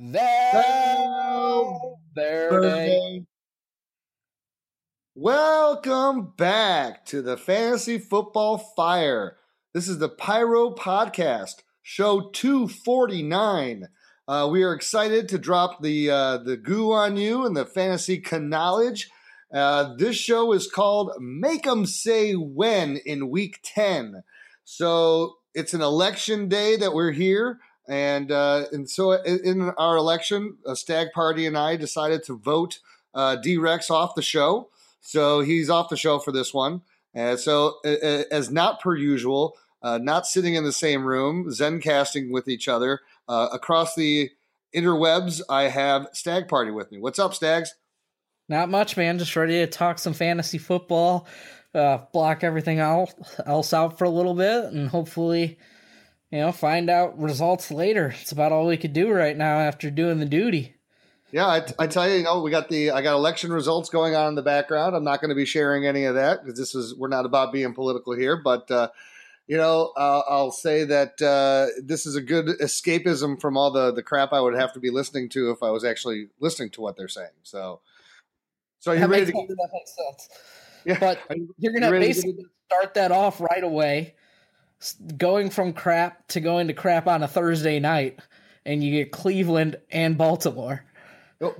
There, there they. Welcome back to the Fantasy Football Fire. This is the Pyro Podcast, show 249. Uh, we are excited to drop the uh, the goo on you and the fantasy knowledge. Uh, this show is called Make 'em Say When in Week 10. So it's an election day that we're here. And uh, and so in our election, a Stagg Party and I decided to vote uh, D Rex off the show. So he's off the show for this one. And so, as not per usual, uh, not sitting in the same room, Zen casting with each other uh, across the interwebs, I have Stagg Party with me. What's up, Stags? Not much, man. Just ready to talk some fantasy football, uh, block everything else out for a little bit, and hopefully you know, find out results later. It's about all we could do right now after doing the duty. Yeah, I, I tell you, you know, we got the I got election results going on in the background. I'm not going to be sharing any of that because this is we're not about being political here. But uh, you know, uh, I'll say that uh, this is a good escapism from all the the crap I would have to be listening to if I was actually listening to what they're saying. So, so are you that ready makes, to? Sense. Yeah, but you're going to basically start that off right away going from crap to going to crap on a Thursday night, and you get Cleveland and Baltimore.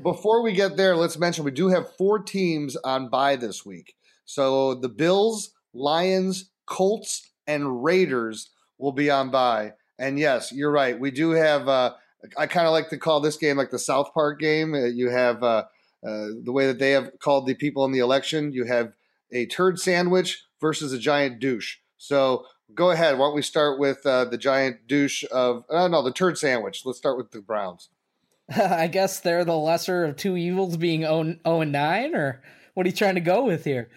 Before we get there, let's mention we do have four teams on bye this week. So the Bills, Lions, Colts, and Raiders will be on bye. And yes, you're right. We do have. Uh, I kind of like to call this game like the South Park game. Uh, you have uh, uh, the way that they have called the people in the election. You have a turd sandwich versus a giant douche. So go ahead. Why don't we start with uh, the giant douche of uh, no the turd sandwich? Let's start with the Browns. I guess they're the lesser of two evils, being 0, 0 and nine, or what are you trying to go with here?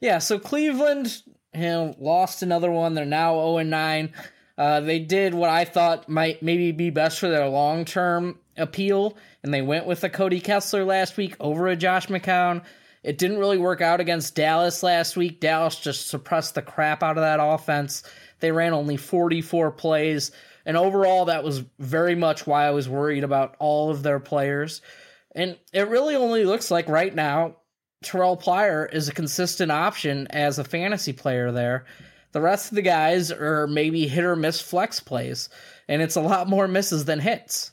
Yeah, so Cleveland, you know, lost another one. They're now 0 and nine. Uh, they did what I thought might maybe be best for their long term appeal, and they went with a Cody Kessler last week over a Josh McCown. It didn't really work out against Dallas last week. Dallas just suppressed the crap out of that offense. They ran only 44 plays. And overall, that was very much why I was worried about all of their players. And it really only looks like right now, Terrell Pryor is a consistent option as a fantasy player there. The rest of the guys are maybe hit or miss flex plays, and it's a lot more misses than hits.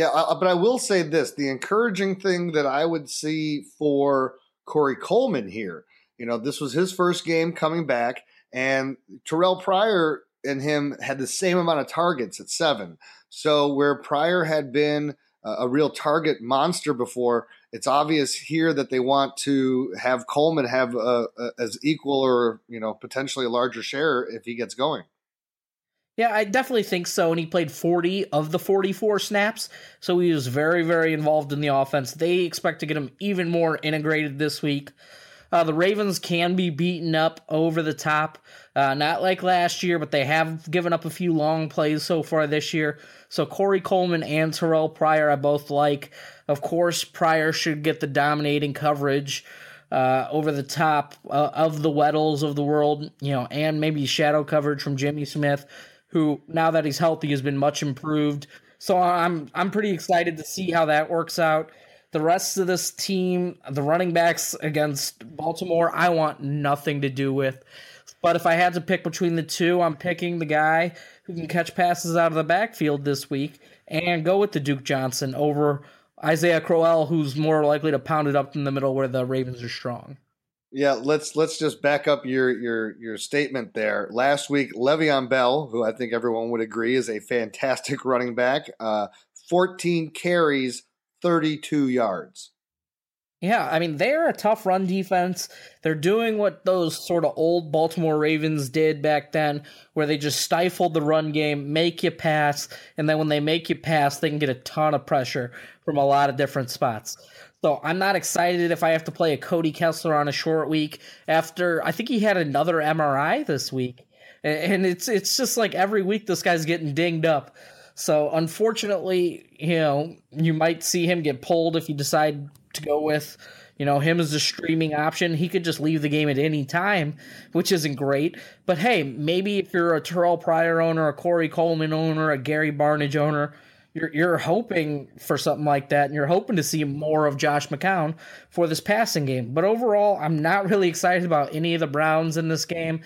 Yeah, uh, but I will say this: the encouraging thing that I would see for Corey Coleman here, you know, this was his first game coming back, and Terrell Pryor and him had the same amount of targets at seven. So where Pryor had been a real target monster before, it's obvious here that they want to have Coleman have a, a, as equal or you know potentially a larger share if he gets going. Yeah, I definitely think so. And he played 40 of the 44 snaps. So he was very, very involved in the offense. They expect to get him even more integrated this week. Uh, the Ravens can be beaten up over the top. Uh, not like last year, but they have given up a few long plays so far this year. So Corey Coleman and Terrell Pryor, I both like. Of course, Pryor should get the dominating coverage. Uh, over the top uh, of the Weddles of the world, you know, and maybe shadow coverage from Jimmy Smith who now that he's healthy has been much improved. So I'm I'm pretty excited to see how that works out. The rest of this team, the running backs against Baltimore, I want nothing to do with. But if I had to pick between the two, I'm picking the guy who can catch passes out of the backfield this week and go with the Duke Johnson over Isaiah Crowell, who's more likely to pound it up in the middle where the Ravens are strong. Yeah, let's let's just back up your your your statement there. Last week, Le'Veon Bell, who I think everyone would agree is a fantastic running back, uh, 14 carries, 32 yards. Yeah, I mean, they're a tough run defense. They're doing what those sort of old Baltimore Ravens did back then, where they just stifled the run game, make you pass, and then when they make you pass, they can get a ton of pressure from a lot of different spots. So I'm not excited if I have to play a Cody Kessler on a short week after I think he had another MRI this week. And it's it's just like every week this guy's getting dinged up. So unfortunately, you know, you might see him get pulled if you decide to go with, you know, him as a streaming option. He could just leave the game at any time, which isn't great. But hey, maybe if you're a Terrell Pryor owner, a Corey Coleman owner, a Gary Barnidge owner, you're you're hoping for something like that, and you're hoping to see more of Josh McCown for this passing game. But overall, I'm not really excited about any of the Browns in this game.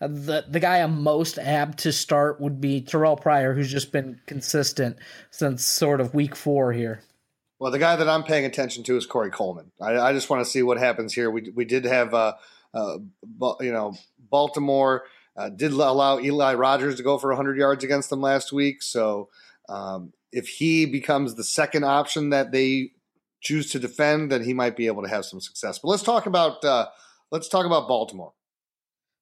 Uh, the the guy I'm most apt to start would be Terrell Pryor, who's just been consistent since sort of week four here. Well, the guy that I'm paying attention to is Corey Coleman. I, I just want to see what happens here. We we did have uh, uh you know Baltimore uh, did allow Eli Rogers to go for 100 yards against them last week, so. Um, if he becomes the second option that they choose to defend, then he might be able to have some success. But let's talk about uh, let's talk about Baltimore.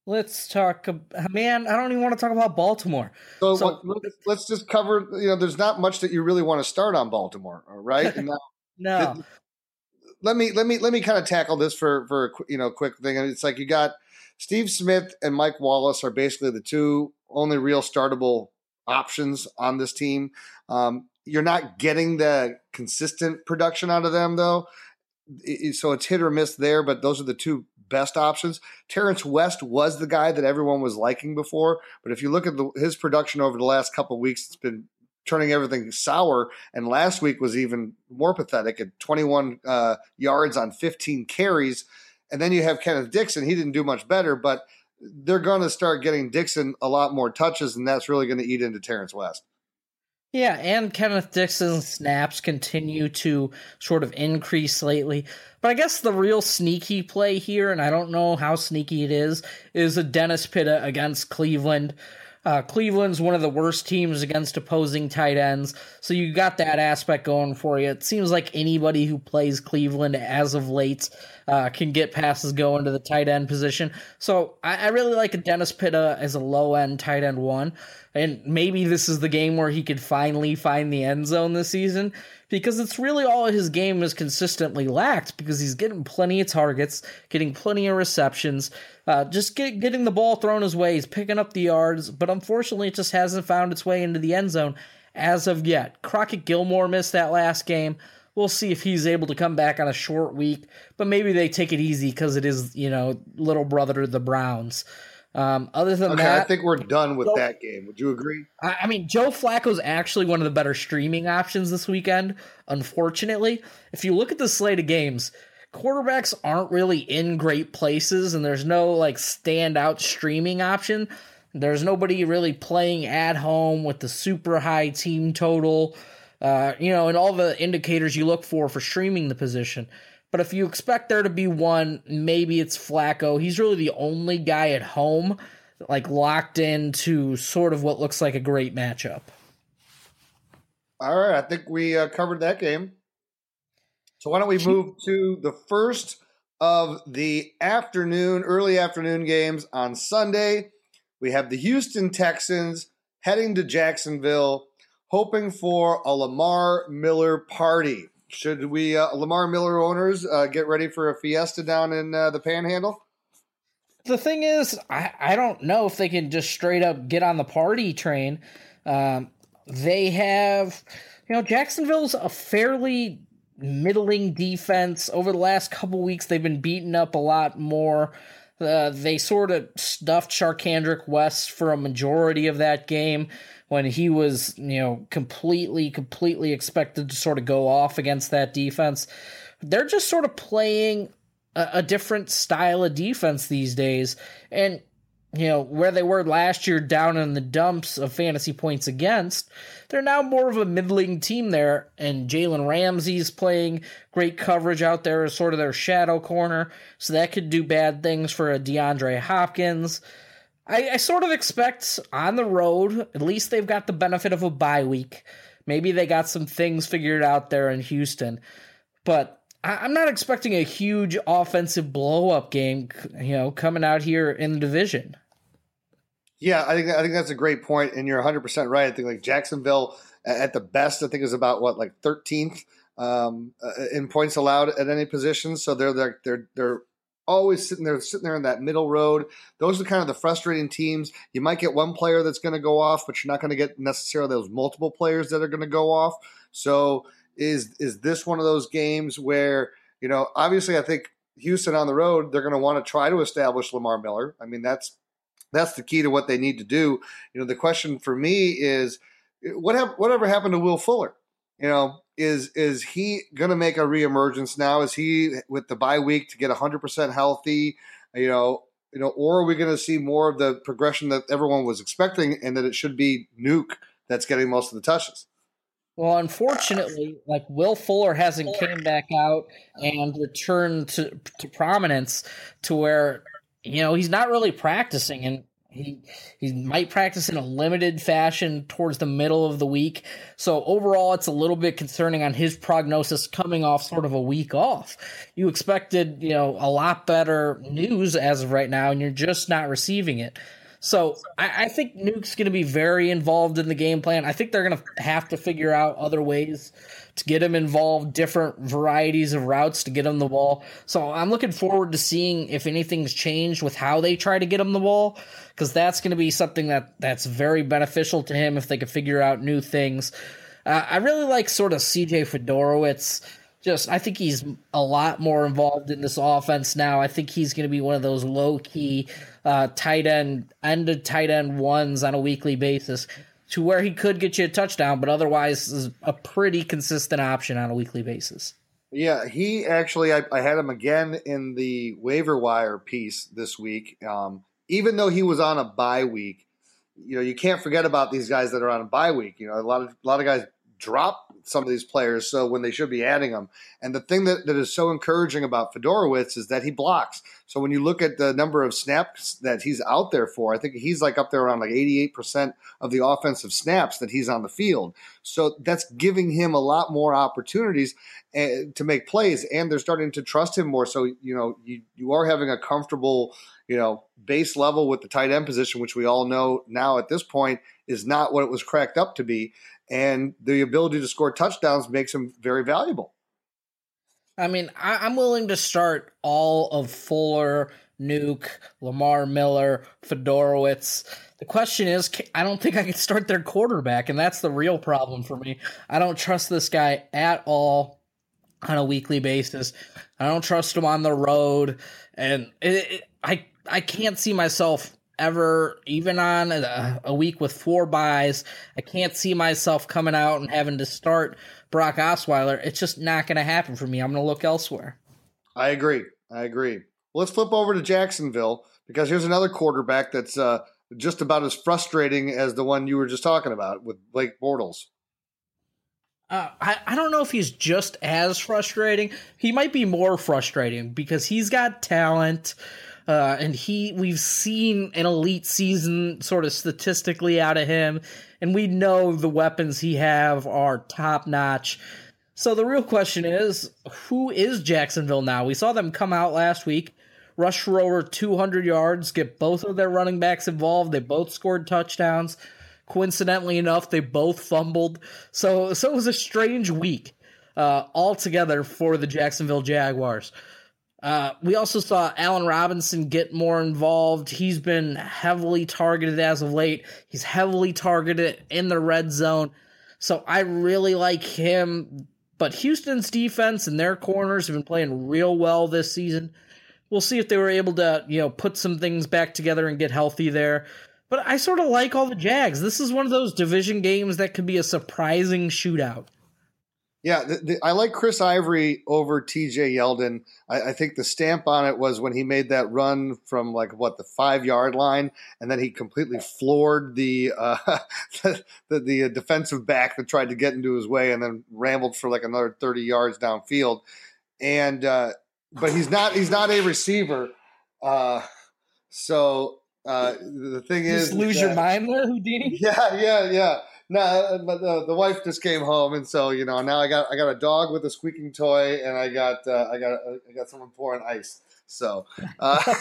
Let's talk, man. I don't even want to talk about Baltimore. So, so let's, let's, just cover. You know, there's not much that you really want to start on Baltimore, right? Now, no. Let me let me let me kind of tackle this for for a you know quick thing. It's like you got Steve Smith and Mike Wallace are basically the two only real startable options on this team. Um, you're not getting the consistent production out of them though, so it's hit or miss there. But those are the two best options. Terrence West was the guy that everyone was liking before, but if you look at the, his production over the last couple weeks, it's been turning everything sour. And last week was even more pathetic at 21 uh, yards on 15 carries. And then you have Kenneth Dixon. He didn't do much better, but they're going to start getting Dixon a lot more touches, and that's really going to eat into Terrence West. Yeah, and Kenneth Dixon's snaps continue to sort of increase lately. But I guess the real sneaky play here, and I don't know how sneaky it is, is a Dennis Pitta against Cleveland. Uh, Cleveland's one of the worst teams against opposing tight ends, so you got that aspect going for you. It seems like anybody who plays Cleveland as of late uh, can get passes going to the tight end position. So I, I really like a Dennis Pitta as a low end tight end one, and maybe this is the game where he could finally find the end zone this season because it's really all his game has consistently lacked because he's getting plenty of targets, getting plenty of receptions, uh, just get, getting the ball thrown his way. He's picking up the yards, but unfortunately, it just hasn't found its way into the end zone as of yet. Crockett Gillmore missed that last game. We'll see if he's able to come back on a short week, but maybe they take it easy because it is, you know, little brother to the Browns. Um, other than okay, that, I think we're done with Joe, that game. Would you agree? I, I mean, Joe Flacco is actually one of the better streaming options this weekend. Unfortunately, if you look at the slate of games, quarterbacks aren't really in great places, and there's no like standout streaming option. There's nobody really playing at home with the super high team total, uh, you know, and all the indicators you look for for streaming the position. But if you expect there to be one, maybe it's Flacco. He's really the only guy at home, like locked into sort of what looks like a great matchup. All right, I think we uh, covered that game. So why don't we move to the first of the afternoon, early afternoon games on Sunday? We have the Houston Texans heading to Jacksonville, hoping for a Lamar Miller party. Should we, uh, Lamar Miller owners, uh, get ready for a fiesta down in uh, the Panhandle? The thing is, I, I don't know if they can just straight up get on the party train. Um, they have, you know, Jacksonville's a fairly middling defense. Over the last couple weeks, they've been beaten up a lot more. Uh, they sort of stuffed Charcandrick West for a majority of that game when he was, you know, completely, completely expected to sort of go off against that defense. They're just sort of playing a, a different style of defense these days. And, you know, where they were last year down in the dumps of fantasy points against, they're now more of a middling team there. And Jalen Ramsey's playing great coverage out there as sort of their shadow corner. So that could do bad things for a DeAndre Hopkins. I, I sort of expect on the road, at least they've got the benefit of a bye week. Maybe they got some things figured out there in Houston. But I'm not expecting a huge offensive blow up game, you know, coming out here in the division. Yeah, I think I think that's a great point, and you're 100 percent right. I think like Jacksonville at the best, I think is about what like 13th um, uh, in points allowed at any position. So they're they're they're they're always sitting there sitting there in that middle road. Those are kind of the frustrating teams. You might get one player that's going to go off, but you're not going to get necessarily those multiple players that are going to go off. So is is this one of those games where you know obviously I think Houston on the road they're going to want to try to establish Lamar Miller. I mean that's that's the key to what they need to do. You know the question for me is what have, whatever happened to Will Fuller? You know is is he going to make a reemergence now? Is he with the bye week to get 100% healthy? You know, you know, or are we going to see more of the progression that everyone was expecting, and that it should be Nuke that's getting most of the touches? Well, unfortunately, like Will Fuller hasn't came back out and returned to to prominence to where you know he's not really practicing, and he he might practice in a limited fashion towards the middle of the week. So overall, it's a little bit concerning on his prognosis coming off sort of a week off. You expected you know a lot better news as of right now, and you're just not receiving it. So I, I think Nuke's going to be very involved in the game plan. I think they're going to have to figure out other ways to get him involved, different varieties of routes to get him the ball. So I'm looking forward to seeing if anything's changed with how they try to get him the ball, because that's going to be something that that's very beneficial to him if they can figure out new things. Uh, I really like sort of CJ Fiedorowicz. Just, I think he's a lot more involved in this offense now. I think he's going to be one of those low key uh, tight end, end of tight end ones on a weekly basis to where he could get you a touchdown, but otherwise is a pretty consistent option on a weekly basis. Yeah, he actually, I, I had him again in the waiver wire piece this week. Um, even though he was on a bye week, you know, you can't forget about these guys that are on a bye week. You know, a lot of a lot of guys drop some of these players so when they should be adding them. And the thing that, that is so encouraging about Fiedorowicz is that he blocks. So when you look at the number of snaps that he's out there for, I think he's like up there around like 88% of the offensive snaps that he's on the field. So that's giving him a lot more opportunities uh, to make plays and they're starting to trust him more. So, you know, you, you are having a comfortable, you know, base level with the tight end position, which we all know now at this point is not what it was cracked up to be and the ability to score touchdowns makes him very valuable. I mean, I, am willing to start all of Fuller, Nuke, Lamar Miller, Fiedorowicz. The question is, I don't think I can start their quarterback, and that's the real problem for me. I don't trust this guy at all on a weekly basis. I don't trust him on the road, and it, it, I I can't see myself ever, even on a, a, week with four byes. I can't see myself coming out and having to start Brock Osweiler. It's just not going to happen for me. I'm going to look elsewhere. I agree. I agree. Let's flip over to Jacksonville because here's another quarterback that's uh, just about as frustrating as the one you were just talking about with Blake Bortles. Uh, I, I don't know if he's just as frustrating. He might be more frustrating because he's got talent. Uh, and he, we've seen an elite season sort of statistically out of him, and we know the weapons he have are top notch. So the real question is, who is Jacksonville now? We saw them come out last week, rush for over 200 yards, get both of their running backs involved. They both scored touchdowns. Coincidentally enough, they both fumbled. So, so it was a strange week uh, altogether for the Jacksonville Jaguars. Uh, we also saw Allen Robinson get more involved. He's been heavily targeted as of late. He's heavily targeted in the red zone. So I really like him. But Houston's defense and their corners have been playing real well this season. We'll see if they were able to, you know, put some things back together and get healthy there. But I sort of like all the Jags. This is one of those division games that could be a surprising shootout. Yeah, the, the, I like Chris Ivory over TJ Yeldon. I, I, think the stamp on it was when he made that run from like what the five yard line, and then he completely floored the uh, the, the, defensive back that tried to get into his way, and then rambled for like another thirty yards downfield. And uh, but he's not he's not a receiver, uh, so uh, the thing is, lose that, your mind there, Houdini. Yeah, yeah, yeah. No, but the, the wife just came home, and so you know now I got I got a dog with a squeaking toy, and I got uh, I got I got someone pouring ice. So uh,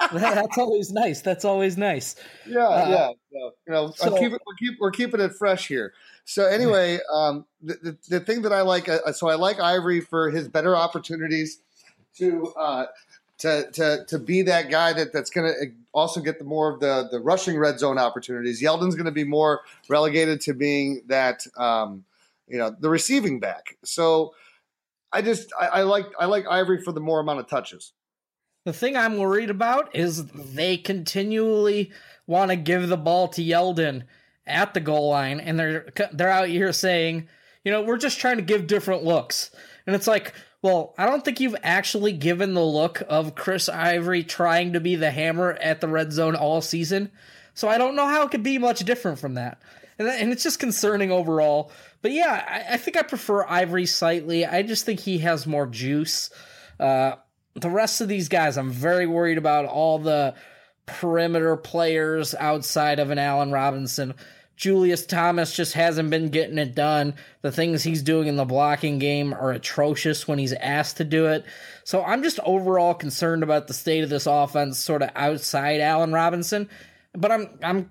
that's always nice. That's always nice. Yeah, uh, yeah. So, you know, so, keep it, we're, keep, we're keeping it fresh here. So anyway, um, the, the, the thing that I like, uh, so I like Ivory for his better opportunities to uh, to to to be that guy that that's going to also get the more of the the rushing red zone opportunities. Yeldon's going to be more relegated to being that um, you know the receiving back. So I just I, I like I like Ivory for the more amount of touches. The thing I'm worried about is they continually want to give the ball to Yeldon at the goal line, and they're they're out here saying, you know, we're just trying to give different looks, and it's like, well, I don't think you've actually given the look of Chris Ivory trying to be the hammer at the red zone all season, so I don't know how it could be much different from that, and, and it's just concerning overall. But yeah, I, I think I prefer Ivory slightly. I just think he has more juice. Uh, the rest of these guys, I'm very worried about all the perimeter players outside of an Allen Robinson. Julius Thomas just hasn't been getting it done. The things he's doing in the blocking game are atrocious when he's asked to do it. So I'm just overall concerned about the state of this offense, sort of outside Allen Robinson. But I'm I'm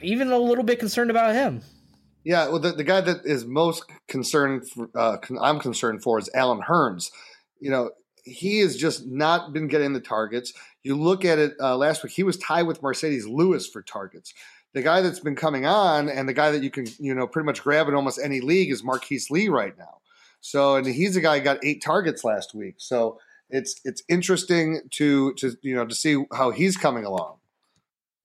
even a little bit concerned about him. Yeah, well, the, the guy that is most concerned, for, uh, I'm concerned for, is Allen Hurns. You know, he has just not been getting the targets. You look at it uh, last week; he was tied with Marcedes Lewis for targets. The guy that's been coming on, and the guy that you can you know pretty much grab in almost any league is Marquise Lee right now. So, and he's a guy who got eight targets last week. So it's it's interesting to to you know to see how he's coming along.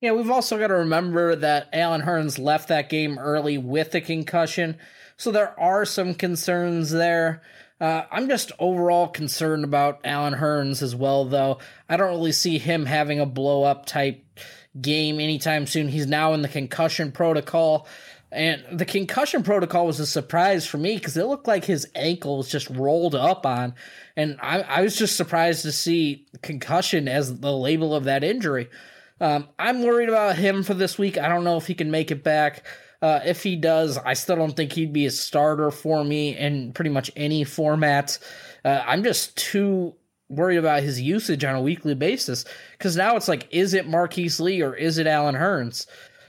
Yeah, we've also got to remember that Allen Hurns left that game early with a concussion, so there are some concerns there. Uh, I'm just overall concerned about Allen Hurns as well, though. I don't really see him having a blow up type game anytime soon. He's now in the concussion protocol. And the concussion protocol was a surprise for me because it looked like his ankle was just rolled up on. And I, I was just surprised to see concussion as the label of that injury. Um, I'm worried about him for this week. I don't know if he can make it back. Uh, if he does, I still don't think he'd be a starter for me in pretty much any format. Uh, I'm just too worried about his usage on a weekly basis because now it's like, is it Marquise Lee or is it Allen Hurns?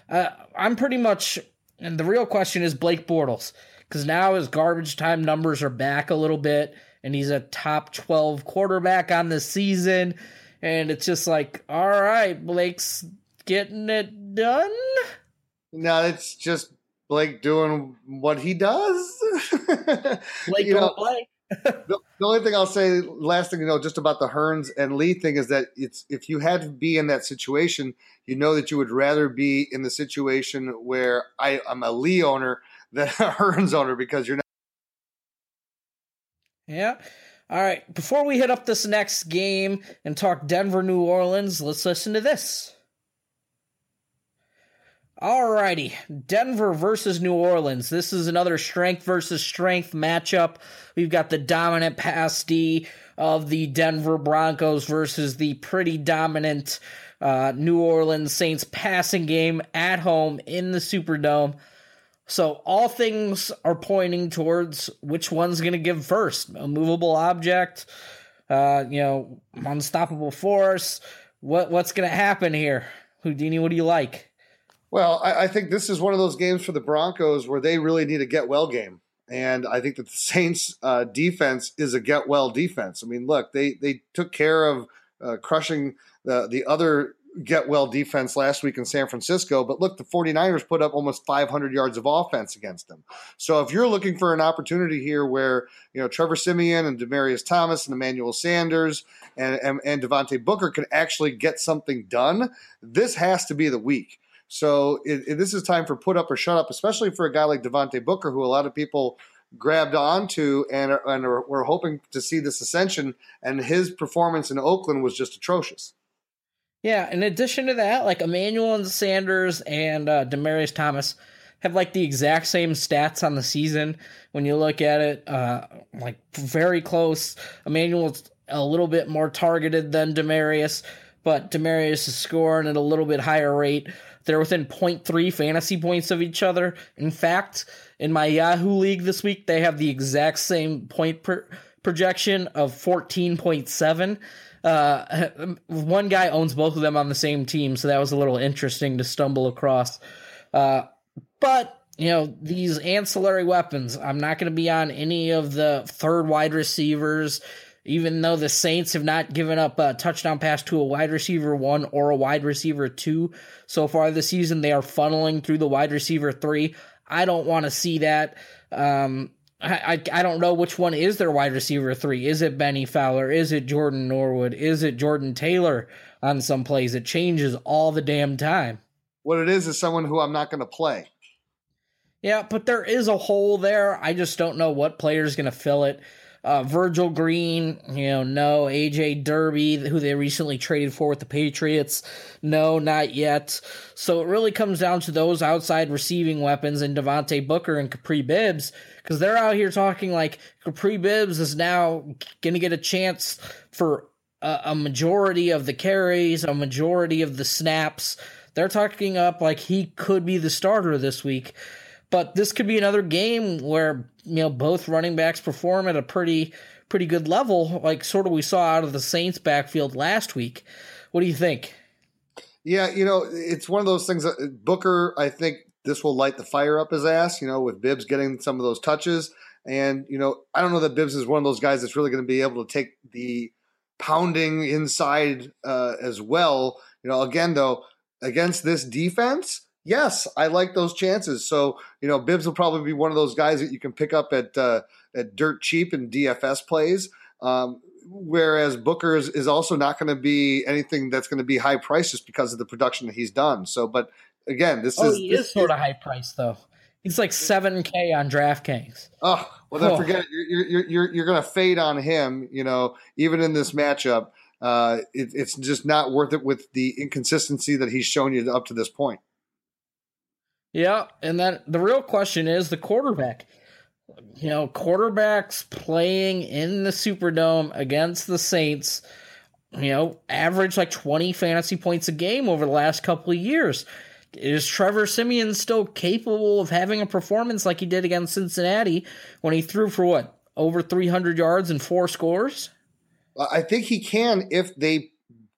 Uh, I'm pretty much, and the real question is Blake Bortles because now his garbage time numbers are back a little bit and he's a top 12 quarterback on the season. And it's just like, all right, Blake's getting it done. No, it's just Blake doing what he does. Blake you know, play. The, the, only thing I'll say, last thing you know, just about the Hurns and Lee thing is that it's if you had to be in that situation, you know that you would rather be in the situation where I, I'm a Lee owner than a Hurns owner because you're not. Yeah. All right. Before we hit up this next game and talk Denver, New Orleans, let's listen to this. Alrighty, Denver versus New Orleans. This is another strength versus strength matchup. We've got the dominant pass D of the Denver Broncos versus the pretty dominant uh, New Orleans Saints passing game at home in the Superdome. So all things are pointing towards which one's going to give first. A movable object, uh, you know, unstoppable force. What what's going to happen here? Houdini, what do you like? Well, I, I, think this is one of those games for the Broncos where they really need a get well game. And I think that the Saints' uh, defense is a get well defense. I mean, look, they they took care of uh, crushing the the other get well defense last week in San Francisco. But look, the 49ers put up almost 500 yards of offense against them. So if you're looking for an opportunity here where, you know, Trevor Siemian and Demaryius Thomas and Emmanuel Sanders and, and, and Devontae Booker can actually get something done, this has to be the week. So it, it, this is time for put up or shut up, especially for a guy like Devontae Booker, who a lot of people grabbed onto and, and are, were hoping to see this ascension. And his performance in Oakland was just atrocious. Yeah. In addition to that, like Emmanuel and Sanders and uh, Demaryius Thomas have like the exact same stats on the season. When you look at it, uh, like very close. Emmanuel's a little bit more targeted than Demaryius but Demaryius is scoring at a little bit higher rate. They're within 0.3 fantasy points of each other. In fact, in my Yahoo league this week, they have the exact same point per- projection of 14.7. Uh, one guy owns both of them on the same team, so that was a little interesting to stumble across. Uh, but you know these ancillary weapons. I'm not going to be on any of the third wide receivers. Even though the Saints have not given up a touchdown pass to a wide receiver one or a wide receiver two so far this season, they are funneling through the wide receiver three. I don't want to see that. Um, I, I, I don't know which one is their wide receiver three. Is it Bennie Fowler? Is it Jordan Norwood? Is it Jordan Taylor on some plays? It changes all the damn time. What it is is someone who I'm not going to play. Yeah, but there is a hole there. I just don't know what player is going to fill it. Uh, Virgil Green, you know, no. AJ Derby, who they recently traded for with the Patriots, no, not yet. So it really comes down to those outside receiving weapons and Devontae Booker and Kapri Bibbs, because they're out here talking like Kapri Bibbs is now going to get a chance for a, a majority of the carries, a majority of the snaps. They're talking up like he could be the starter this week. But this could be another game where you know both running backs perform at a pretty pretty good level, like sort of we saw out of the Saints backfield last week. What do you think? Yeah, you know, it's one of those things that Booker, I think this will light the fire up his ass, you know, with Bibbs getting some of those touches. And, you know, I don't know that Bibbs is one of those guys that's really going to be able to take the pounding inside uh, as well. You know, again, though, against this defense, yes, I like those chances. So you know, Bibbs will probably be one of those guys that you can pick up at uh, at dirt cheap in DFS plays. Um, whereas Booker is, is also not going to be anything that's going to be high price just because of the production that he's done. So, but again, this oh, is he this is sort of high price though. He's like seven k on DraftKings. Oh well, then oh. forget it. You're you're you're, you're going to fade on him. You know, even in this matchup, uh, it, it's just not worth it with the inconsistency that he's shown you up to this point. Yeah, and then the real question is the quarterback. You know, quarterbacks playing in the Superdome against the Saints, you know, average like 20 fantasy points a game over the last couple of years. Is Trevor Siemian still capable of having a performance like he did against Cincinnati when he threw for what, over 300 yards and four scores? I think he can if they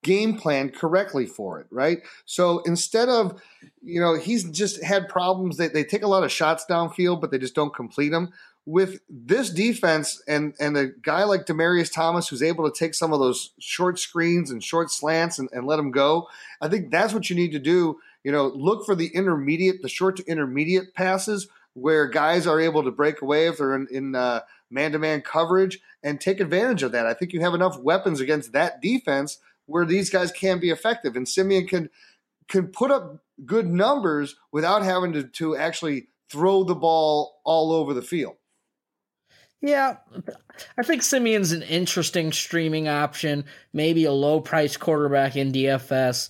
game plan correctly for it, right? So instead of, you know, he's just had problems they take a lot of shots downfield, but they just don't complete them. With this defense and and a guy like Demaryius Thomas who's able to take some of those short screens and short slants and, and let them go, I think that's what you need to do. You know, look for the intermediate, the short to intermediate passes where guys are able to break away if they're in, in uh, man-to-man coverage and take advantage of that. I think you have enough weapons against that defense where these guys can be effective, and Siemian can can put up good numbers without having to, to actually throw the ball all over the field. Yeah, I think Siemian's an interesting streaming option, maybe a low price quarterback in DFS,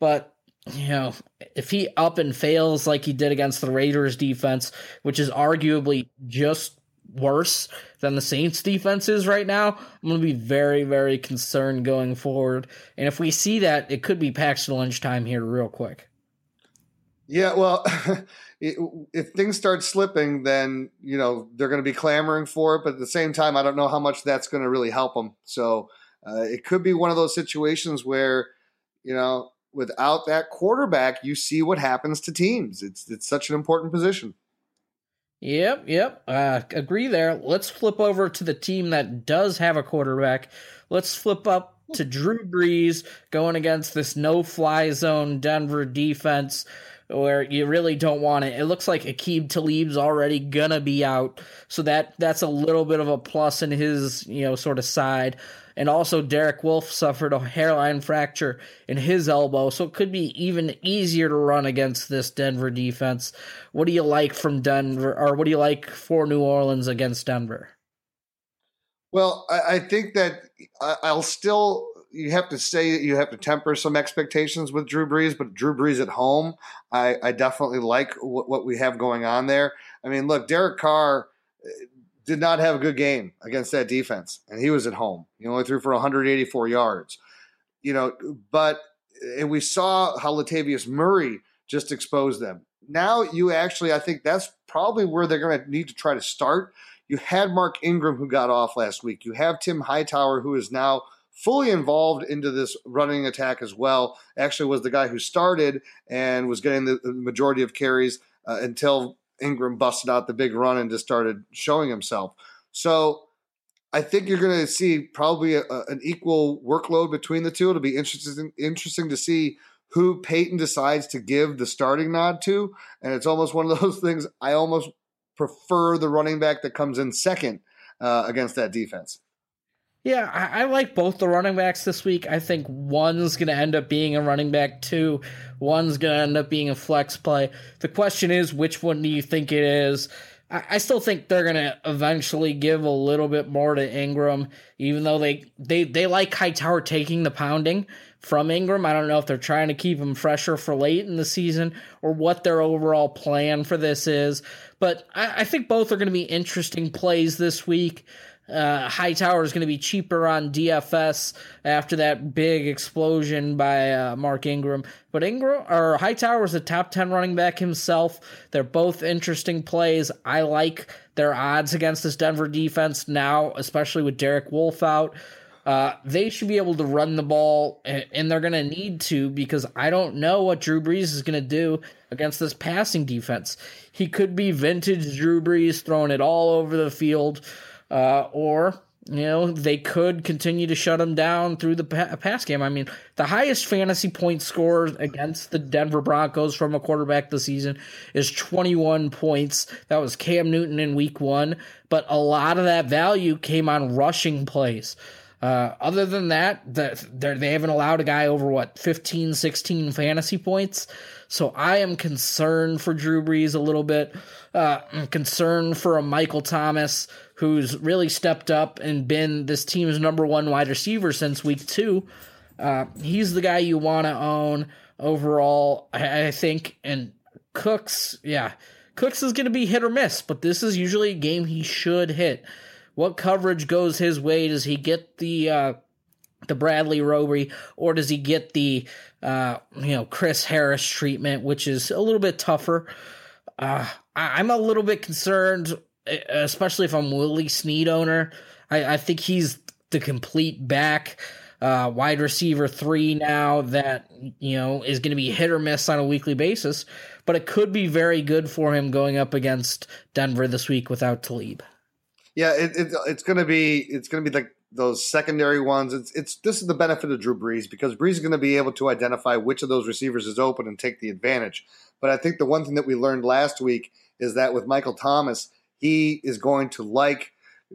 but you know, if he up and fails like he did against the Raiders defense, which is arguably just worse than the Saints defense is right now, I'm going to be very, very concerned going forward. And if we see that, it could be Paxton Lynch time here real quick. Yeah, well, if things start slipping, then you know they're going to be clamoring for it. But at the same time, I don't know how much that's going to really help them. So uh, it could be one of those situations where you know without that quarterback, you see what happens to teams. It's it's such an important position. Yep, yep. Uh, agree there. Let's flip over to the team that does have a quarterback. Let's flip up to Drew Brees going against this no fly zone Denver defense where you really don't want it. It looks like Aqib Talib's already gonna be out, so that that's a little bit of a plus in his you know sort of side. And also, Derek Wolfe suffered a hairline fracture in his elbow, so it could be even easier to run against this Denver defense. What do you like from Denver, or what do you like for New Orleans against Denver? Well, I, I think that I'll still you have to say that you have to temper some expectations with Drew Brees, but Drew Brees at home, I, I definitely like what, we have going on there. I mean, look, Derek Carr did not have a good game against that defense, and he was at home. He only threw for 184 yards. you know, but and we saw how Latavius Murray just exposed them. Now you actually, I think that's probably where they're going to need to try to start. You had Mark Ingram who got off last week. You have Tim Hightower who is now fully involved into this running attack as well. Actually, was the guy who started and was getting the majority of carries uh, until Ingram busted out the big run and just started showing himself. So I think you're going to see probably a, an equal workload between the two. It'll be interesting interesting to see who Payton decides to give the starting nod to, and it's almost one of those things. I almost prefer the running back that comes in second uh, against that defense. Yeah, I, I, like both the running backs this week. I think one's going to end up being a running back two, one's going to end up being a flex play. The question is, which one do you think it is? I, still think they're going to eventually give a little bit more to Ingram, even though they, they, they like Hightower taking the pounding from Ingram. I don't know if they're trying to keep him fresher for late in the season or what their overall plan for this is. But I, I think both are going to be interesting plays this week. Uh, Hightower is going to be cheaper on DFS after that big explosion by uh, Mark Ingram. But Ingram or Hightower is a top 10 running back himself. They're both interesting plays. I like their odds against this Denver defense now, especially with Derek Wolfe out. Uh, they should be able to run the ball, and they're going to need to because I don't know what Drew Brees is going to do against this passing defense. He could be vintage Drew Brees, throwing it all over the field uh, or you know they could continue to shut him down through the pass game. I mean, the highest fantasy point score against the Denver Broncos from a quarterback this season is 21 points. That was Cam Newton in Week One, but a lot of that value came on rushing plays. Uh, other than that, they haven't allowed a guy over what 15, 16 fantasy points. So I am concerned for Drew Brees a little bit. Uh, concerned for a Michael Thomas who's really stepped up and been this team's number one wide receiver since week two. Uh, he's the guy you want to own overall, I, think. And Cooks, yeah, Cooks is going to be hit or miss, but this is usually a game he should hit. What coverage goes his way? Does he get the uh, the Bradley Roby, or does he get the uh, you know Chris Harris treatment, which is a little bit tougher? Uh, I, am a little bit concerned especially if I'm Willie Snead owner. I, I think he's the complete back. Uh, wide receiver three now that you know is going to be hit or miss on a weekly basis, but it could be very good for him going up against Denver this week without Talib. Yeah, it, it, it's going to be it's going to be like those secondary ones. It's it's this is the benefit of Drew Brees because Brees is going to be able to identify which of those receivers is open and take the advantage. But I think the one thing that we learned last week is that with Michael Thomas, he is going to like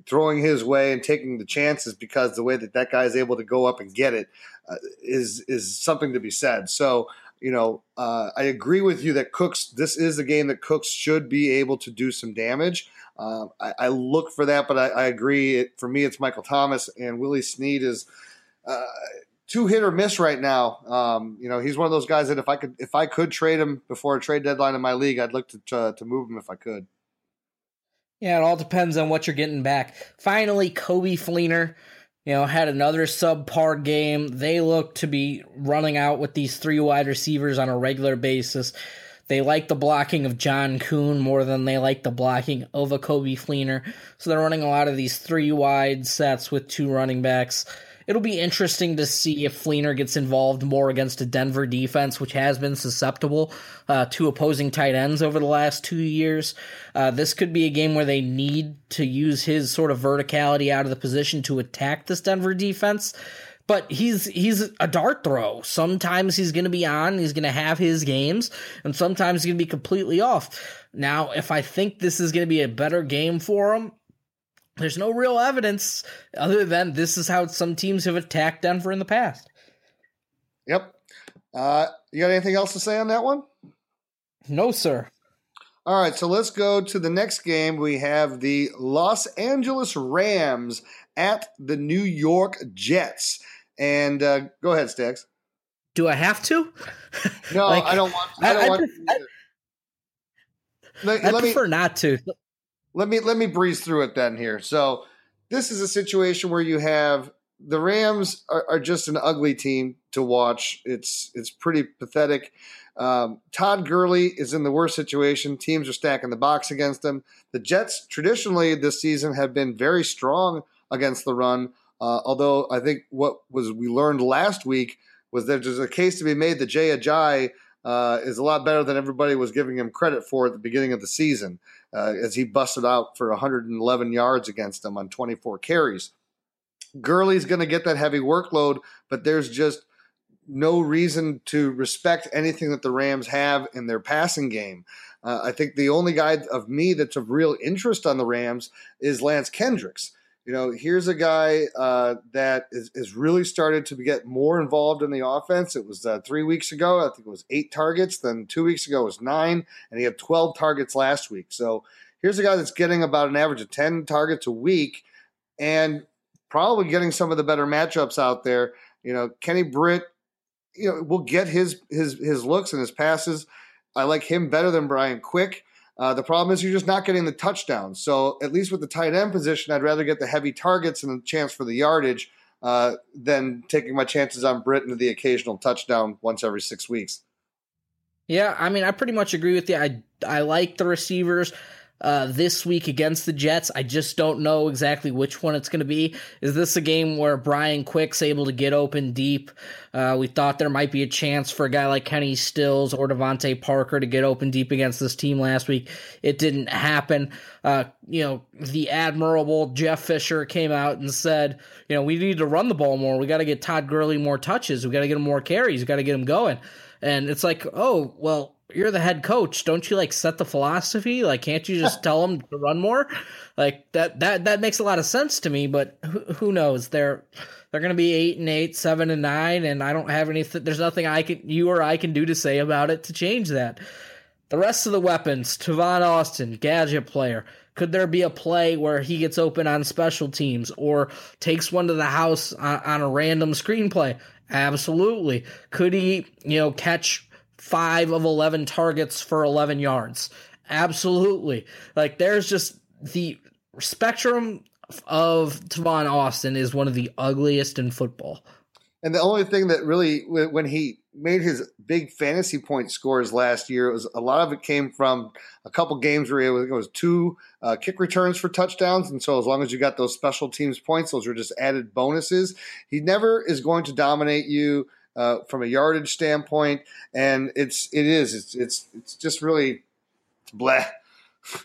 throwing his way and taking the chances because the way that that guy is able to go up and get it uh, is is something to be said. So you know, uh, I agree with you that Cooks. This is a game that Cooks should be able to do some damage. Uh, I, I, look for that, but I, I agree. It, for me, it's Michael Thomas and Willie Snead is uh, two hit or miss right now. Um, you know, he's one of those guys that if I could if I could trade him before a trade deadline in my league, I'd look to to, to move him if I could. Yeah, it all depends on what you're getting back. Finally, Coby Fleener, you know, had another subpar game. They look to be running out with these three wide receivers on a regular basis. They like the blocking of John Kuhn more than they like the blocking of a Coby Fleener. So they're running a lot of these three wide sets with two running backs it'll be interesting to see if Fleener gets involved more against a Denver defense, which has been susceptible uh, to opposing tight ends over the last two years. Uh, this could be a game where they need to use his sort of verticality out of the position to attack this Denver defense. But he's he's a dart throw. Sometimes he's going to be on, he's going to have his games, and sometimes he's going to be completely off. Now, if I think this is going to be a better game for him, there's no real evidence other than this is how some teams have attacked Denver in the past. Yep. Uh, you got anything else to say on that one? No, sir. All right, so let's go to the next game. We have the Los Angeles Rams at the New York Jets. And uh, go ahead, Stags. Do I have to? No, like, I don't want. I don't I, want. I, let, I let prefer me, not to let me let me breeze through it then here. So this is a situation where you have the Rams are, are, just an ugly team to watch. It's it's pretty pathetic. Um, Todd Gurley is in the worst situation. Teams are stacking the box against him. The Jets traditionally this season have been very strong against the run. Uh, although I think what was we learned last week was that there's a case to be made that Jay Ajayi uh, is a lot better than everybody was giving him credit for at the beginning of the season, uh, as he busted out for 111 yards against them on 24 carries. Gurley's going to get that heavy workload, but there's just no reason to respect anything that the Rams have in their passing game. Uh, I think the only guy of me that's of real interest on the Rams is Lance Kendricks. You know, here's a guy uh, that is, is, really started to get more involved in the offense. It was uh, three weeks ago. I think it was eight targets. Then two weeks ago it was nine, and he had 12 targets last week. So here's a guy that's getting about an average of 10 targets a week and probably getting some of the better matchups out there. You know, Kenny Britt, you know, will get his his his looks and his passes. I like him better than Brian Quick. Uh, the problem is you're just not getting the touchdowns. So at least with the tight end position, I'd rather get the heavy targets and the chance for the yardage uh, than taking my chances on Britt into the occasional touchdown once every six weeks. Yeah, I mean, I pretty much agree with you. I I like the receivers uh, this week against the Jets. I just don't know exactly which one it's going to be. Is this a game where Brian Quick's able to get open deep? Uh, we thought there might be a chance for a guy like Kenny Stills or DeVante Parker to get open deep against this team last week. It didn't happen. Uh, you know, the admirable Jeff Fisher came out and said, you know, we need to run the ball more. We got to get Todd Gurley more touches. We got to get him more carries. We got to get him going. And it's like, oh, well, you're the head coach. Don't you like set the philosophy? Like, can't you just tell them to run more? Like that that that makes a lot of sense to me. But who, who knows? They're they're going to be eight and eight, seven and nine, and I don't have anything. There's nothing I can you or I can do to say about it to change that. The rest of the weapons, Tavon Austin, gadget player. Could there be a play where he gets open on special teams or takes one to the house on, on a random screenplay? Absolutely. Could he, you know, catch five of 11 targets for 11 yards. Absolutely. Like there's just the spectrum of Tavon Austin is one of the ugliest in football. And the only thing that really, when he made his big fantasy point scores last year, it was a lot of it came from a couple games where it was, two uh, kick returns for touchdowns. And so, as long as you got those special teams points, those were just added bonuses. He never is going to dominate you uh, from a yardage standpoint, and it's it is it's it's it's just really blah.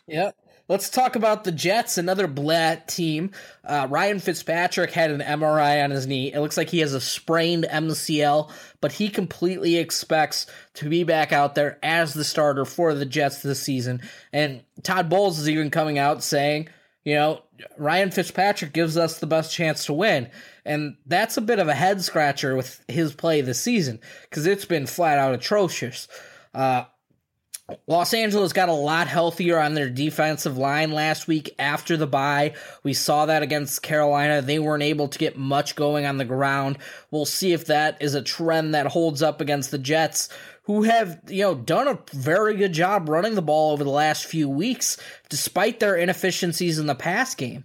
Yep. Let's talk about the Jets, another blat team. Uh, Ryan Fitzpatrick had an MRI on his knee. It looks like he has a sprained MCL, but he completely expects to be back out there as the starter for the Jets this season. And Todd Bowles is even coming out saying, you know, Ryan Fitzpatrick gives us the best chance to win. And that's a bit of a head scratcher with his play this season because it's been flat out atrocious. Uh, Los Angeles got a lot healthier on their defensive line last week after the bye. We saw that against Carolina. They weren't able to get much going on the ground. We'll see if that is a trend that holds up against the Jets, who have, you know, done a very good job running the ball over the last few weeks, despite their inefficiencies in the pass game.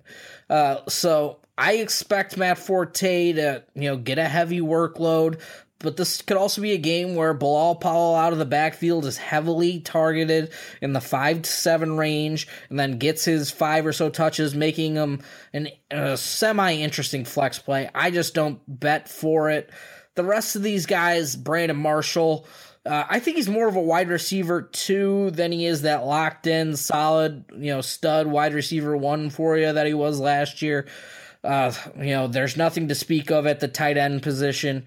Uh, so I expect Matt Forte to, you know, get a heavy workload, but this could also be a game where Bilal Powell out of the backfield is heavily targeted in the five to seven range, and then gets his five or so touches, making him an, a semi interesting flex play. I just don't bet for it. The rest of these guys, Brandon Marshall, uh, I think he's more of a wide receiver two than he is that locked in, solid, you know, stud wide receiver one for you that he was last year. Uh, you know, there's nothing to speak of at the tight end position.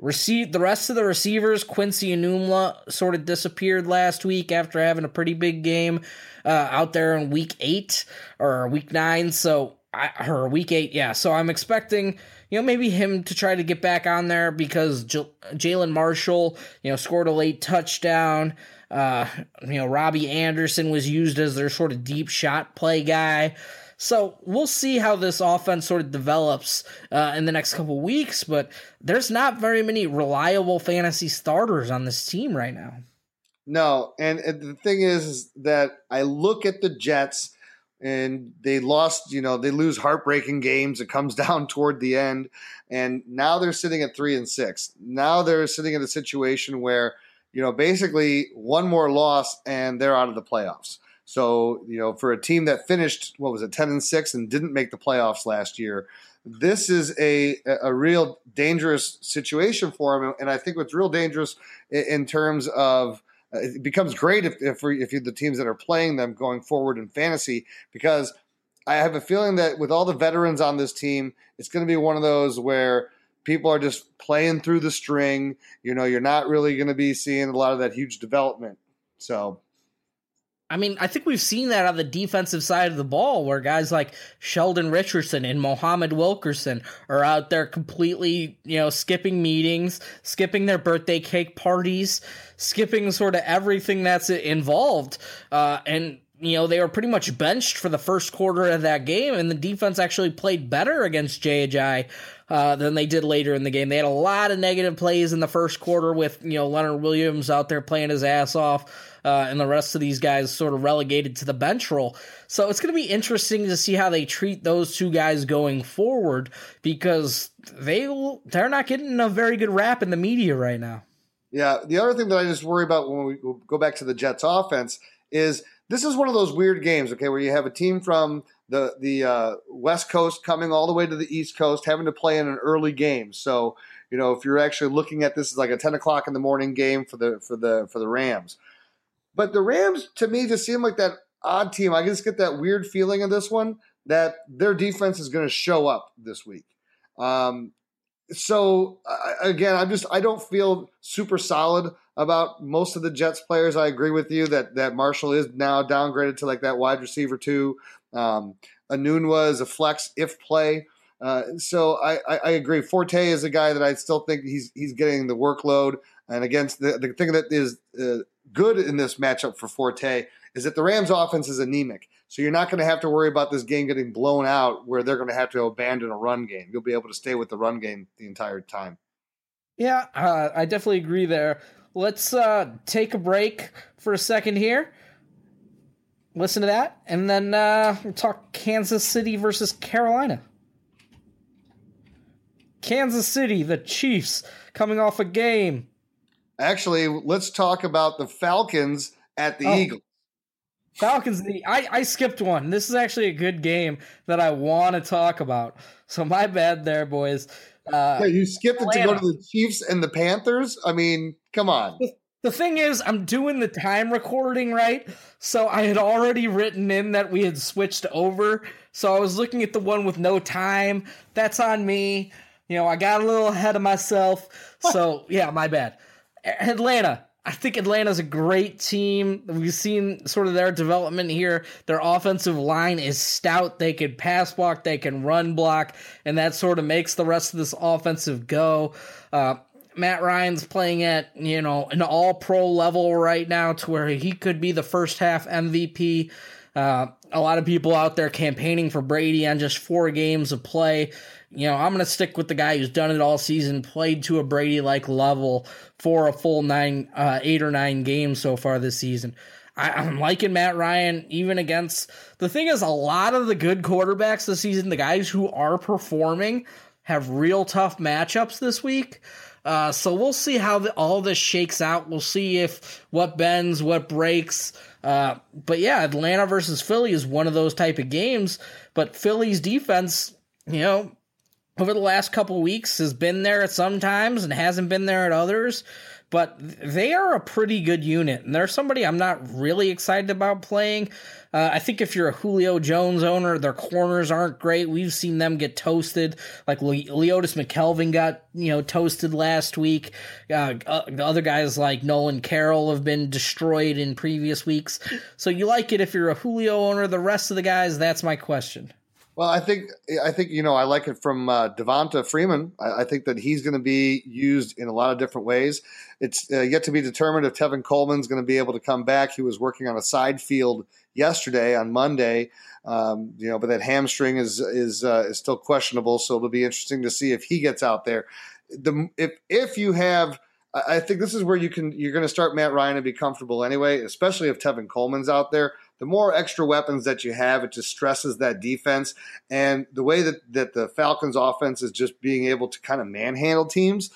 Receive the rest of the receivers, Quincy Enunwa sort of disappeared last week after having a pretty big game uh, out there in week eight or week nine. So, I, or week eight, yeah. So I'm expecting, you know, maybe him to try to get back on there because J- Jalen Marshall, you know, scored a late touchdown. Uh, you know, Robbie Anderson was used as their sort of deep shot play guy. So we'll see how this offense sort of develops uh, in the next couple weeks, but there's not very many reliable fantasy starters on this team right now. No, and, and the thing is, is that I look at the Jets and they lost, you know, they lose heartbreaking games. It comes down toward the end. And now they're sitting at three and six. Now they're sitting in a situation where, you know, basically one more loss and they're out of the playoffs. So, you know, for a team that finished, what was it, 10 and 6 and didn't make the playoffs last year, this is a, a real dangerous situation for them. And I think what's real dangerous in terms of uh, it becomes great if if, if the teams that are playing them going forward in fantasy because I have a feeling that with all the veterans on this team, it's going to be one of those where people are just playing through the string. You know, you're not really going to be seeing a lot of that huge development. So I mean, I think we've seen that on the defensive side of the ball where guys like Sheldon Richardson and Muhammad Wilkerson are out there completely, you know, skipping meetings, skipping their birthday cake parties, skipping sort of everything that's involved. Uh, and you know, they were pretty much benched for the first quarter of that game, and the defense actually played better against JHI uh, than they did later in the game. They had a lot of negative plays in the first quarter with, you know, Leonard Williams out there playing his ass off. Uh, and the rest of these guys sort of relegated to the bench role. So it's going to be interesting to see how they treat those two guys going forward because they they're not getting a very good rap in the media right now. Yeah, the other thing that I just worry about when we go back to the Jets offense is this is one of those weird games, okay, where you have a team from the the uh, West Coast coming all the way to the East Coast, having to play in an early game. So you know, if you're actually looking at this as like a 10 o'clock in the morning game for the for the for the Rams, but the Rams to me just seem like that odd team. I just get that weird feeling of this one that their defense is going to show up this week. Um, so again, I'm just I don't feel super solid about most of the Jets players. I agree with you that that Marshall is now downgraded to like that wide receiver too. Um, Enunwa is a flex if play. Uh, so I, I, I, agree. Forte is a guy that I still think he's he's getting the workload. And against the, the thing that is uh, good in this matchup for Forte is that the Rams offense is anemic. So you're not going to have to worry about this game getting blown out where they're going to have to abandon a run game. You'll be able to stay with the run game the entire time. Yeah, uh, I definitely agree there. Let's uh, take a break for a second here. Listen to that, and then uh, we'll talk Kansas City versus Carolina. Kansas City, the Chiefs, coming off a game. Actually, let's talk about the Falcons at the oh. Eagles. Falcons. The I I skipped one. This is actually a good game that I want to talk about. So my bad there, boys. Uh, yeah, you skipped Atlanta. it to go to the Chiefs and the Panthers. I mean, come on. The, the thing is, I'm doing the time recording right, so I had already written in that we had switched over. So I was looking at the one with no time. That's on me. You know, I got a little ahead of myself. So yeah, my bad. Atlanta I think Atlanta's a great team. We've seen sort of their development here. Their offensive line is stout. They can pass block, they can run block, and that sort of makes the rest of this offensive go. Uh, Matt Ryan's playing at, you know, an all pro level right now to where he could be the first half MVP. Uh, a lot of people out there campaigning for Brady on just four games of play you know, I'm going to stick with the guy who's done it all season, played to a Brady like level for a full nine, uh, eight or nine games so far this season. I, I'm liking Matt Ryan even against the thing is a lot of the good quarterbacks this season, the guys who are performing, have real tough matchups this week. Uh, so we'll see how the, all this shakes out. We'll see if what bends, what breaks. Uh, but yeah, Atlanta versus Philly is one of those type of games. But Philly's defense, you know, over the last couple weeks has been there at some times and hasn't been there at others. But they are a pretty good unit, and they're somebody I'm not really excited about playing. Uh, I think if you're a Julio Jones owner, their corners aren't great. We've seen them get toasted. Like Le- Leodis McKelvin got you know toasted last week. Uh, uh, the other guys like Nolan Carroll have been destroyed in previous weeks. So you like it if you're a Julio owner. The rest of the guys, that's my question. Well, I think I think you know I like it from uh, Devonta Freeman. I, I, think that he's going to be used in a lot of different ways. It's uh, yet to be determined if Tevin Coleman's going to be able to come back. He was working on a side field yesterday on Monday, um, you know, but that hamstring is is uh, is still questionable. So it'll be interesting to see if he gets out there. The if if you have. I think this is where you can you're going to start Matt Ryan and be comfortable anyway, especially if Tevin Coleman's out there the more extra weapons that you have, it just stresses that defense. And the way that, that the Falcons offense is just being able to kind of manhandle teams,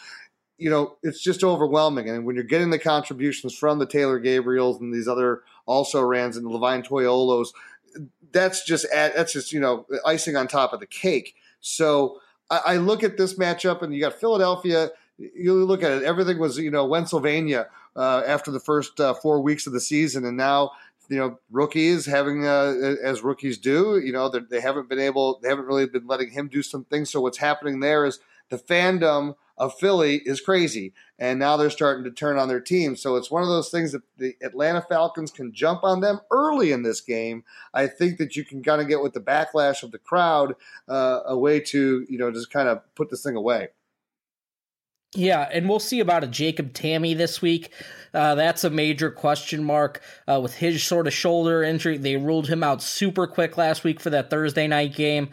you know, it's just overwhelming. And when you're getting the contributions from the Taylor Gabriels and these other also rans and Levine Toilolos, that's just that's just you know icing on top of the cake. So I, I look at this matchup, and you got Philadelphia. You look at it; everything was you know Pennsylvania uh, after the first uh, four weeks of the season, and now you know rookies having uh, as rookies do. You know they haven't been able, they haven't really been letting him do some things. So what's happening there is the fandom of Philly is crazy. And now they're starting to turn on their team. So it's one of those things that the Atlanta Falcons can jump on them early in this game. I think that you can kind of get with the backlash of the crowd uh, a way to, you know, just kind of put this thing away. Yeah, and we'll see about a Jacob Tamme this week. Uh, that's a major question mark uh, with his sort of shoulder injury. They ruled him out super quick last week for that Thursday night game.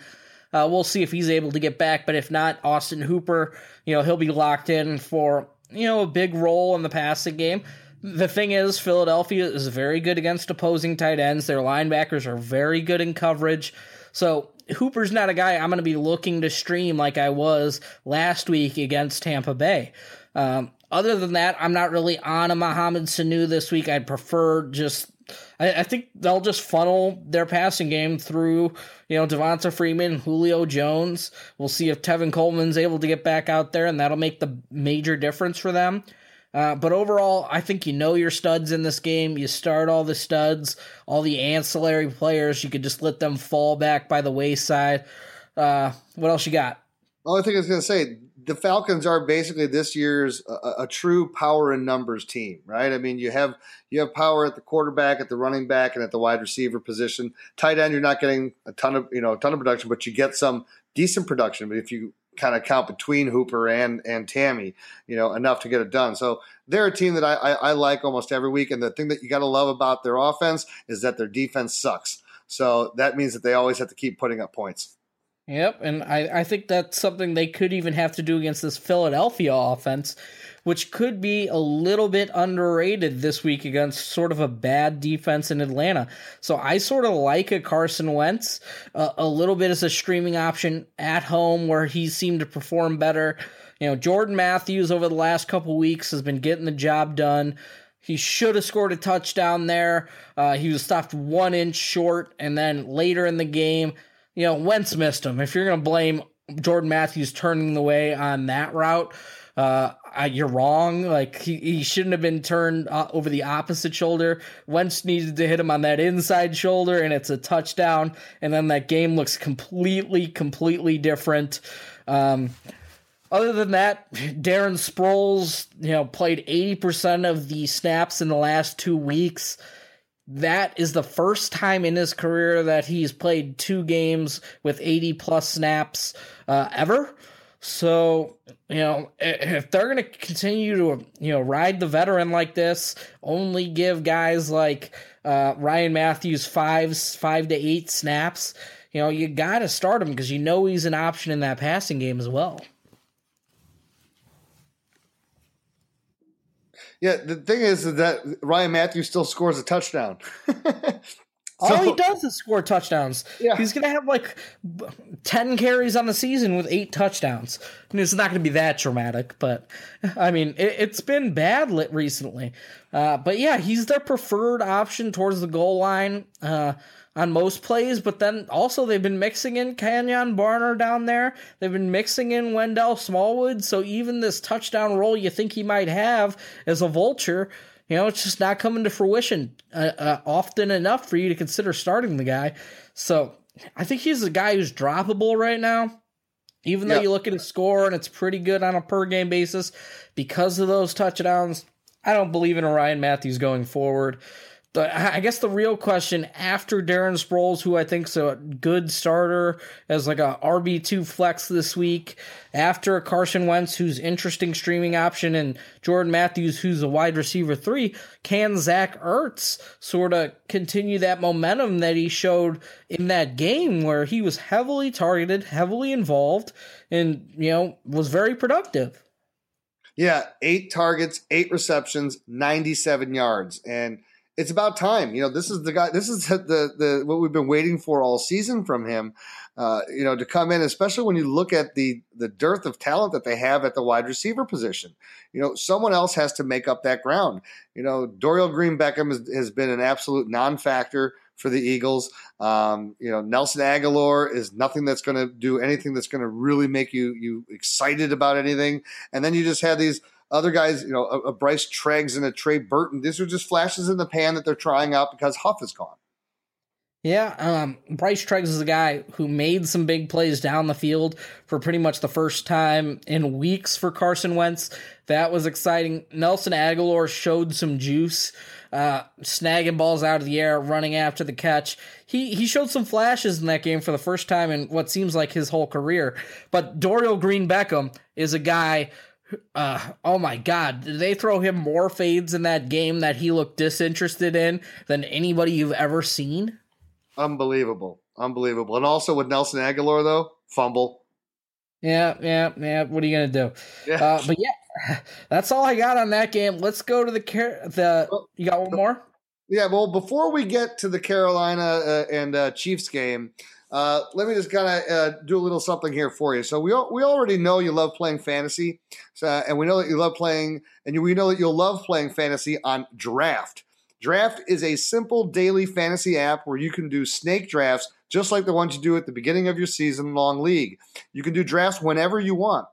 Uh, we'll see if he's able to get back, but if not, Austin Hooper, you know, he'll be locked in for, you know, a big role in the passing game. The thing is, Philadelphia is very good against opposing tight ends. Their linebackers are very good in coverage. So Hooper's not a guy I'm going to be looking to stream like I was last week against Tampa Bay. Um, other than that, I'm not really on a Mohamed Sanu this week. I'd prefer just I, I, think they'll just funnel their passing game through, you know, Devonta Freeman, Julio Jones. We'll see if Tevin Coleman's able to get back out there, and that'll make the major difference for them. Uh, but overall, I think you know your studs in this game. You start all the studs, all the ancillary players. You could just let them fall back by the wayside. Uh, what else you got? The only thing I was going to say, the Falcons are basically this year's a, a, true power in numbers team, right? I mean, you have you have power at the quarterback, at the running back, and at the wide receiver position. Tight end, you're not getting a ton of you know a ton of production, but you get some decent production. But if you kind of count between Hooper and and Tamme, you know, enough to get it done. So they're a team that I, I, I like almost every week. And the thing that you got to love about their offense is that their defense sucks. So that means that they always have to keep putting up points. Yep, and I, I think that's something they could even have to do against this Philadelphia offense, which could be a little bit underrated this week against sort of a bad defense in Atlanta. So I sort of like a Carson Wentz uh, a little bit as a streaming option at home where he seemed to perform better. You know, Jordan Matthews over the last couple weeks has been getting the job done. He should have scored a touchdown there. Uh, he was stopped one inch short, and then later in the game, you know, Wentz missed him. If you're going to blame Jordan Matthews turning the way on that route, uh, you're wrong. Like he, he shouldn't have been turned uh, over the opposite shoulder. Wentz needed to hit him on that inside shoulder, and it's a touchdown. And then that game looks completely, completely different. Um, other than that, Darren Sproles, you know, played 80% of the snaps in the last two weeks that is the first time in his career that he's played two games with 80 plus snaps uh, ever. So, you know, if they're going to continue to, you know, ride the veteran like this, only give guys like uh, Ryan Mathews five, five to eight snaps, you know, you got to start him because you know he's an option in that passing game as well. Yeah, the thing is that Ryan Mathews still scores a touchdown. So, All he does is score touchdowns. Yeah. He's going to have like 10 carries on the season with eight touchdowns. I mean, it's not going to be that dramatic, but I mean, it, has been bad lit recently. Uh, but yeah, he's their preferred option towards the goal line. Uh, on most plays, but then also they've been mixing in Kenjon Barner down there. They've been mixing in Wendell Smallwood. So even this touchdown role you think he might have as a vulture, you know, it's just not coming to fruition uh, uh, often enough for you to consider starting the guy. So I think he's a guy who's droppable right now. Even though yep. you look at his score and it's pretty good on a per game basis because of those touchdowns, I don't believe in Ryan Mathews going forward I guess the real question after Darren Sproles, who I think is a good starter as like a RB two flex this week, after Carson Wentz, who's interesting streaming option, and Jordan Matthews, who's a wide receiver three, can Zach Ertz sort of continue that momentum that he showed in that game where he was heavily targeted, heavily involved, and you know was very productive. Yeah, eight targets, eight receptions, ninety seven yards, and it's about time. You know, this is the guy. This is the the, what we've been waiting for all season from him. Uh, you know, to come in, especially when you look at the the dearth of talent that they have at the wide receiver position. You know, someone else has to make up that ground. You know, Dorial Green Beckham has, has been an absolute non-factor for the Eagles. Um, you know, Nelson Agholor is nothing that's going to do anything that's going to really make you you excited about anything. And then you just have these other guys, you know, a, a Bryce Treggs and a Trey Burton. These are just flashes in the pan that they're trying out because Huff is gone. Yeah, um, Bryce Treggs is a guy who made some big plays down the field for pretty much the first time in weeks for Carson Wentz. That was exciting. Nelson Agholor showed some juice, uh, snagging balls out of the air, running after the catch. He he showed some flashes in that game for the first time in what seems like his whole career. But Dorial Green Beckham is a guy uh, oh my God, did they throw him more fades in that game that he looked disinterested in than anybody you've ever seen? Unbelievable. Unbelievable. And also with Nelson Agholor though, fumble. Yeah, yeah, yeah. What are you going to do? Yeah. Uh, but yeah, that's all I got on that game. Let's go to the. Car- the you got one more? Yeah, well, before we get to the Carolina uh, and uh, Chiefs game, uh, let me just kind of uh, do a little something here for you. So we we already know you love playing fantasy, so, and we know that you love playing, and we know that you'll love playing fantasy on Draft. Draft is a simple daily fantasy app where you can do snake drafts just like the ones you do at the beginning of your season long league. You can do drafts whenever you want.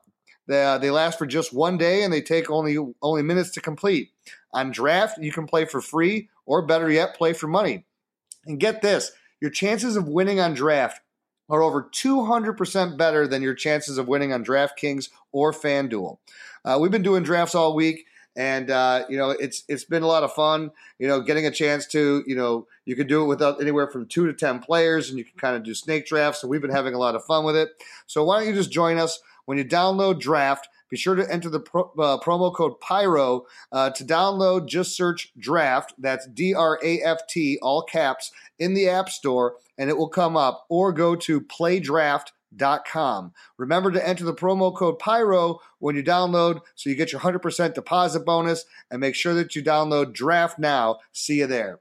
They, uh, they last for just one day and they take only only minutes to complete. On Draft, you can play for free or better yet, play for money. And get this, your chances of winning on Draft are over 200% better than your chances of winning on DraftKings or FanDuel. Uh, we've been doing drafts all week and uh, you know it's it's been a lot of fun. You know, getting a chance to you know you can do it without anywhere from two to ten players, and you can kind of do snake drafts. And we've been having a lot of fun with it. So why don't you just join us when you download Draft? Be sure to enter the pro, uh, promo code PYRO uh, to download. Just search Draft. That's D R A F T, all caps, in the App Store, and it will come up. Or go to PlayDraft com. Remember to enter the promo code PYRO when you download so you get your 100% deposit bonus and make sure that you download Draft now. See you there.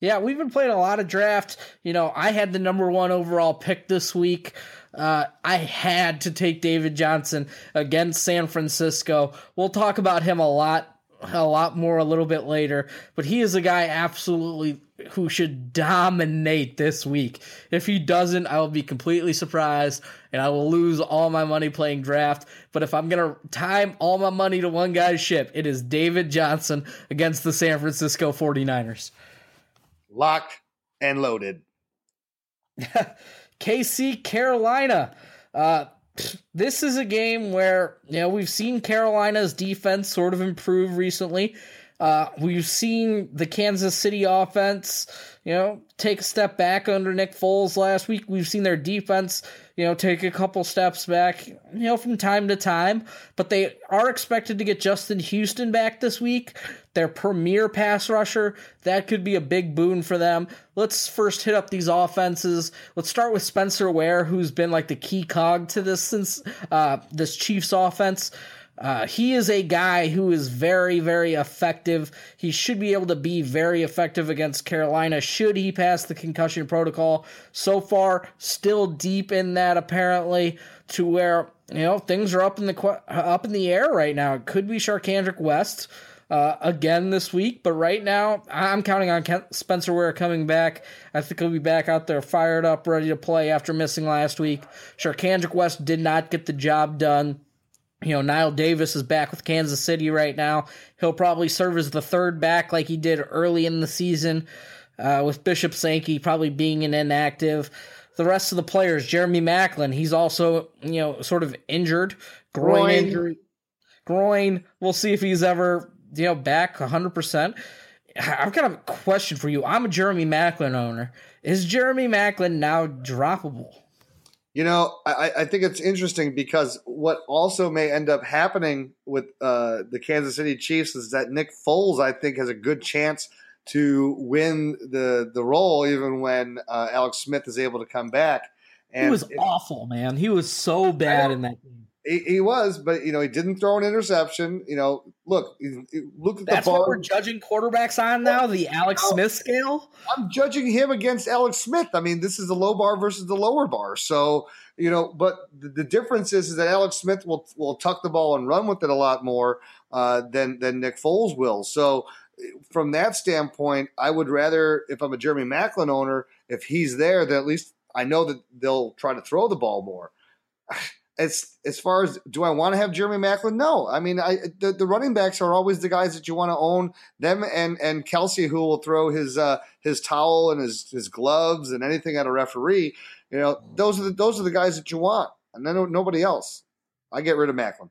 Yeah, we've been playing a lot of draft. You know, I had the number one overall pick this week. Uh, I had to take David Johnson against San Francisco. We'll talk about him a lot a lot more a little bit later, but he is a guy absolutely who should dominate this week. If he doesn't, I will be completely surprised and I will lose all my money playing draft. But if I'm going to time all my money to one guy's ship, it is David Johnson against the San Francisco 49ers. Locked and loaded. KC Carolina. Uh, this is a game where you know we've seen Carolina's defense sort of improve recently. Uh, we've seen the Kansas City offense, you know, take a step back under Nick Foles last week. We've seen their defense, you know, take a couple steps back, you know, from time to time. But they are expected to get Justin Houston back this week, their premier pass rusher. That could be a big boon for them. Let's first hit up these offenses. Let's start with Spencer Ware, who's been like the key cog to this since uh, this Chiefs offense. Uh, he is a guy who is very, very effective. He should be able to be very effective against Carolina should he pass the concussion protocol. So far, still deep in that apparently, to where you know things are up in the up in the air right now. It could be Charcandrick West. Uh, again this week. But right now, I'm counting on Spencer Ware coming back. I think he'll be back out there, fired up, ready to play after missing last week. Charcandrick West did not get the job done you know, Knile Davis is back with Kansas City right now. He'll probably serve as the third back like he did early in the season, uh, with Bishop Sankey probably being an inactive. The rest of the players, Jeremy Maclin, he's also, you know, sort of injured. Groin, groin. injury. Groin. We'll see if he's ever, you know, back 100%. I've got a question for you. I'm a Jeremy Maclin owner. Is Jeremy Maclin now droppable? You know, I, I, think it's interesting because what also may end up happening with uh, the Kansas City Chiefs is that Nick Foles, I think, has a good chance to win the the role, even when uh, Alex Smith is able to come back. And he was awful, man. He was so bad in that game. He, he, was, but you know, he didn't throw an interception. You know, look, look at That's the bar. what we're judging quarterbacks on now, the Alex Smith scale. I'm judging him against Alex Smith. I mean, this is the low bar versus the lower bar. So you know, but the, the difference is, is that Alex Smith will will tuck the ball and run with it a lot more uh, than than Nick Foles will. So from that standpoint, I would rather, if I'm a Jeremy Maclin owner, if he's there, then at least I know that they'll try to throw the ball more. As as far as do I want to have Jeremy Maclin? No, I mean I the, the running backs are always the guys that you want to own them and and Kelce who will throw his uh, his towel and his his gloves and anything at a referee. You know those are the those are the guys that you want, and then nobody else. I get rid of Maclin.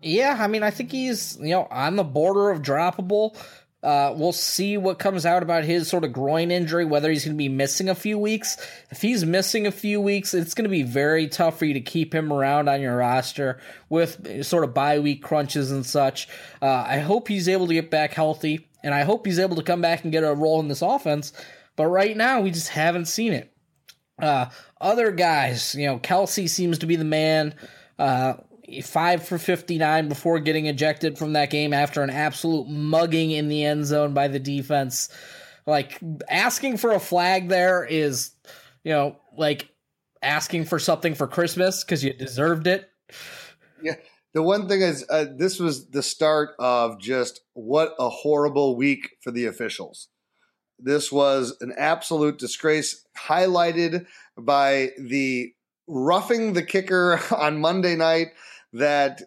Yeah, I mean, I think he's you know on the border of droppable. Uh, we'll see what comes out about his sort of groin injury, whether he's going to be missing a few weeks. If he's missing a few weeks, it's going to be very tough for you to keep him around on your roster with sort of bye week crunches and such. Uh, I hope he's able to get back healthy, and I hope he's able to come back and get a role in this offense. But right now, we just haven't seen it. Uh, other guys, you know, Kelce seems to be the man. Uh, five for 59 before getting ejected from that game after an absolute mugging in the end zone by the defense. Like asking for a flag there is, you know, like asking for something for Christmas because you deserved it. Yeah. The one thing is, uh, this was the start of just what a horrible week for the officials. This was an absolute disgrace, highlighted by the roughing the kicker on Monday night that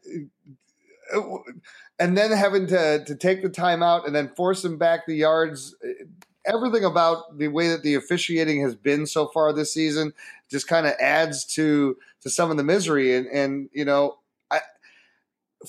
and then having to to take the time out and then force him back the yards everything about the way that the officiating has been so far this season just kind of adds to to some of the misery and and you know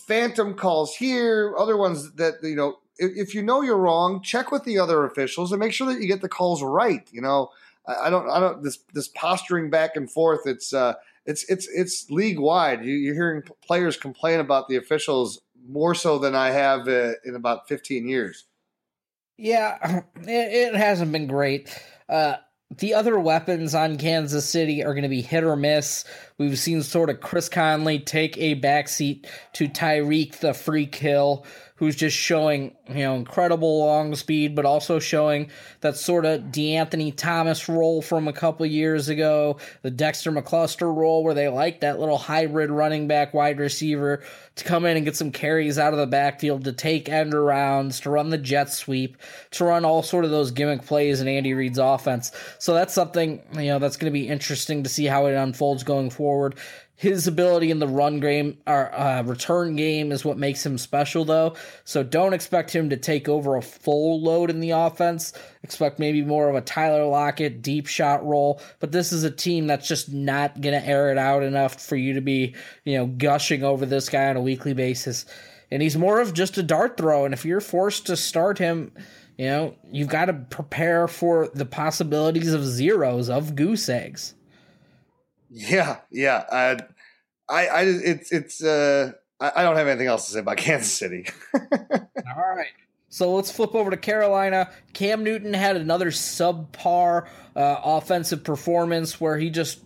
phantom calls here other ones that you know if, if, you know you're wrong check with the other officials and make sure that you get the calls right you know? I, I don't i don't this this posturing back and forth it's uh it's it's it's league wide. You, are hearing players complain about the officials more so than I have uh, in about 15 years. Yeah, it, it hasn't been great. Uh, the other weapons on Kansas City are going to be hit or miss. We've seen sort of Chris Conley take a backseat to Tyreek the free hill, who's just showing, you know, incredible long speed, but also showing that sort of DeAnthony Thomas role from a couple years ago, the Dexter McCluster role where they like that little hybrid running back wide receiver to come in and get some carries out of the backfield, to take end arounds, to run the jet sweep, to run all sort of those gimmick plays in Andy Reid's offense. So that's something, you know, that's going to be interesting to see how it unfolds going forward. His ability in the run game or uh, return game is what makes him special, though. So don't expect him to take over a full load in the offense. Expect maybe more of a Tyler Lockett deep shot role. But this is a team that's just not going to air it out enough for you to be, you know, gushing over this guy on a weekly basis. And he's more of just a dart throw. And if you're forced to start him, you know, you've got to prepare for the possibilities of zeros, of goose eggs. Yeah, yeah. Uh, I, I, it's, it's. Uh, I, I don't have anything else to say about Kansas City. All right. So let's flip over to Carolina. Cam Newton had another subpar uh, offensive performance where he just,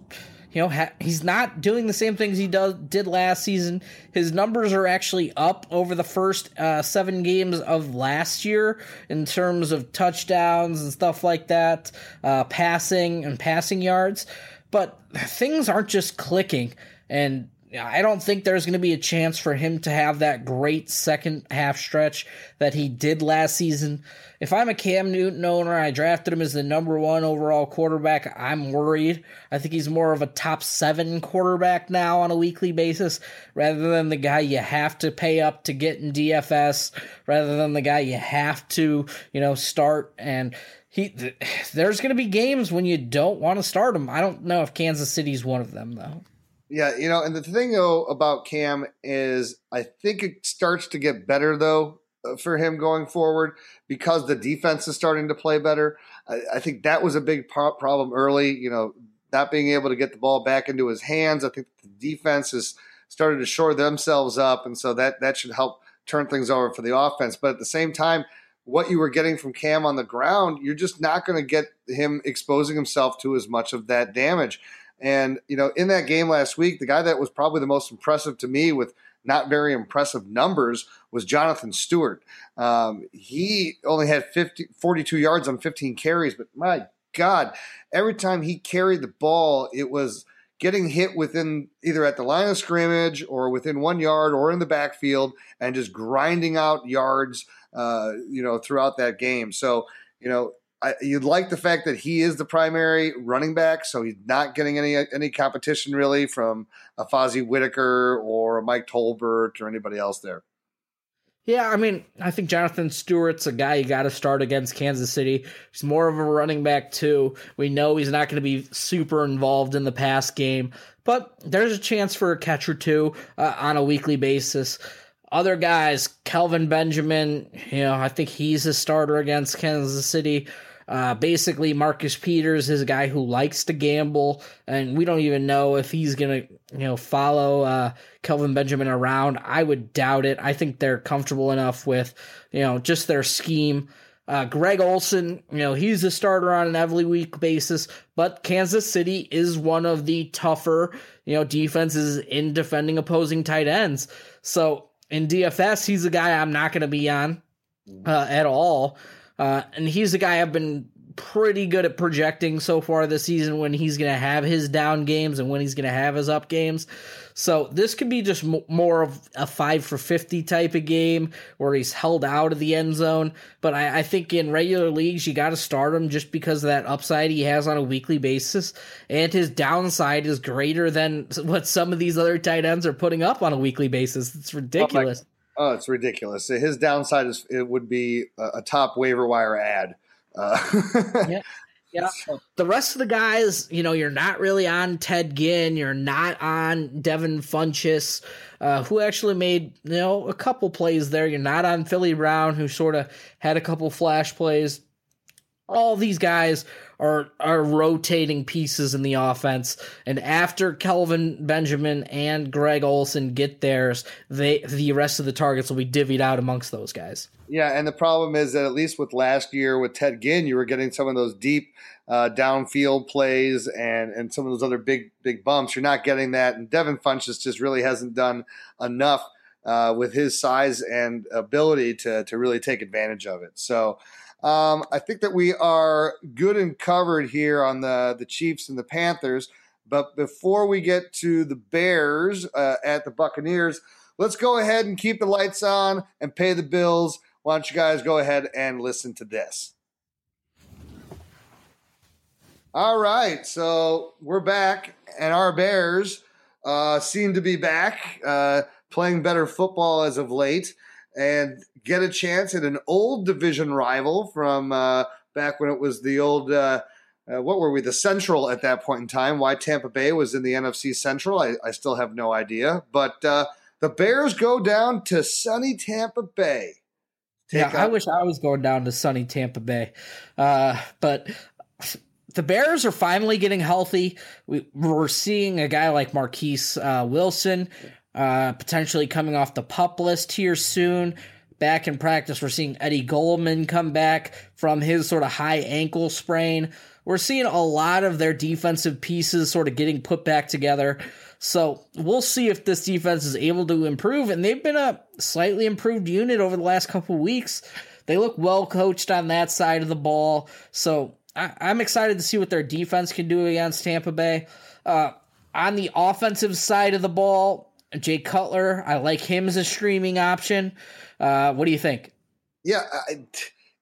you know, ha- he's not doing the same things he does did last season. His numbers are actually up over the first uh, seven games of last year in terms of touchdowns and stuff like that, uh, passing and passing yards but things aren't just clicking. And I don't think there's going to be a chance for him to have that great second half stretch that he did last season. If I'm a Cam Newton owner, I drafted him as the number one overall quarterback. I'm worried. I think he's more of a top seven quarterback now on a weekly basis rather than the guy you have to pay up to get in DFS, rather than the guy you have to, you know, start. And he there's going to be games when you don't want to start him. I don't know if Kansas City's one of them though. Yeah, you know, and the thing though about Cam is I think it starts to get better though uh, for him going forward because the defense is starting to play better. I, I think that was a big problem early. You know, not being able to get the ball back into his hands. I think the defense has started to shore themselves up, and so that that should help turn things over for the offense. But at the same time, what you were getting from Cam on the ground, you're just not going to get him exposing himself to as much of that damage. And, you know, in that game last week, the guy that was probably the most impressive to me with not very impressive numbers was Jonathan Stewart. Um, he only had 50, 42 yards on 15 carries, but my God, every time he carried the ball, it was getting hit within either at the line of scrimmage or within one yard or in the backfield and just grinding out yards, uh, you know, throughout that game. So, you know, I, you'd like the fact that he is the primary running back, so he's not getting any any competition really from a Fozzie Whitaker or a Mike Tolbert or anybody else there. Yeah, I mean, I think Jonathan Stewart's a guy you got to start against Kansas City. He's more of a running back, too. We know he's not going to be super involved in the pass game, but there's a chance for a catch or two uh, on a weekly basis. Other guys, Kelvin Benjamin, you know, I think he's a starter against Kansas City. Uh, basically, Marcus Peters is a guy who likes to gamble, and we don't even know if he's gonna, you know, follow uh, Kelvin Benjamin around. I would doubt it. I think they're comfortable enough with, you know, just their scheme. Uh, Greg Olsen, you know, he's a starter on an every week basis, but Kansas City is one of the tougher, you know, defenses in defending opposing tight ends. So in DFS, he's a guy I'm not going to be on uh, at all. Uh, and he's the guy I've been pretty good at projecting so far this season when he's going to have his down games and when he's going to have his up games. So this could be just m- more of a five for 50 type of game where he's held out of the end zone. But I, I think in regular leagues, you got to start him just because of that upside he has on a weekly basis. And his downside is greater than what some of these other tight ends are putting up on a weekly basis. It's ridiculous. Oh Oh, it's ridiculous. His downside is it would be a, top waiver wire ad. Uh, yeah. Yeah. The rest of the guys, you know, you're not really on Ted Ginn. You're not on Devin Funchess, uh, who actually made, you know, a couple plays there. You're not on Philly Brown, who sort of had a couple flash plays. All these guys are are rotating pieces in the offense. And after Kelvin Benjamin and Greg Olsen get theirs, they the rest of the targets will be divvied out amongst those guys. Yeah, and the problem is that at least with last year with Ted Ginn, you were getting some of those deep uh, downfield plays and and some of those other big big bumps. You're not getting that, and Devin Funchess just really hasn't done enough uh, with his size and ability to to really take advantage of it. So. Um, I think that we are good and covered here on the, the Chiefs and the Panthers. But before we get to the Bears uh, at the Buccaneers, let's go ahead and keep the lights on and pay the bills. Why don't you guys go ahead and listen to this? All right, so we're back, and our Bears uh, seem to be back, uh, playing better football as of late and get a chance at an old division rival from uh, back when it was the old. Uh, uh, what were we? The Central at that point in time. Why Tampa Bay was in the NFC Central, I, I still have no idea. But uh, the Bears go down to sunny Tampa Bay. Yeah, I wish I was going down to sunny Tampa Bay. Uh, but the Bears are finally getting healthy. We, are seeing a guy like Marquess uh, Wilson uh, potentially coming off the pup list here soon. Back in practice, we're seeing Eddie Goldman come back from his sort of high ankle sprain. We're seeing a lot of their defensive pieces sort of getting put back together. So we'll see if this defense is able to improve. And they've been a slightly improved unit over the last couple weeks. They look well coached on that side of the ball. So I- am excited to see what their defense can do against Tampa Bay. Uh, on the offensive side of the ball, Jay Cutler, I like him as a streaming option. Uh, what do you think? Yeah,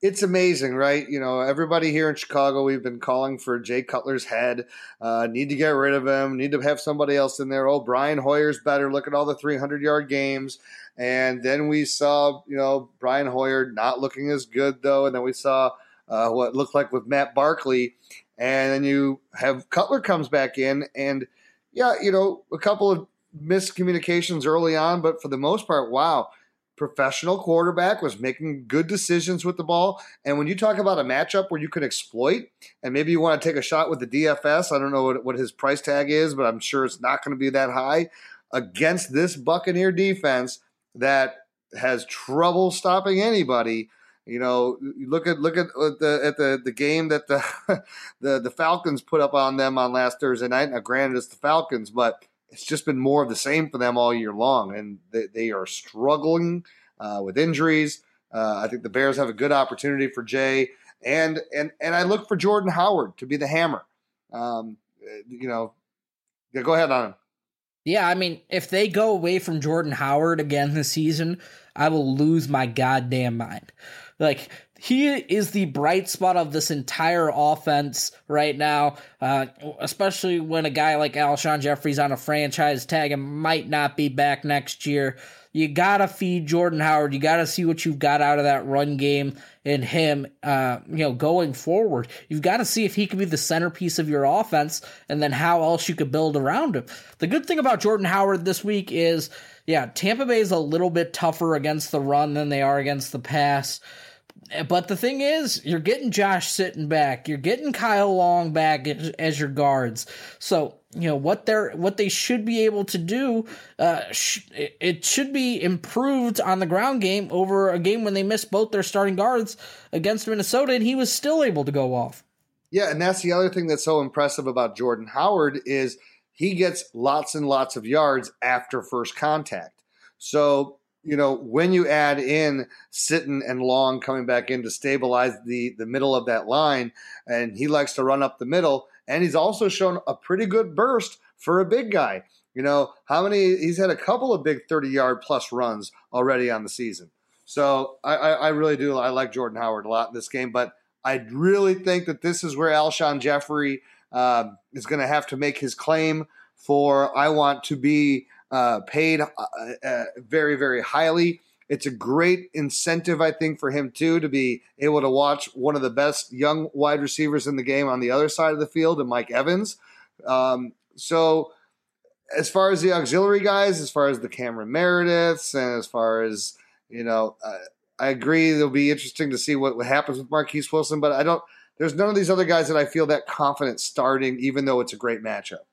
it's amazing, right? You know, everybody here in Chicago, we've been calling for Jay Cutler's head. Uh, need to get rid of him. Need to have somebody else in there. Oh, Brian Hoyer's better. Look at all the 300 yard games. And then we saw, you know, Brian Hoyer not looking as good though. And then we saw uh, what looked like with Matt Barkley. And then you have Cutler comes back in, and yeah, you know, a couple of miscommunications early on, but for the most part, wow, professional quarterback was making good decisions with the ball. And when you talk about a matchup where you can exploit, and maybe you want to take a shot with the DFS, I don't know what, what his price tag is, but I'm sure it's not going to be that high against this Buccaneer defense that has trouble stopping anybody. You know, look at look at uh, the at the the game that the the the Falcons put up on them on last Thursday night. Now, granted, it's the Falcons, but it's just been more of the same for them all year long, and they, they are struggling uh, with injuries. Uh, I think the Bears have a good opportunity for Jay, and and and I look for Jordan Howard to be the hammer. Um, you know, yeah, go ahead on him. Yeah, I mean, if they go away from Jordan Howard again this season, I will lose my goddamn mind. Like he is the bright spot of this entire offense right now, uh, especially when a guy like Alshon Jeffery's on a franchise tag and might not be back next year. You gotta feed Jordan Howard. You gotta see what you've got out of that run game and him. Uh, you know, going forward, you've got to see if he can be the centerpiece of your offense, and then how else you could build around him. The good thing about Jordan Howard this week is, yeah, Tampa Bay is a little bit tougher against the run than they are against the pass. But the thing is, you're getting Josh Sitton back. You're getting Kyle Long back as, as your guards. So you know what they're what they should be able to do. Uh, sh- it should be improved on the ground game over a game when they missed both their starting guards against Minnesota, and he was still able to go off. Yeah, and that's the other thing that's so impressive about Jordan Howard is he gets lots and lots of yards after first contact. So you know, when you add in Sitton and Long coming back in to stabilize the the middle of that line, and he likes to run up the middle, and he's also shown a pretty good burst for a big guy. You know, how many? He's had a couple of big thirty yard plus runs already on the season. So I, I, I really do. I like Jordan Howard a lot in this game, but I really think that this is where Alshon Jeffery uh, is going to have to make his claim for I want to be uh, paid uh, uh, very, very highly. It's a great incentive, I think, for him too to be able to watch one of the best young wide receivers in the game on the other side of the field, and Mike Evans. Um, so, as far as the auxiliary guys, as far as the Cameron Merediths, and as far as you know, uh, I agree. It'll be interesting to see what, what happens with Marquess Wilson, but I don't. There's none of these other guys that I feel that confident starting, even though it's a great matchup.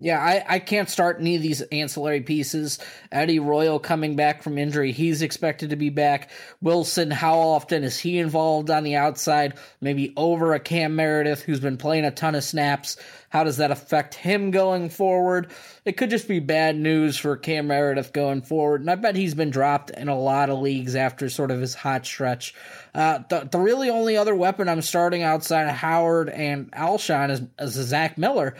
Yeah, I, I can't start any of these ancillary pieces. Eddie Royal coming back from injury, he's expected to be back. Wilson, how often is he involved on the outside? Maybe over a Cam Meredith who's been playing a ton of snaps. How does that affect him going forward? It could just be bad news for Cam Meredith going forward. And I bet he's been dropped in a lot of leagues after sort of his hot stretch. Uh, the, the really only other weapon I'm starting outside of Howard and Alshon is, is Zach Miller.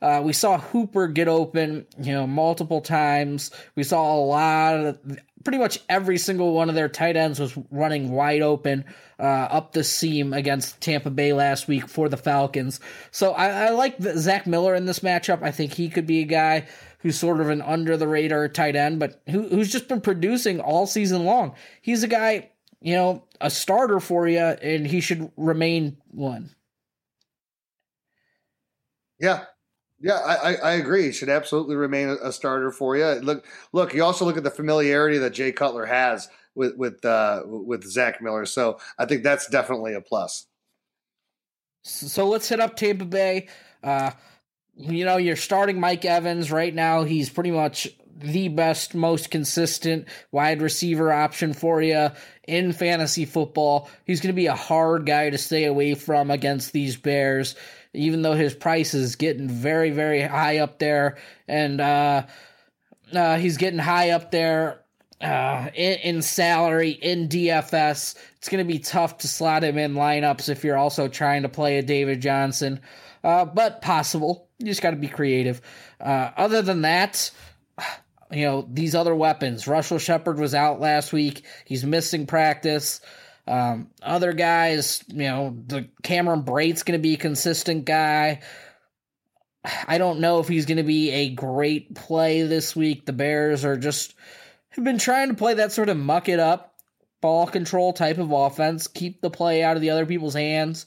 Uh, we saw Hooper get open, you know, multiple times. We saw a lot of, pretty much every single one of their tight ends was running wide open uh, up the seam against Tampa Bay last week for the Falcons. So I, I like Zach Miller in this matchup. I think he could be a guy who's sort of an under the radar tight end, but who, who's just been producing all season long. He's a guy, you know, a starter for you, and he should remain one. Yeah, yeah, I, I agree. He should absolutely remain a starter for you. Look, look. You also look at the familiarity that Jay Cutler has with with uh, with Zach Miller. So I think that's definitely a plus. So let's hit up Tampa Bay. Uh, you know, you're starting Mike Evans right now. He's pretty much the best, most consistent wide receiver option for you in fantasy football. He's going to be a hard guy to stay away from against these Bears even though his price is getting very, very high up there, and uh, uh, he's getting high up there uh, in, in, salary in DFS. It's going to be tough to slot him in lineups if you're also trying to play a David Johnson, uh, but possible. You just got to be creative. Uh, other than that, you know, these other weapons. Russell Shepard was out last week. He's missing practice. Um, other guys, you know, the Cameron Brate's going to be a consistent guy. I don't know if he's going to be a great play this week. The Bears are just have been trying to play that sort of muck it up ball control type of offense, keep the play out of the other people's hands.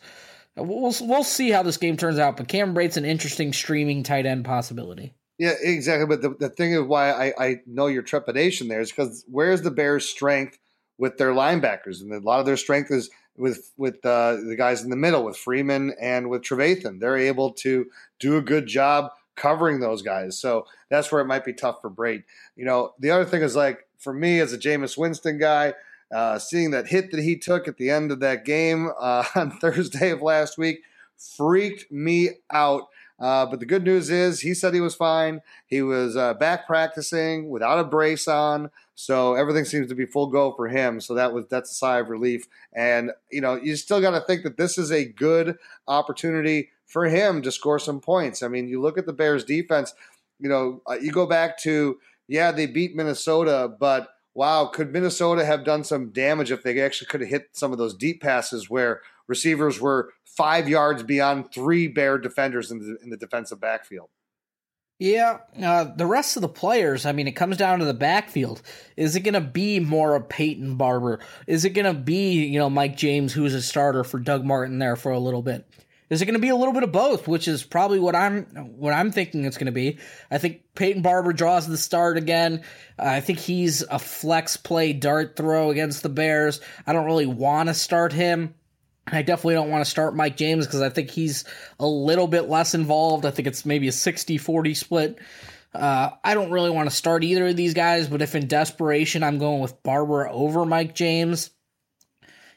We'll we'll see how this game turns out, but Cameron Brate's an interesting streaming tight end possibility. Yeah, exactly. But the, the thing of why I, I know your trepidation there is because where's the Bears' strength with their linebackers, and a lot of their strength is with with uh, the guys in the middle, with Freeman and with Trevathan. They're able to do a good job covering those guys. So that's where it might be tough for Brate. You know, the other thing is like for me as a Jameis Winston guy, Uh, seeing that hit that he took at the end of that game uh, on Thursday of last week freaked me out. Uh, but the good news is he said he was fine. He was uh, back practicing without a brace on, so everything seems to be full go for him. So that was that's a sigh of relief. And you know, you still got to think that this is a good opportunity for him to score some points. I mean, you look at the Bears defense. You know, uh, you go back to yeah, they beat Minnesota, but wow, could Minnesota have done some damage if they actually could have hit some of those deep passes where receivers were five yards beyond three Bear defenders in the, in the defensive backfield. Yeah, uh, the rest of the players, I mean, it comes down to the backfield. Is it going to be more of Peyton Barber? Is it going to be, you know, Mike James, who's a starter for Doug Martin there for a little bit? Is it going to be a little bit of both, which is probably what I'm what I'm thinking it's going to be. I think Peyton Barber draws the start again. Uh, I think he's a flex play dart throw against the Bears. I don't really want to start him. I definitely don't want to start Mike James because I think he's a little bit less involved. I think it's maybe a 60 40 split. Uh, I don't really want to start either of these guys, but if in desperation, I'm going with Barber over Mike James.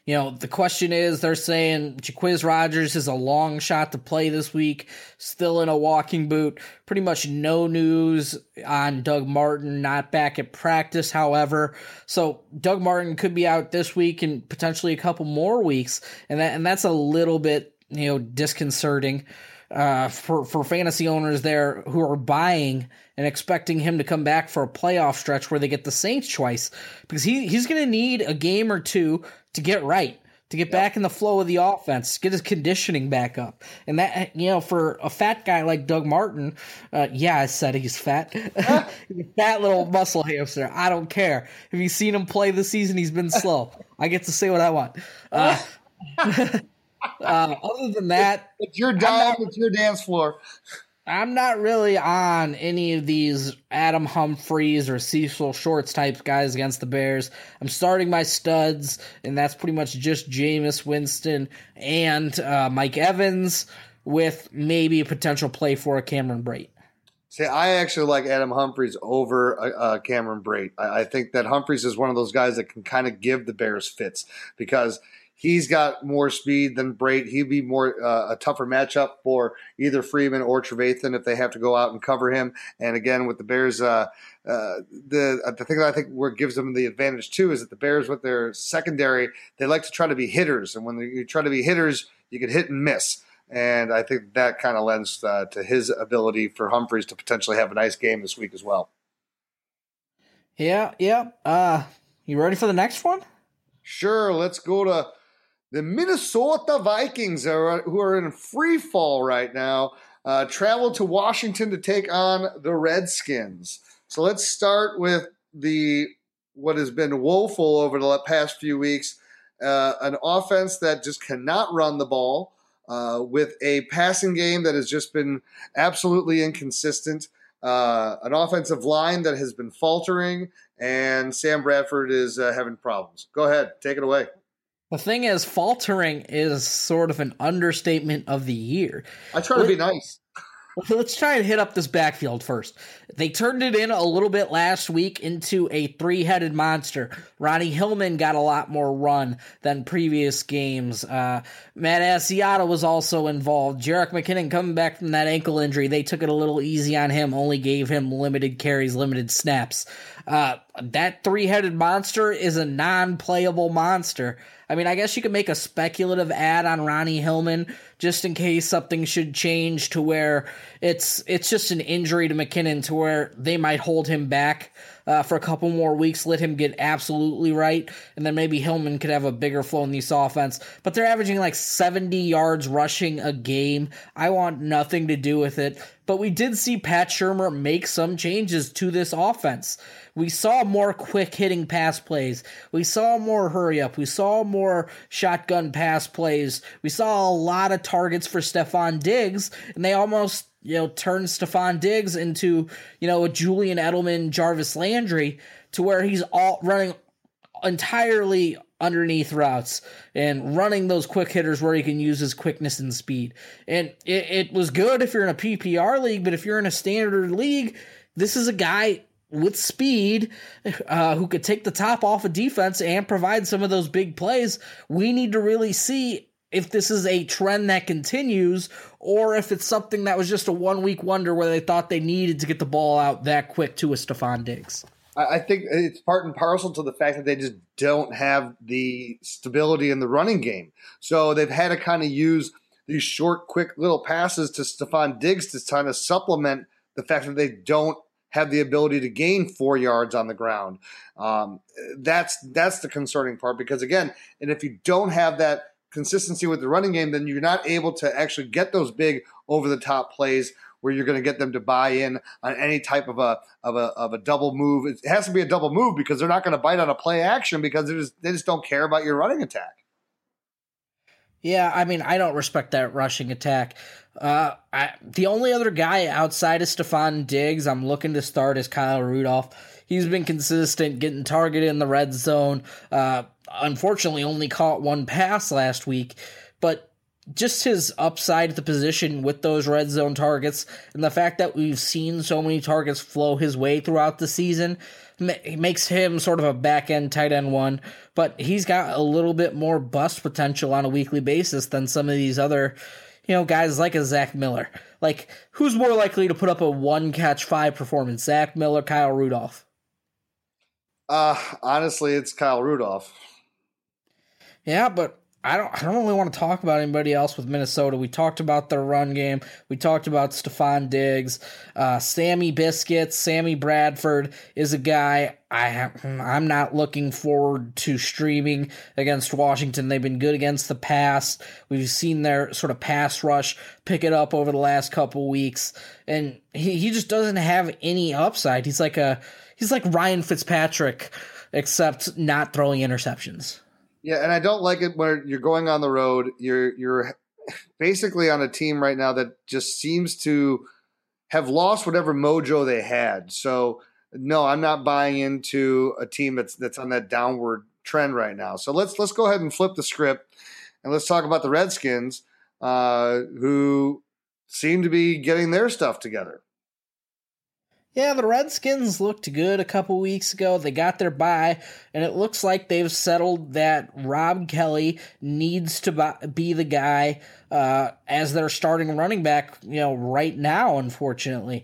You know, the question is they're saying Jacquizz Rogers is a long shot to play this week, still in a walking boot. Pretty much no news on Doug Martin not back at practice, however. So Doug Martin could be out this week and potentially a couple more weeks, and that and that's a little bit, you know, disconcerting uh, for for fantasy owners there who are buying and expecting him to come back for a playoff stretch where they get the Saints twice because he he's going to need a game or two to get right to get yep. back in the flow of the offense, get his conditioning back up. And that, you know, for a fat guy like Doug Martin, uh, yeah, I said he's fat. fat little muscle hamster. I don't care. Have you seen him play this season? He's been slow. I get to say what I want. Uh, uh, other than that, it's your dive, it's your dance floor. I'm not really on any of these Adam Humphries or Cecil Shorts type guys against the Bears. I'm starting my studs, and that's pretty much just Jameis Winston and uh, Mike Evans with maybe a potential play for a Cameron Brate. See, I actually like Adam Humphries over uh, uh Cameron Brate. I, I think that Humphries is one of those guys that can kind of give the Bears fits because – He's got more speed than Brate. He'd be more uh, a tougher matchup for either Freeman or Trevathan if they have to go out and cover him. And again, with the Bears, uh, uh, the uh, the thing that I think where gives them the advantage too is that the Bears with their secondary, they like to try to be hitters, and when you try to be hitters, you can hit and miss. And I think that kind of lends uh, to his ability for Humphries to potentially have a nice game this week as well. Yeah, yeah. Uh, you ready for the next one? Sure. Let's go to the Minnesota Vikings, are, who are in free fall right now, uh, travel to Washington to take on the Redskins. So let's start with the what has been woeful over the past few weeks. Uh, an offense that just cannot run the ball, uh, with a passing game that has just been absolutely inconsistent, uh, an offensive line that has been faltering, and Sam Bradford is uh, having problems. Go ahead, take it away. The thing is, faltering is sort of an understatement of the year. I try to be nice. Let's try and hit up this backfield first. They turned it in a little bit last week into a three headed monster. Ronnie Hillman got a lot more run than previous games. Uh, Matt Asiata was also involved. Jerick McKinnon coming back from that ankle injury. They took it a little easy on him, only gave him limited carries, limited snaps. Uh, that three headed monster is a non playable monster. I mean, I guess you could make a speculative ad on Ronnie Hillman just in case something should change to where it's it's just an injury to McKinnon to where they might hold him back uh, for a couple more weeks, let him get absolutely right, and then maybe Hillman could have a bigger flow in this offense. But they're averaging like 70 yards rushing a game. I want nothing to do with it. But we did see Pat Shurmur make some changes to this offense. We saw more quick hitting pass plays. We saw more hurry up. We saw more shotgun pass plays. We saw a lot of targets for Stefon Diggs, and they almost you know, turn Stefon Diggs into, you know, a Julian Edelman, Jarvis Landry, to where he's all running entirely underneath routes and running those quick hitters where he can use his quickness and speed. And it, it was good if you're in a PPR league, but if you're in a standard league, this is a guy with speed, uh, who could take the top off of defense and provide some of those big plays. We need to really see if this is a trend that continues or if it's something that was just a one week wonder where they thought they needed to get the ball out that quick to a Stefon Diggs. I think it's part and parcel to the fact that they just don't have the stability in the running game. So they've had to kind of use these short, quick little passes to Stefon Diggs to kind of supplement the fact that they don't have the ability to gain four yards on the ground. Um, that's that's the concerning part because again, and if you don't have that consistency with the running game, then you're not able to actually get those big over the top plays where you're going to get them to buy in on any type of a of a of a double move. It has to be a double move because they're not going to bite on a play action because they just they just don't care about your running attack. Yeah, I mean, I don't respect that rushing attack. Uh, I, the only other guy outside of Stefon Diggs I'm looking to start is Kyle Rudolph. He's been consistent, getting targeted in the red zone. Uh, unfortunately only caught one pass last week, but just his upside at the position with those red zone targets and the fact that we've seen so many targets flow his way throughout the season makes him sort of a back end tight end one, but he's got a little bit more bust potential on a weekly basis than some of these other, you know, guys like a Zach Miller. Like, who's more likely to put up a one catch five performance, Zach Miller, Kyle Rudolph? Uh, honestly, it's Kyle Rudolph. Yeah, but I don't I don't really want to talk about anybody else with Minnesota. We talked about their run game. We talked about Stefon Diggs, uh, Sammy Biscuits, Sammy Bradford is a guy I have, I'm not looking forward to streaming against Washington. They've been good against the pass. We've seen their sort of pass rush pick it up over the last couple weeks, and he, he just doesn't have any upside. He's like a he's like Ryan Fitzpatrick, except not throwing interceptions. Yeah, and I don't like it where you're going on the road. You're you're basically on a team right now that just seems to have lost whatever mojo they had. So no, I'm not buying into a team that's that's on that downward trend right now. So let's let's go ahead and flip the script and let's talk about the Redskins, uh, who seem to be getting their stuff together. Yeah, the Redskins looked good a couple weeks ago. They got their bye, and it looks like they've settled that Rob Kelley needs to be the guy uh, as their starting running back, you know, right now, unfortunately.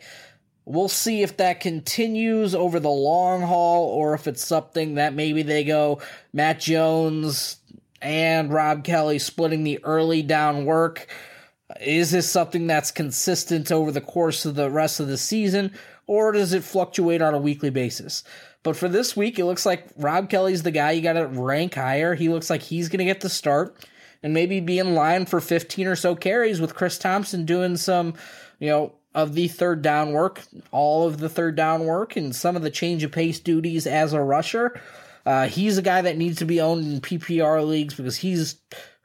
We'll see if that continues over the long haul or if it's something that maybe they go Matt Jones and Rob Kelley splitting the early down work. Is this something that's consistent over the course of the rest of the season? Or does it fluctuate on a weekly basis? But for this week, it looks like Rob Kelley's the guy you got to rank higher. He looks like he's going to get the start and maybe be in line for 15 or so carries with Chris Thompson doing some, you know, of the third down work, all of the third down work, and some of the change of pace duties as a rusher. Uh, he's a guy that needs to be owned in PPR leagues because he's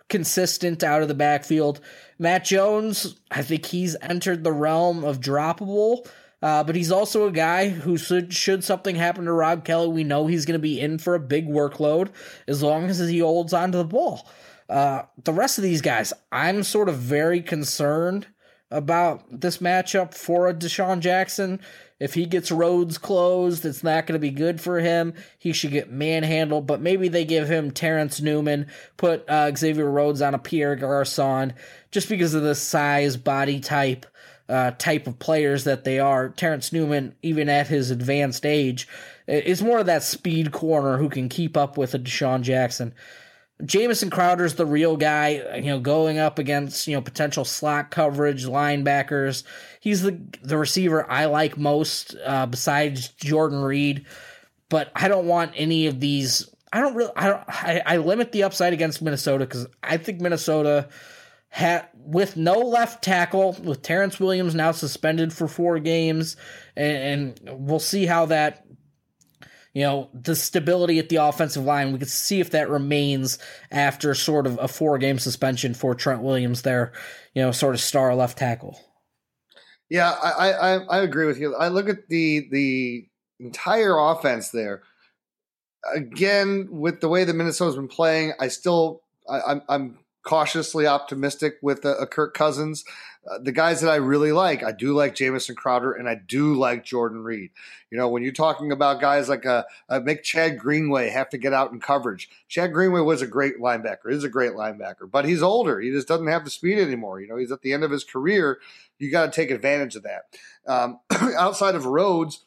consistent out of the backfield. Matt Jones, I think he's entered the realm of droppable. Uh, but he's also a guy who should should something happen to Rob Kelley, we know he's going to be in for a big workload as long as he holds onto the ball. Uh, the rest of these guys, I'm sort of very concerned about this matchup for a DeSean Jackson. If he gets roads closed, it's not going to be good for him. He should get manhandled, but maybe they give him Terrence Newman, put uh, Xavier Rhodes on a Pierre Garcon, just because of the size, body type, uh, type of players that they are. Terrence Newman, even at his advanced age, is more of that speed corner who can keep up with a DeSean Jackson. Jamison Crowder's the real guy, you know, going up against, you know, potential slot coverage, linebackers. He's the the receiver I like most, uh, besides Jordan Reed. But I don't want any of these. I don't really. I don't. I, I limit the upside against Minnesota because I think Minnesota with no left tackle, with Terrence Williams now suspended for four games, and, and we'll see how that you know, the stability at the offensive line. We could see if that remains after sort of a four game suspension for Trent Williams, there, you know, sort of star left tackle. Yeah, I, I, I agree with you. I look at the the entire offense there. Again, with the way that Minnesota's been playing, I still I, I'm I'm cautiously optimistic with a, a Kirk Cousins. Uh, the guys that I really like, I do like Jamison Crowder and I do like Jordan Reed. You know, when you're talking about guys like a, a make Chad Greenway have to get out in coverage. Chad Greenway was a great linebacker, is a great linebacker, but he's older. He just doesn't have the speed anymore. You know, he's at the end of his career. You got to take advantage of that. Um, outside of Rhodes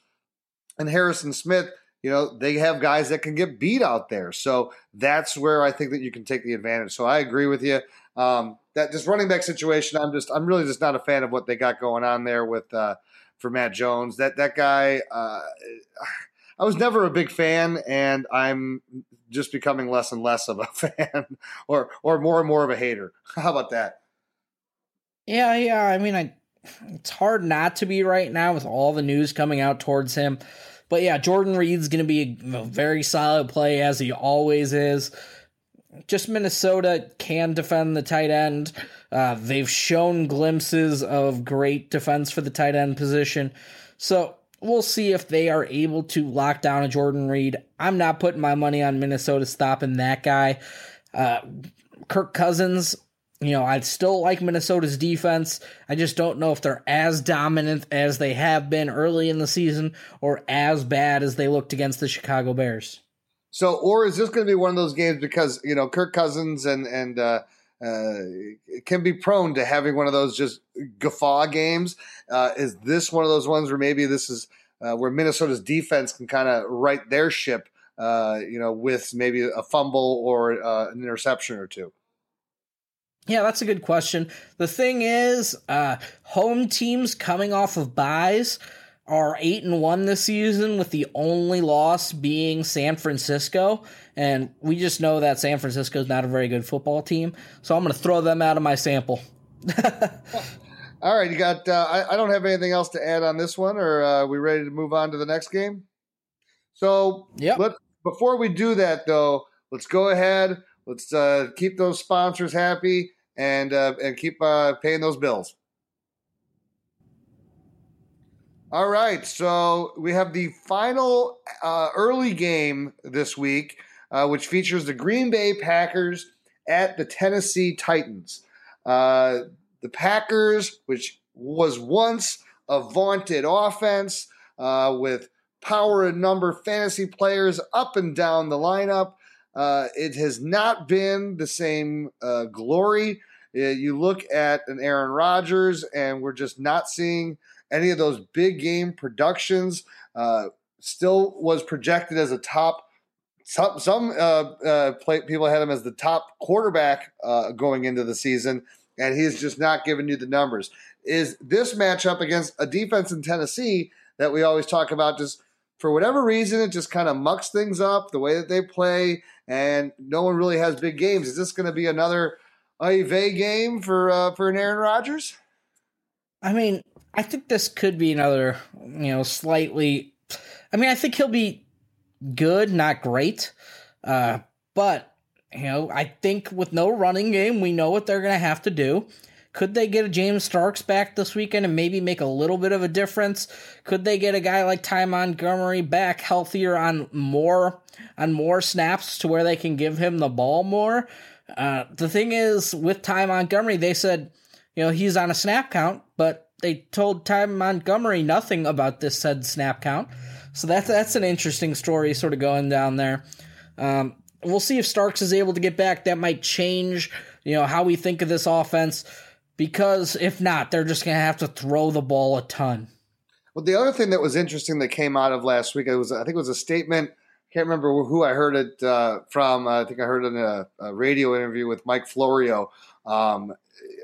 and Harrison Smith, you know, they have guys that can get beat out there. So that's where I think that you can take the advantage. So I agree with you. Um, that just running back situation, I'm just, I'm really just not a fan of what they got going on there with, uh, for Matt Jones. That, that guy, uh, I was never a big fan and I'm just becoming less and less of a fan or, or more and more of a hater. How about that? Yeah. Yeah. I mean, I, it's hard not to be right now with all the news coming out towards him. But yeah, Jordan Reed's going to be a very solid play as he always is. Just Minnesota can defend the tight end. Uh, they've shown glimpses of great defense for the tight end position. So we'll see if they are able to lock down a Jordan Reed. I'm not putting my money on Minnesota stopping that guy. Uh, Kirk Cousins, you know, I still like Minnesota's defense. I just don't know if they're as dominant as they have been early in the season or as bad as they looked against the Chicago Bears. So, or is this going to be one of those games because you know Kirk Cousins and and uh, uh, can be prone to having one of those just guffaw games? Uh, is this one of those ones where maybe this is uh, where Minnesota's defense can kind of right their ship? Uh, you know, with maybe a fumble or uh, an interception or two. Yeah, that's a good question. The thing is, uh, home teams coming off of byes are eight and one this season, with the only loss being San Francisco, and we just know that San Francisco is not a very good football team. So I'm going to throw them out of my sample. All right, you got. Uh, I, I, don't have anything else to add on this one, or uh, are we ready to move on to the next game? So, yeah. Before we do that, though, let's go ahead. Let's uh, keep those sponsors happy and uh, and keep uh, paying those bills. All right, so we have the final uh, early game this week, uh, which features the Green Bay Packers at the Tennessee Titans. Uh, the Packers, which was once a vaunted offense uh, with power and number fantasy players up and down the lineup, uh, it has not been the same uh, glory you look at an Aaron Rodgers, and we're just not seeing any of those big game productions. Uh, still was projected as a top. Some, some uh, uh, play, people had him as the top quarterback uh, going into the season, and he's just not giving you the numbers. Is this matchup against a defense in Tennessee that we always talk about? Just for whatever reason, it just kind of mucks things up the way that they play, and no one really has big games. Is this going to be another? A vague game for uh, for an Aaron Rodgers? I mean, I think this could be another, you know, slightly. I mean, I think he'll be good, not great, uh, but you know, I think with no running game, we know what they're going to have to do. Could they get a James Starks back this weekend and maybe make a little bit of a difference? Could they get a guy like Ty Montgomery back healthier on more on more snaps to where they can give him the ball more? Uh, the thing is, with Ty Montgomery, they said, you know, he's on a snap count, but they told Ty Montgomery nothing about this said snap count. So that's that's an interesting story, sort of going down there. Um, we'll see if Starks is able to get back. That might change, you know, how we think of this offense. Because if not, they're just going to have to throw the ball a ton. Well, the other thing that was interesting that came out of last week, it was I think it was a statement can't remember who I heard it uh, from. I think I heard it in a, a radio interview with Mike Florio. Um,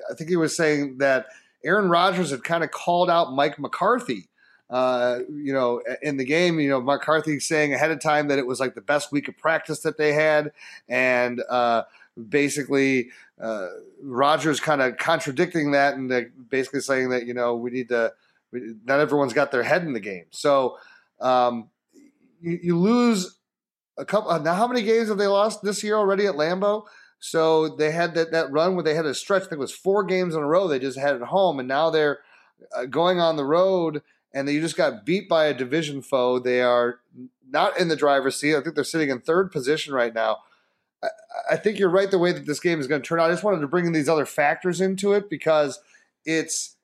I think he was saying that Aaron Rodgers had kind of called out Mike McCarthy. Uh, you know, in the game, you know, McCarthy saying ahead of time that it was like the best week of practice that they had, and uh, basically uh, Rodgers kind of contradicting that and basically saying that you know we need to. We, not everyone's got their head in the game, so. Um, you, you lose a couple. Uh, now, how many games have they lost this year already at Lambeau? So they had that, that run where they had a stretch. I think it was four games in a row. They just had at home, and now they're uh, going on the road, and they just got beat by a division foe. They are not in the driver's seat. I think they're sitting in third position right now. I, I think you're right the way that this game is going to turn out. I just wanted to bring in these other factors into it because it's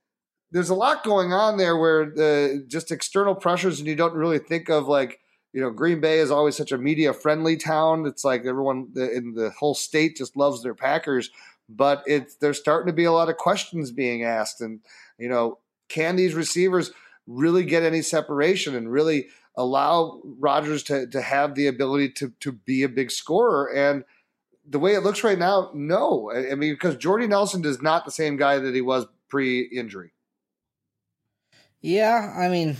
there's a lot going on there where the just external pressures and you don't really think of like you know Green Bay is always such a media friendly town. It's like everyone in the whole state just loves their Packers, but it's there's starting to be a lot of questions being asked, and you know can these receivers really get any separation and really allow Rodgers to to have the ability to to be a big scorer and the way it looks right now, no. I mean, because Jordy Nelson is not the same guy that he was pre-injury. Yeah, I mean,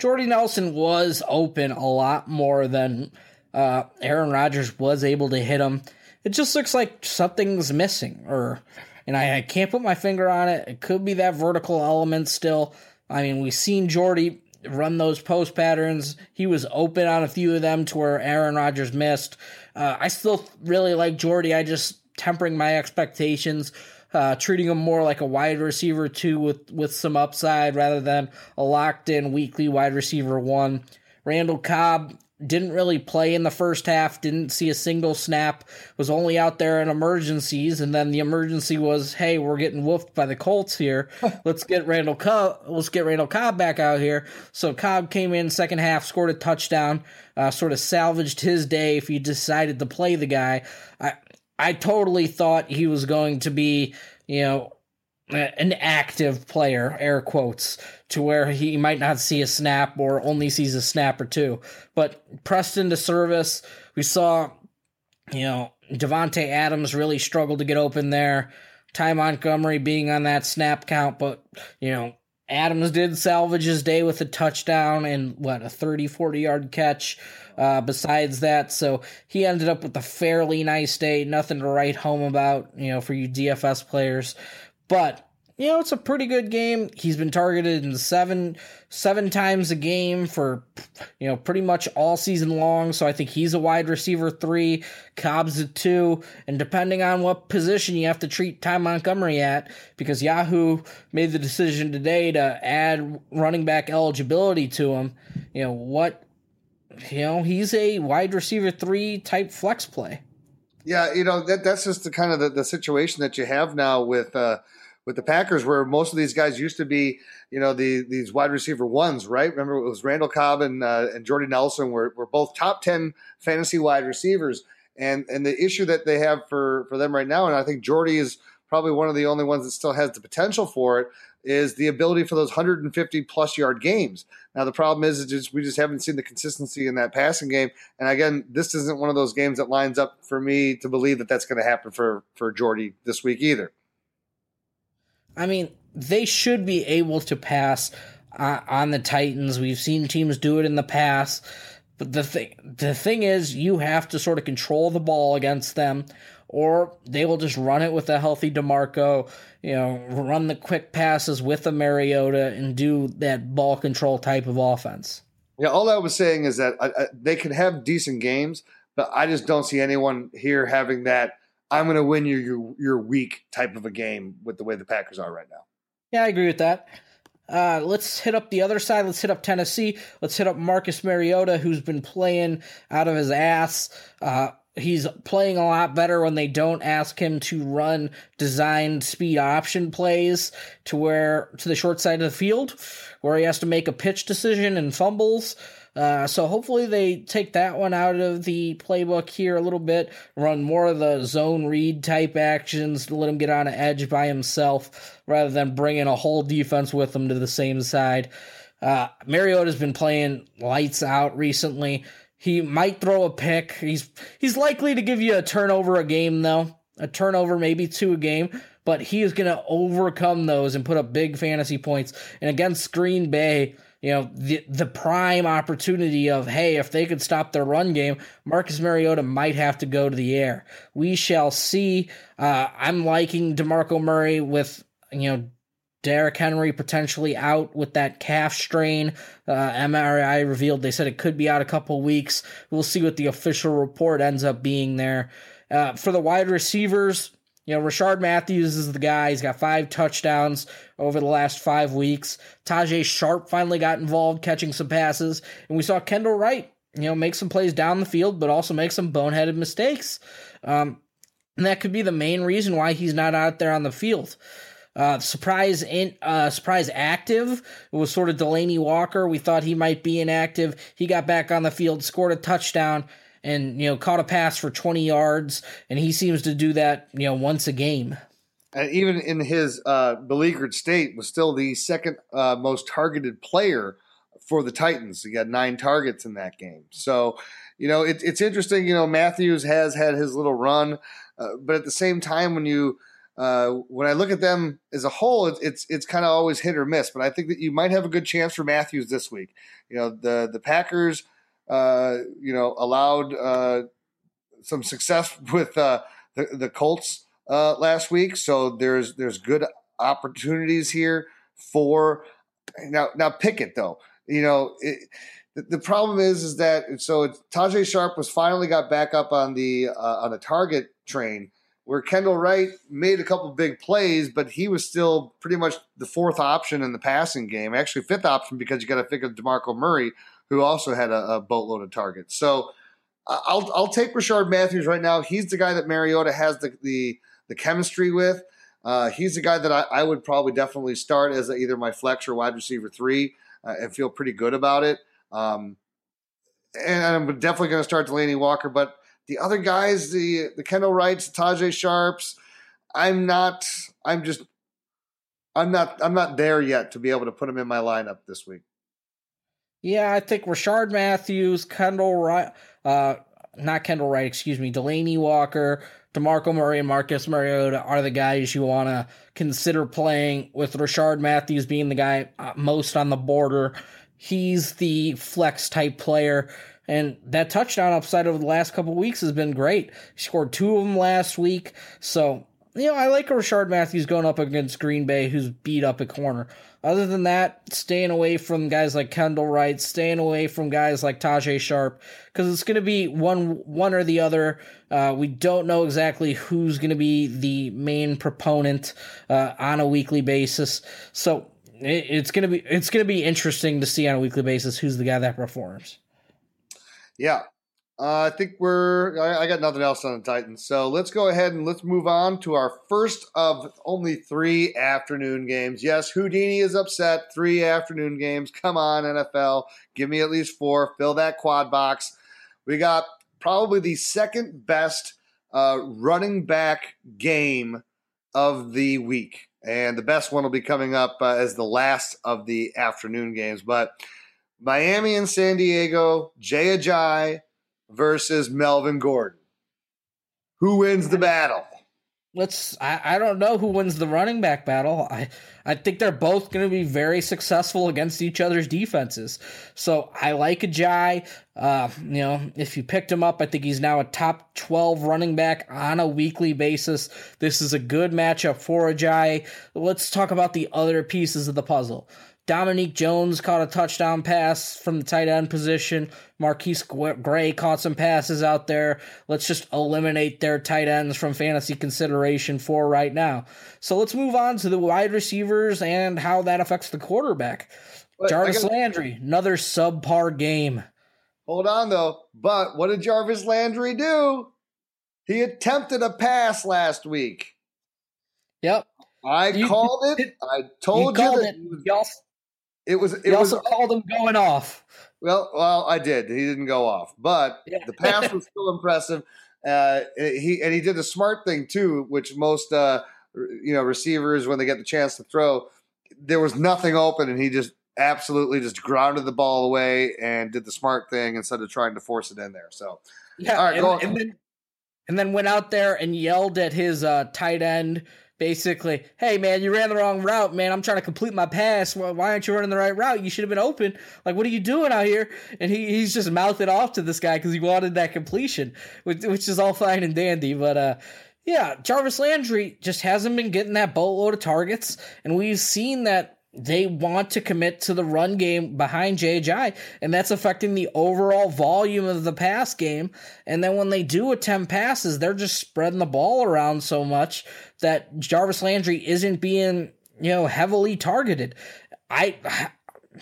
Jordy Nelson was open a lot more than uh, Aaron Rodgers was able to hit him. It just looks like something's missing, or and I, I can't put my finger on it. It could be that vertical element still. I mean, we've seen Jordy run those post patterns. He was open on a few of them to where Aaron Rodgers missed. Uh, I still really like Jordy. I just tempering my expectations, uh, treating him more like a wide receiver two with with some upside rather than a locked in weekly wide receiver one. Randall Cobb didn't really play in the first half, didn't see a single snap, was only out there in emergencies, and then the emergency was, hey, we're getting woofed by the Colts here. let's get Randall Cobb let's get Randall Cobb back out here. So Cobb came in second half, scored a touchdown, uh, sort of salvaged his day if he decided to play the guy. I I totally thought he was going to be, you know, an active player, air quotes, to where he might not see a snap or only sees a snap or two. But pressed into service, we saw, you know, Davante Adams really struggled to get open there. Ty Montgomery being on that snap count, but, you know, Adams did salvage his day with a touchdown and what, a 30, 40 yard catch. Uh, besides that, so he ended up with a fairly nice day. Nothing to write home about, you know, for you DFS players. But you know, it's a pretty good game. He's been targeted in seven seven times a game for you know pretty much all season long. So I think he's a wide receiver three, Cobb's a two, and depending on what position you have to treat Ty Montgomery at, because Yahoo made the decision today to add running back eligibility to him. You know what? You know he's a wide receiver three type flex play. Yeah, you know that that's just the kind of the, the situation that you have now with. Uh, with the Packers, where most of these guys used to be, you know, the these wide receiver ones, right? Remember, it was Randall Cobb and uh, and Jordy Nelson were, were both top ten fantasy wide receivers, and and the issue that they have for for them right now, and I think Jordy is probably one of the only ones that still has the potential for it, is the ability for those 150 plus yard games. Now the problem is, is just, we just haven't seen the consistency in that passing game. And again, this isn't one of those games that lines up for me to believe that that's going to happen for for Jordy this week either. I mean, they should be able to pass uh, on the Titans. We've seen teams do it in the past. But the thing, the thing is, you have to sort of control the ball against them, or they will just run it with a healthy Demarco. You know, run the quick passes with a Mariota and do that ball control type of offense. Yeah, all I was saying is that I, I, they can have decent games, but I just don't see anyone here having that I'm going to win your, your your week type of a game with the way the Packers are right now. Yeah, I agree with that. Uh, let's hit up the other side. Let's hit up Tennessee. Let's hit up Marcus Mariota, who's been playing out of his ass. Uh, he's playing a lot better when they don't ask him to run designed speed option plays to where to the short side of the field, where he has to make a pitch decision and fumbles. Uh, so hopefully they take that one out of the playbook here a little bit, run more of the zone read type actions to let him get on an edge by himself rather than bringing a whole defense with him to the same side. Uh, Mariota's been playing lights out recently. He might throw a pick. He's he's likely to give you a turnover a game though, a turnover maybe two a game, but he is going to overcome those and put up big fantasy points. And against Green Bay, you know, the the prime opportunity of hey, if they could stop their run game, Marcus Mariota might have to go to the air. We shall see. Uh, I'm liking Demarco Murray with you know Derrick Henry potentially out with that calf strain. Uh, MRI revealed they said it could be out a couple weeks. We'll see what the official report ends up being there. Uh, for the wide receivers, you know, Rishard Matthews is the guy. He's got five touchdowns over the last five weeks. Tajae Sharpe finally got involved, catching some passes. And we saw Kendall Wright you know, make some plays down the field, but also make some boneheaded mistakes. Um, and that could be the main reason why he's not out there on the field. Uh, surprise in uh, surprise active was sort of Delanie Walker. We thought he might be inactive. He got back on the field, scored a touchdown, and you know caught a pass for 20 yards. And he seems to do that you know once a game. And even in his uh, beleaguered state, was still the second uh, most targeted player for the Titans. He got nine targets in that game. So, you know, it, it's interesting. You know, Matthews has had his little run, uh, but at the same time, when you uh, when I look at them as a whole, it's it's, it's kind of always hit or miss. But I think that you might have a good chance for Matthews this week. You know, the the Packers, uh, you know, allowed uh, some success with uh, the the Colts uh, last week, so there's there's good opportunities here for now. Now Pickett though, you know. It, the problem is, is that so Tajae Sharpe was finally got back up on the on the target train, where Kendall Wright made a couple big plays, but he was still pretty much the fourth option in the passing game. Actually, fifth option because you got to of Demarco Murray, who also had a, a boatload of targets. So I'll I'll take Rishard Matthews right now. He's the guy that Mariota has the the, the chemistry with. Uh, he's the guy that I, I, would probably definitely start as a, either my flex or wide receiver three uh, and feel pretty good about it. Um, and I'm definitely going to start Delanie Walker, but the other guys, the the Kendall Wrights, the Tajae Sharpes, I'm not. I'm just. I'm not. I'm not there yet to be able to put them in my lineup this week. Yeah, I think Rishard Matthews, Kendall Wright, uh, not Kendall Wright, excuse me, Delanie Walker, DeMarco Murray, and Marcus Mariota are the guys you want to consider playing, with Rishard Matthews being the guy uh, most on the border. He's the flex type player and that touchdown upside over the last couple weeks has been great. He scored two of them last week. So, you know, I like Rishard Matthews going up against Green Bay, who's beat up a corner. Other than that, staying away from guys like Kendall Wright, staying away from guys like Tajae Sharpe, because it's going to be one one or the other. Uh, we don't know exactly who's going to be the main proponent uh, on a weekly basis. So it, it's to be it's going to be interesting to see on a weekly basis who's the guy that performs. Yeah. Uh, I think we're. I, I, got nothing else on the Titans, so let's go ahead and let's move on to our first of only three afternoon games. Yes, Houdini is upset. Three afternoon games. Come on, NFL, give me at least four. Fill that quad box. We got probably the second best uh, running back game of the week, and the best one will be coming up uh, as the last of the afternoon games. But Miami and San Diego, Jay Ajayi versus Melvin Gordon. Who wins the battle? Let's. I, I don't know who wins the running back battle. I I think they're both going to be very successful against each other's defenses. So I like Ajayi. Uh, you know, if you picked him up, I think he's now a top twelve running back on a weekly basis. This is a good matchup for Ajayi. Let's talk about the other pieces of the puzzle. Dominique Jones caught a touchdown pass from the tight end position. MarQueis Gray caught some passes out there. Let's just eliminate their tight ends from fantasy consideration for right now. So let's move on to the wide receivers and how that affects the quarterback. But Jarvis gotta, Landry, another subpar game. Hold on though. But what did Jarvis Landry do? He attempted a pass last week. Yep. I you, called it. I told you, you that it. It was. It you was, also called him going off. Well, well, I did. He didn't go off, but yeah. the pass was still impressive. Uh, he and he did the smart thing too, which most uh, you know receivers when they get the chance to throw, there was nothing open, and he just absolutely just grounded the ball away and did the smart thing instead of trying to force it in there. So, yeah, all right, and, and then and then went out there and yelled at his uh, tight end basically, hey man, you ran the wrong route, man. I'm trying to complete my pass. Why aren't you running the right route? You should have been open. Like, what are you doing out here? And he, he's just mouthed off to this guy because he wanted that completion, which, which is all fine and dandy. But uh, yeah, Jarvis Landry just hasn't been getting that boatload of targets, and we've seen that they want to commit to the run game behind JJ, and that's affecting the overall volume of the pass game. And then when they do attempt passes, they're just spreading the ball around so much that Jarvis Landry isn't being, you know, heavily targeted. I,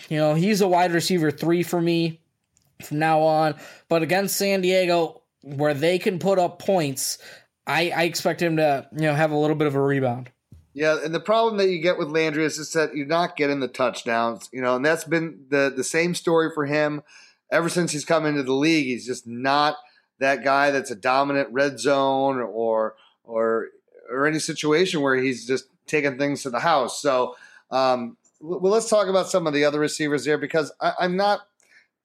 you know, he's a wide receiver three for me. from now on. But against San Diego, where they can put up points, I, I expect him to you know have a little bit of a rebound. Yeah, and the problem that you get with Landry is just that you're not getting the touchdowns, you know, and that's been the the same story for him ever since he's come into the league. He's just not that guy that's a dominant red zone or or or any situation where he's just taking things to the house. So, um, well, let's talk about some of the other receivers there because I, I'm not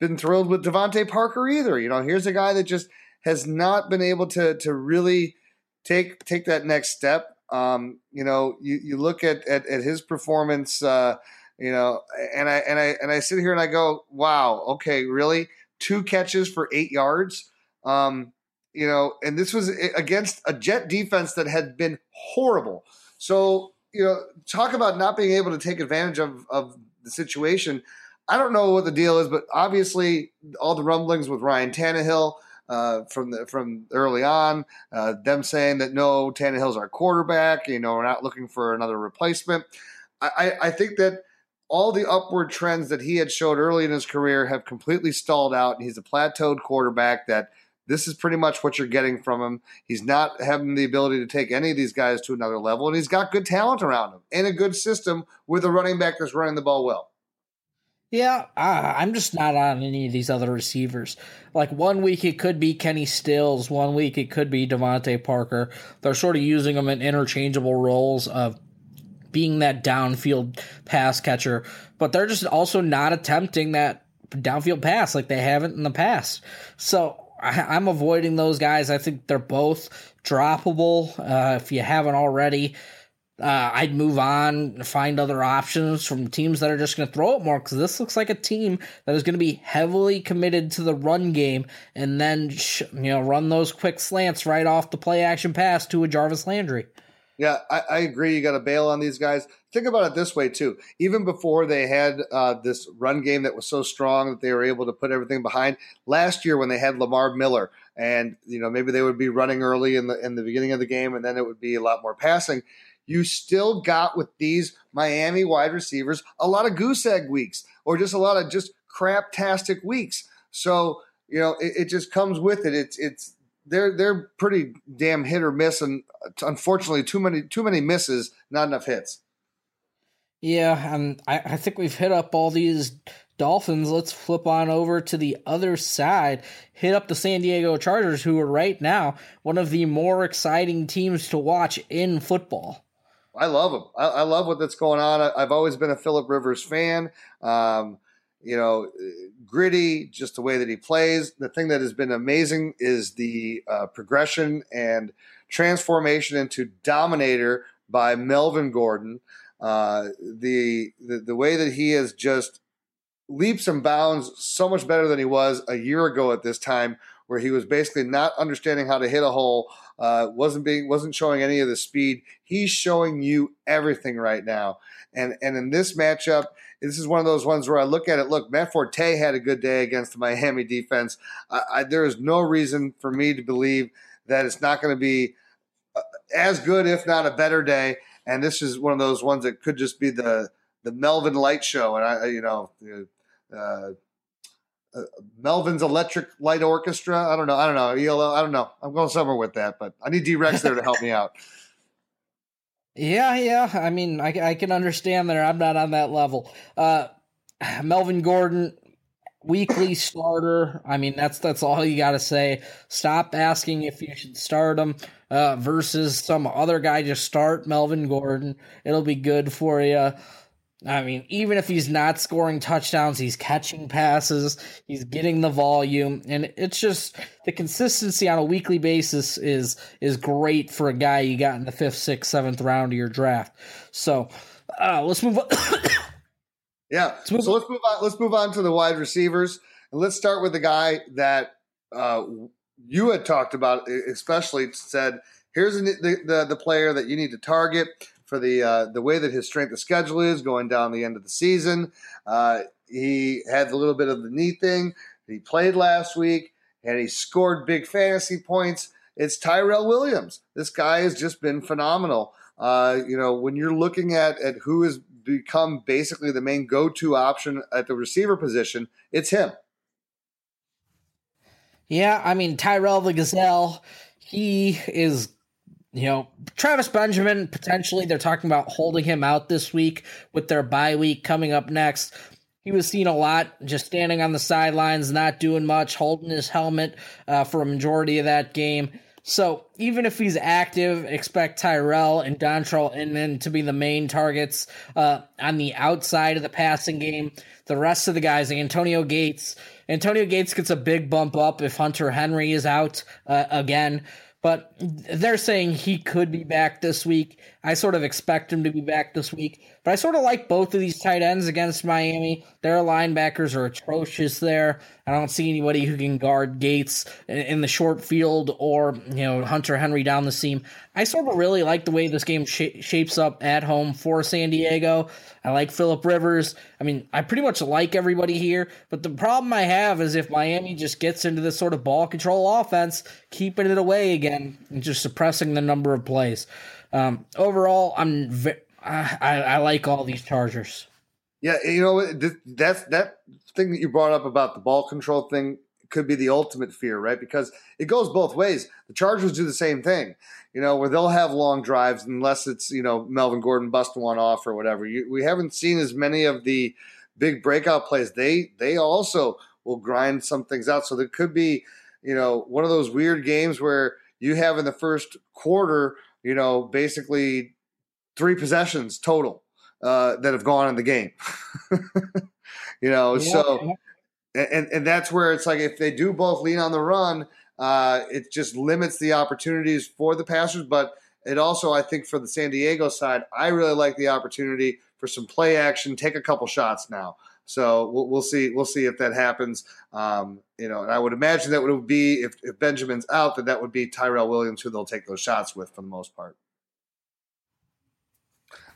been thrilled with DeVante Parker either. You know, here's a guy that just has not been able to to really take take that next step. Um, you know, you, you look at, at, at his performance, uh, you know, and I and I and I sit here and I go, wow, okay, really, two catches for eight yards. Um, you know, and this was against a Jet defense that had been horrible. So, you know, talk about not being able to take advantage of, of the situation. I don't know what the deal is, but obviously all the rumblings with Ryan Tannehill uh, from the, from early on, uh, them saying that no, Tannehill's our quarterback. You know, we're not looking for another replacement. I, I think that all the upward trends that he had showed early in his career have completely stalled out, and he's a plateaued quarterback that – this is pretty much what you're getting from him. He's not having the ability to take any of these guys to another level, and he's got good talent around him and a good system with a running back that's running the ball well. Yeah, I'm just not on any of these other receivers. Like one week it could be Kenny Stills, one week it could be DeVante Parker. They're sort of using them in interchangeable roles of being that downfield pass catcher, but they're just also not attempting that downfield pass like they haven't in the past. So I, am avoiding those guys. I think they're both droppable. Uh, if you haven't already, uh, I'd move on, and find other options from teams that are just going to throw it more because this looks like a team that is going to be heavily committed to the run game and then you know run those quick slants right off the play action pass to a Jarvis Landry. Yeah, I, I agree. You got to bail on these guys. Think about it this way too. Even before they had uh, this run game that was so strong that they were able to put everything behind. Last year, when they had Lamar Miller, and you know maybe they would be running early in the in the beginning of the game, and then it would be a lot more passing. You still got with these Miami wide receivers a lot of goose egg weeks, or just a lot of just craptastic weeks. So you know it, it just comes with it. It's it's they're they're pretty damn hit or miss, and uh, unfortunately, too many too many misses, not enough hits. Yeah, and I, I think we've hit up all these Dolphins. Let's flip on over to the other side. Hit up the San Diego Chargers, who are right now one of the more exciting teams to watch in football. I love him. I, I love what that's going on. I, have always been a Philip Rivers fan. Um, you know, gritty, just the way that he plays. The thing that has been amazing is the uh, progression and transformation into dominator by Melvin Gordon. Uh, the, the the way that he has just leaps and bounds so much better than he was a year ago at this time, where he was basically not understanding how to hit a hole, uh, wasn't being wasn't showing any of the speed. He's showing you everything right now, and and in this matchup, this is one of those ones where I look at it. Look, Matt Forte had a good day against the Miami defense. I, I, there is no reason for me to believe that it's not going to be uh, as good, if not a better day. And this is one of those ones that could just be the the Melvin Light Show, and I, you know, uh, uh, Melvin's Electric Light Orchestra. I don't know. I don't know. ELO. I don't know. I'm going somewhere with that, but I need D Rex there to help me out. Yeah, yeah. I mean, I, I can understand there. I'm not on that level. Uh, Melvin Gordon, weekly starter. I mean, that's that's all you got to say. Stop asking if you should start him uh, versus some other guy. Just start Melvin Gordon. It'll be good for you. I mean, even if he's not scoring touchdowns, he's catching passes, he's getting the volume, and it's just the consistency on a weekly basis is is great for a guy you got in the fifth, sixth, seventh round of your draft. So uh, let's move on. yeah, let's move so let's move on. Let's move on to the wide receivers, and let's start with the guy that uh, you had talked about, especially said, "Here's the, the the player that you need to target." For the uh, the way that his strength of schedule is going down the end of the season. Uh, he had a little bit of the knee thing. He played last week and he scored big fantasy points. It's Tyrell Williams. This guy has just been phenomenal. Uh, you know, when you're looking at at who has become basically the main go-to option at the receiver position, it's him. Yeah, I mean Tyrell the Gazelle, he is you know, Travis Benjamin potentially they're talking about holding him out this week with their bye week coming up next. He was seen a lot just standing on the sidelines, not doing much, holding his helmet uh, for a majority of that game. So even if he's active, expect Tyrell and Dontrelle Inman to be the main targets uh, on the outside of the passing game. The rest of the guys, Antonio Gates, Antonio Gates gets a big bump up if Hunter Henry is out uh, again but they're saying he could be back this week. I sort of expect him to be back this week, but I sort of like both of these tight ends against Miami. Their linebackers are atrocious there. I don't see anybody who can guard Gates in the short field or you know Hunter Henry down the seam. I sort of really like the way this game sh- shapes up at home for San Diego. I like Philip Rivers. I mean, I pretty much like everybody here, but the problem I have is if Miami just gets into this sort of ball control offense, keeping it away again, and just suppressing the number of plays. Um, overall, I'm I, I like all these Chargers. Yeah, you know that's that thing that you brought up about the ball control thing could be the ultimate fear, right? Because it goes both ways. The Chargers do the same thing, you know, where they'll have long drives unless it's you know Melvin Gordon busting one off or whatever. You, we haven't seen as many of the big breakout plays. They they also will grind some things out. So there could be you know one of those weird games where you have in the first quarter you know, basically three possessions total uh, that have gone in the game. you know, yeah. so and and that's where it's like if they do both lean on the run, uh, it just limits the opportunities for the passers. But it also, I think, for the San Diego side, I really like the opportunity for some play action, take a couple shots now. So we'll, we'll see. We'll see if that happens. Um, you know, and I would imagine that would be if, if Benjamin's out, that that would be Tyrell Williams who they'll take those shots with for the most part.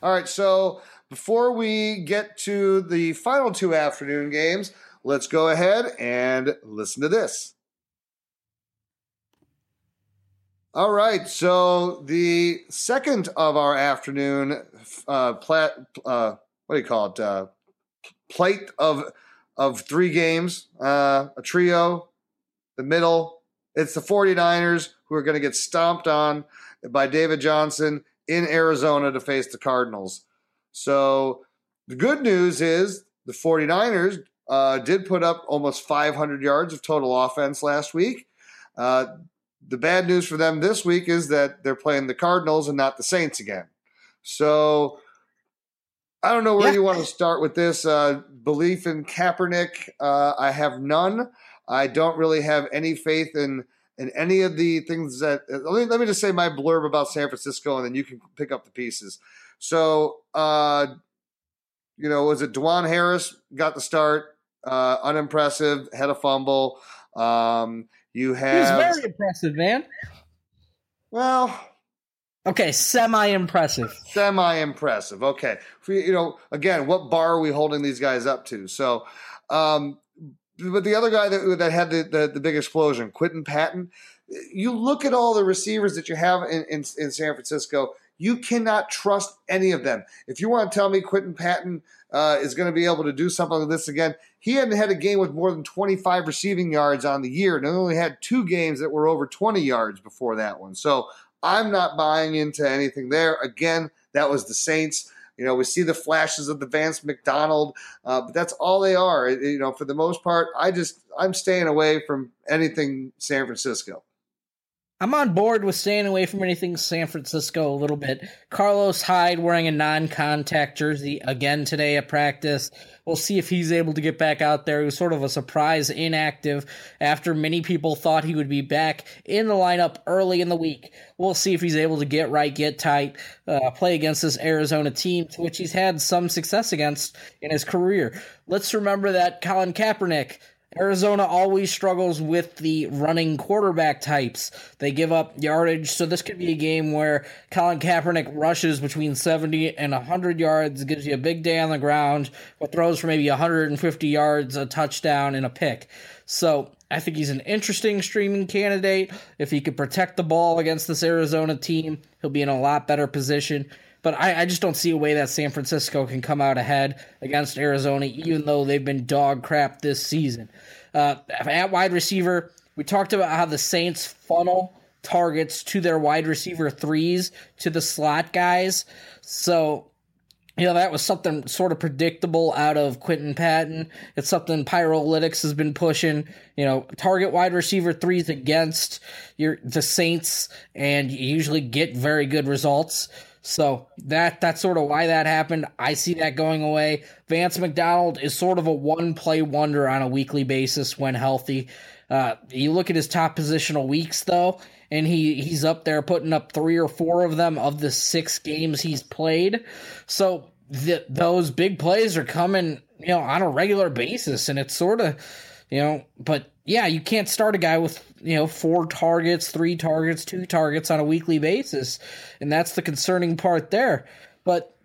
All right. So before we get to the final two afternoon games, let's go ahead and listen to this. All right, so the second of our afternoon uh, plat, uh, what do you call it? Uh, plate of of three games, uh, a trio, the middle. It's the 49ers who are going to get stomped on by David Johnson in Arizona to face the Cardinals. So the good news is the 49ers uh, did put up almost 500 yards of total offense last week. Uh, the bad news for them this week is that they're playing the Cardinals and not the Saints again. So I don't know where yeah. you want to start with this. Uh, belief in Kaepernick, uh, I have none. I don't really have any faith in in any of the things that. Let me, let me just say my blurb about San Francisco, and then you can pick up the pieces. So, uh, you know, was it DuJuan Harris got the start? Uh, unimpressive, had a fumble. Um, you have. He was very impressive, man. Well, Okay, semi impressive. Semi impressive. Okay, you know, again, what bar are we holding these guys up to? So, um, but the other guy that that had the, the, the big explosion, Quinton Patton. You look at all the receivers that you have in, in, in San Francisco. You cannot trust any of them. If you want to tell me Quinton Patton uh, is going to be able to do something like this again, he hadn't had a game with more than 25 receiving yards on the year, and only had two games that were over 20 yards before that one. So I'm not buying into anything there. Again, that was the Saints. You know, we see the flashes of the Vance McDonald, uh, but that's all they are. You know, for the most part, I just I'm staying away from anything San Francisco. I'm on board with staying away from anything San Francisco a little bit. Carlos Hyde wearing a non contact jersey again today at practice. We'll see if he's able to get back out there. He was sort of a surprise inactive after many people thought he would be back in the lineup early in the week. We'll see if he's able to get right, get tight, uh, play against this Arizona team, to which he's had some success against in his career. Let's remember that Colin Kaepernick Arizona always struggles with the running quarterback types. They give up yardage, so this could be a game where Colin Kaepernick rushes between 70 and 100 yards, gives you a big day on the ground, but throws for maybe 150 yards, a touchdown, and a pick. So I think he's an interesting streaming candidate. If he could protect the ball against this Arizona team, he'll be in a lot better position. But I, I, just don't see a way that San Francisco can come out ahead against Arizona, even though they've been dog crap this season. Uh, at wide receiver, We talked about how the Saints funnel targets to their wide receiver threes to the slot guys. So you know, that was something sort of predictable out of Quinton Patton. It's something Pyrolytics has been pushing. You know, target wide receiver threes against your the Saints, and you usually get very good results. So that that's sort of why that happened. I see that going away. Vance McDonald is sort of a one play wonder on a weekly basis when healthy. Uh, you look at his top positional weeks though, and he he's up there putting up three or four of them of the six games he's played. So the, those big plays are coming, you know, on a regular basis, and it's sort of, you know, but yeah, you can't start a guy with you know four targets, three targets, two targets on a weekly basis, and that's the concerning part there. But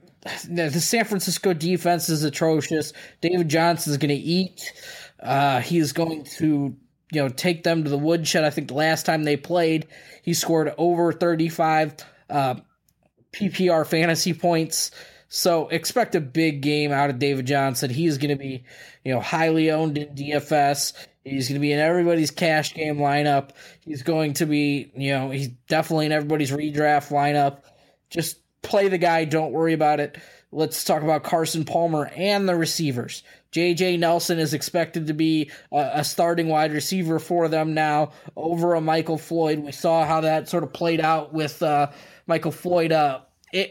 the San Francisco defense is atrocious. David Johnson is going to eat. Uh, he is going to you know take them to the woodshed. I think the last time they played, he scored over thirty five uh, PPR fantasy points. So expect a big game out of David Johnson. He is going to be, you know, highly owned in DFS. He's going to be in everybody's cash game lineup. He's going to be, you know, he's definitely in everybody's redraft lineup. Just play the guy. Don't worry about it. Let's talk about Carson Palmer and the receivers. JJ Nelson is expected to be a, a, starting wide receiver for them now over a Michael Floyd. We saw how that sort of played out with uh, Michael Floyd uh,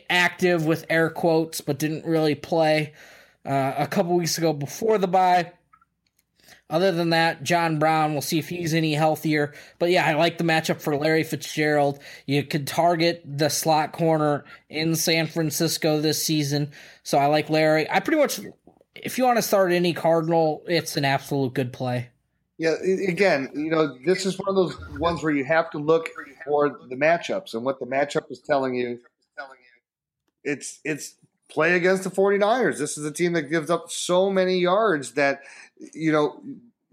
active with air quotes, but didn't really play uh, a couple weeks ago before the bye. Other than that, John Brown, we'll see if he's any healthier. But yeah, I like the matchup for Larry Fitzgerald. You could target the slot corner in San Francisco this season. So I like Larry. I pretty much, if you want to start any Cardinal, it's an absolute good play. Yeah, again, you know, this is one of those ones where you have to look for the matchups and what the matchup is telling you. It's it's play against the 49ers. This is a team that gives up so many yards that you know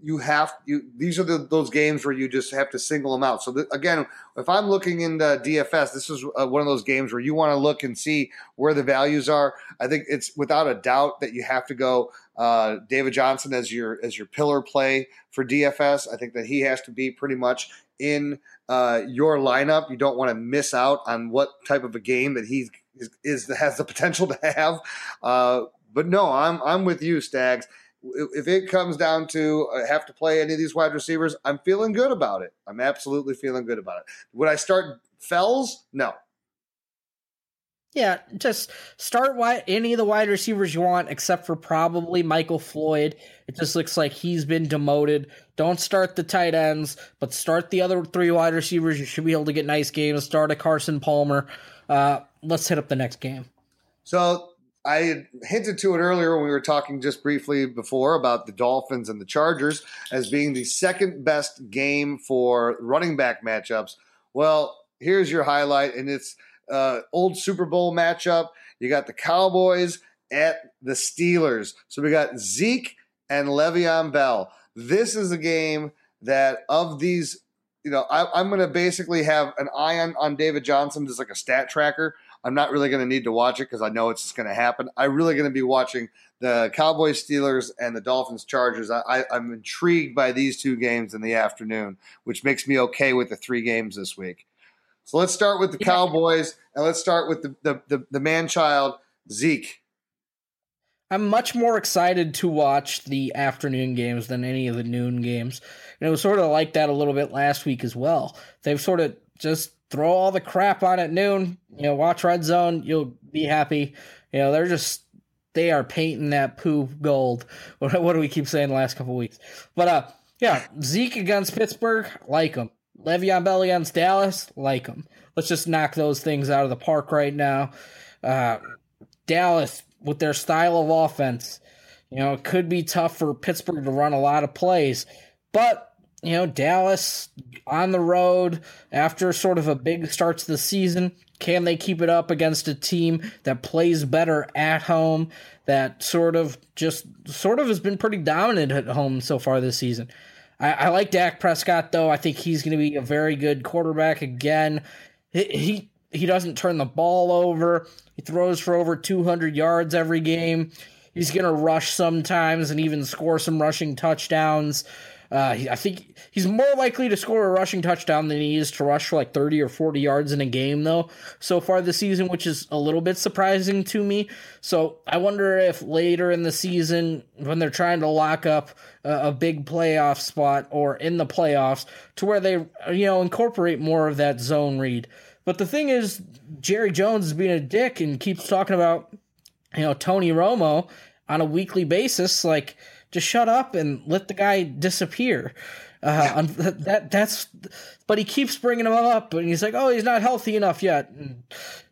you have you these are the, those games where you just have to single them out. So again, if I'm looking in the DFS, this is uh, one of those games where you want to look and see where the values are. I think it's without a doubt that you have to go uh, David Johnson as your as your pillar play for DFS. I think that he has to be pretty much in uh, your lineup. You don't want to miss out on what type of a game that he is, is has the potential to have. Uh, but no, I'm I'm with you, Stags if it comes down to uh, have to play any of these wide receivers, I'm feeling good about it. I'm absolutely feeling good about it. Would I start Fells? No. Yeah, just start wide, any of the wide receivers you want, except for probably Michael Floyd. It just looks like he's been demoted. Don't start the tight ends, but start the other three wide receivers. You should be able to get nice games. Start a Carson Palmer. Uh, let's hit up the next game. So I hinted to it earlier when we were talking just briefly before about the Dolphins and the Chargers as being the second best game for running back matchups. Well, here's your highlight, and it's uh, old Super Bowl matchup. You got the Cowboys at the Steelers. So we got Zeke and Le'Veon Bell. This is a game that of these, you know, I, am going to basically have an eye on, on David Johnson, just like a stat tracker. I'm not really going to need to watch it because I know it's just going to happen. I'm really going to be watching the Cowboys, Steelers, and the Dolphins, Chargers. I, am intrigued by these two games in the afternoon, which makes me okay with the three games this week. So let's start with the Cowboys, and let's start with the the, the, the man child Zeke. I'm much more excited to watch the afternoon games than any of the noon games. And it was sort of like that a little bit last week as well. They've sort of just throw all the crap on at noon. You know, watch Red Zone. You'll be happy. You know, they're just they are painting that poo gold. What, what do we keep saying the last couple weeks? But uh, yeah, Zeke against Pittsburgh, like him. Le'Veon Bell against Dallas, like him. Let's just knock those things out of the park right now. Uh, Dallas with their style of offense, you know, it could be tough for Pittsburgh to run a lot of plays, but you know, Dallas on the road after sort of a big start to the season. Can they keep it up against a team that plays better at home, that sort of just sort of has been pretty dominant at home so far this season? I, I like Dak Prescott though. I think he's going to be a very good quarterback again. He, he he doesn't turn the ball over. He throws for over 200 yards every game. He's going to rush sometimes and even score some rushing touchdowns. Uh, I think he's more likely to score a rushing touchdown than he is to rush for like 30 or 40 yards in a game, though, so far this season, which is a little bit surprising to me. So I wonder if later in the season, when they're trying to lock up a, a big playoff spot or in the playoffs, to where they, you know, incorporate more of that zone read. But the thing is, Jerry Jones is being a dick and keeps talking about, you know, Tony Romo on a weekly basis. Like, just shut up and let the guy disappear. Uh, that that's, but he keeps bringing him up, and he's like, "Oh, he's not healthy enough yet."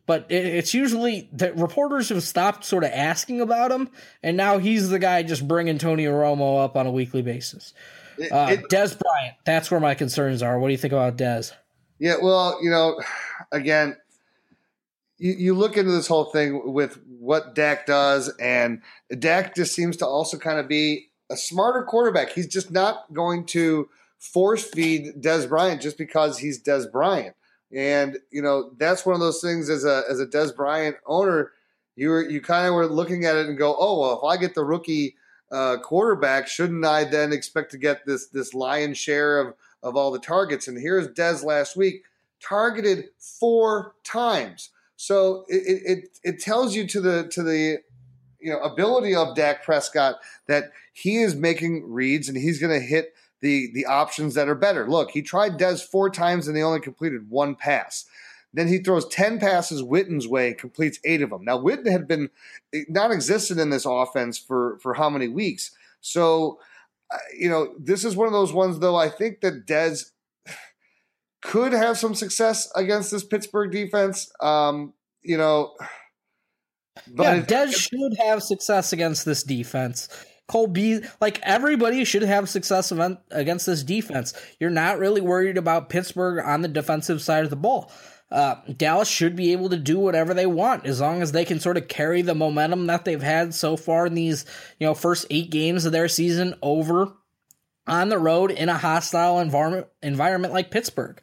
But it, it's usually that reporters have stopped sort of asking about him, and now he's the guy just bringing Tony Romo up on a weekly basis. Uh, Dez Bryant, that's where my concerns are. What do you think about Dez? Yeah, well, you know, again, you, you look into this whole thing with what Dak does, and Dak just seems to also kind of be a smarter quarterback. He's just not going to force feed Dez Bryant just because he's Dez Bryant. And you know that's one of those things as a as a Dez Bryant owner, you were you kind of were looking at it and go, oh well, if I get the rookie uh, quarterback, shouldn't I then expect to get this this lion's share of of all the targets? And here's Dez last week, targeted four times. So it, it it tells you to the to the you know ability of Dak Prescott that he is making reads and he's going to hit the the options that are better. Look, he tried Dez four times and they only completed one pass. Then he throws 10 passes Witten's way and completes eight of them. Now, Witten had been non existent in this offense for, for how many weeks? So, uh, you know, this is one of those ones, though, I think that Dez could have some success against this Pittsburgh defense. Um, you know, but yeah, Dez should have success against this defense. Cole B, like everybody should have success against this defense. You're not really worried about Pittsburgh on the defensive side of the ball. Uh, Dallas should be able to do whatever they want as long as they can sort of carry the momentum that they've had so far in these, you know, first eight games of their season over on the road in a hostile environment environment like Pittsburgh.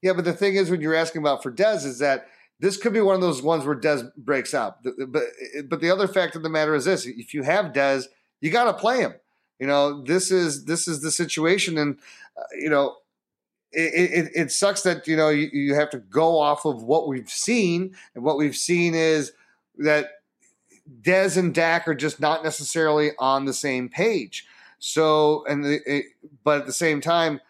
Yeah, but the thing is, when you're asking about for Dez, is that this could be one of those ones where Dez breaks out. But but the other fact of the matter is this: if you have Dez, you got to play him. You know, this is this is the situation, and uh, you know, it, it, it, sucks that you know you, you have to go off of what we've seen, and what we've seen is that Dez and Dak are just not necessarily on the same page. So, and the, it, but at the same time,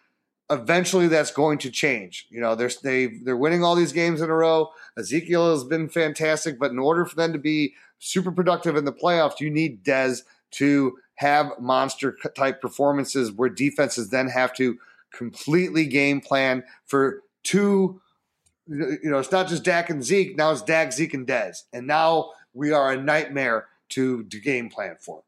eventually that's going to change. You know, they're they they're winning all these games in a row. Ezekiel has been fantastic, but in order for them to be super productive in the playoffs, you need Dez to have monster type performances where defenses then have to completely game plan for two. You know, it's not just Dak and Zeke. Now it's Dak, Zeke, and Dez, and now we are a nightmare to, to game plan for.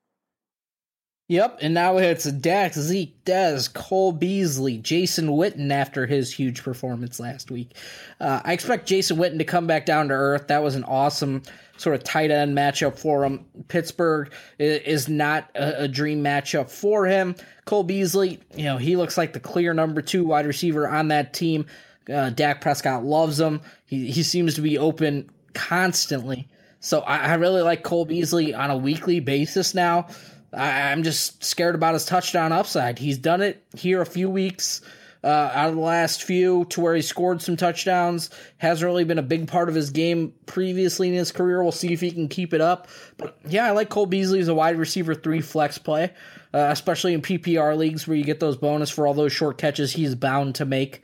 Yep, and now it's Dak, Zeke, Dez, Cole Beasley, Jason Witten after his huge performance last week. Uh, I expect Jason Witten to come back down to earth. That was an awesome sort of tight end matchup for him. Pittsburgh is not a, a, dream matchup for him. Cole Beasley, you know, he looks like the clear number two wide receiver on that team. Uh, Dak Prescott loves him. He, he seems to be open constantly. So I, I really like Cole Beasley on a weekly basis now. I, I'm just scared about his touchdown upside. He's done it here a few weeks uh, out of the last few to where he scored some touchdowns. Hasn't really been a big part of his game previously in his career. We'll see if he can keep it up. But yeah, I like Cole Beasley as a wide receiver three flex play, uh, especially in PPR leagues where you get those bonus for all those short catches he's bound to make.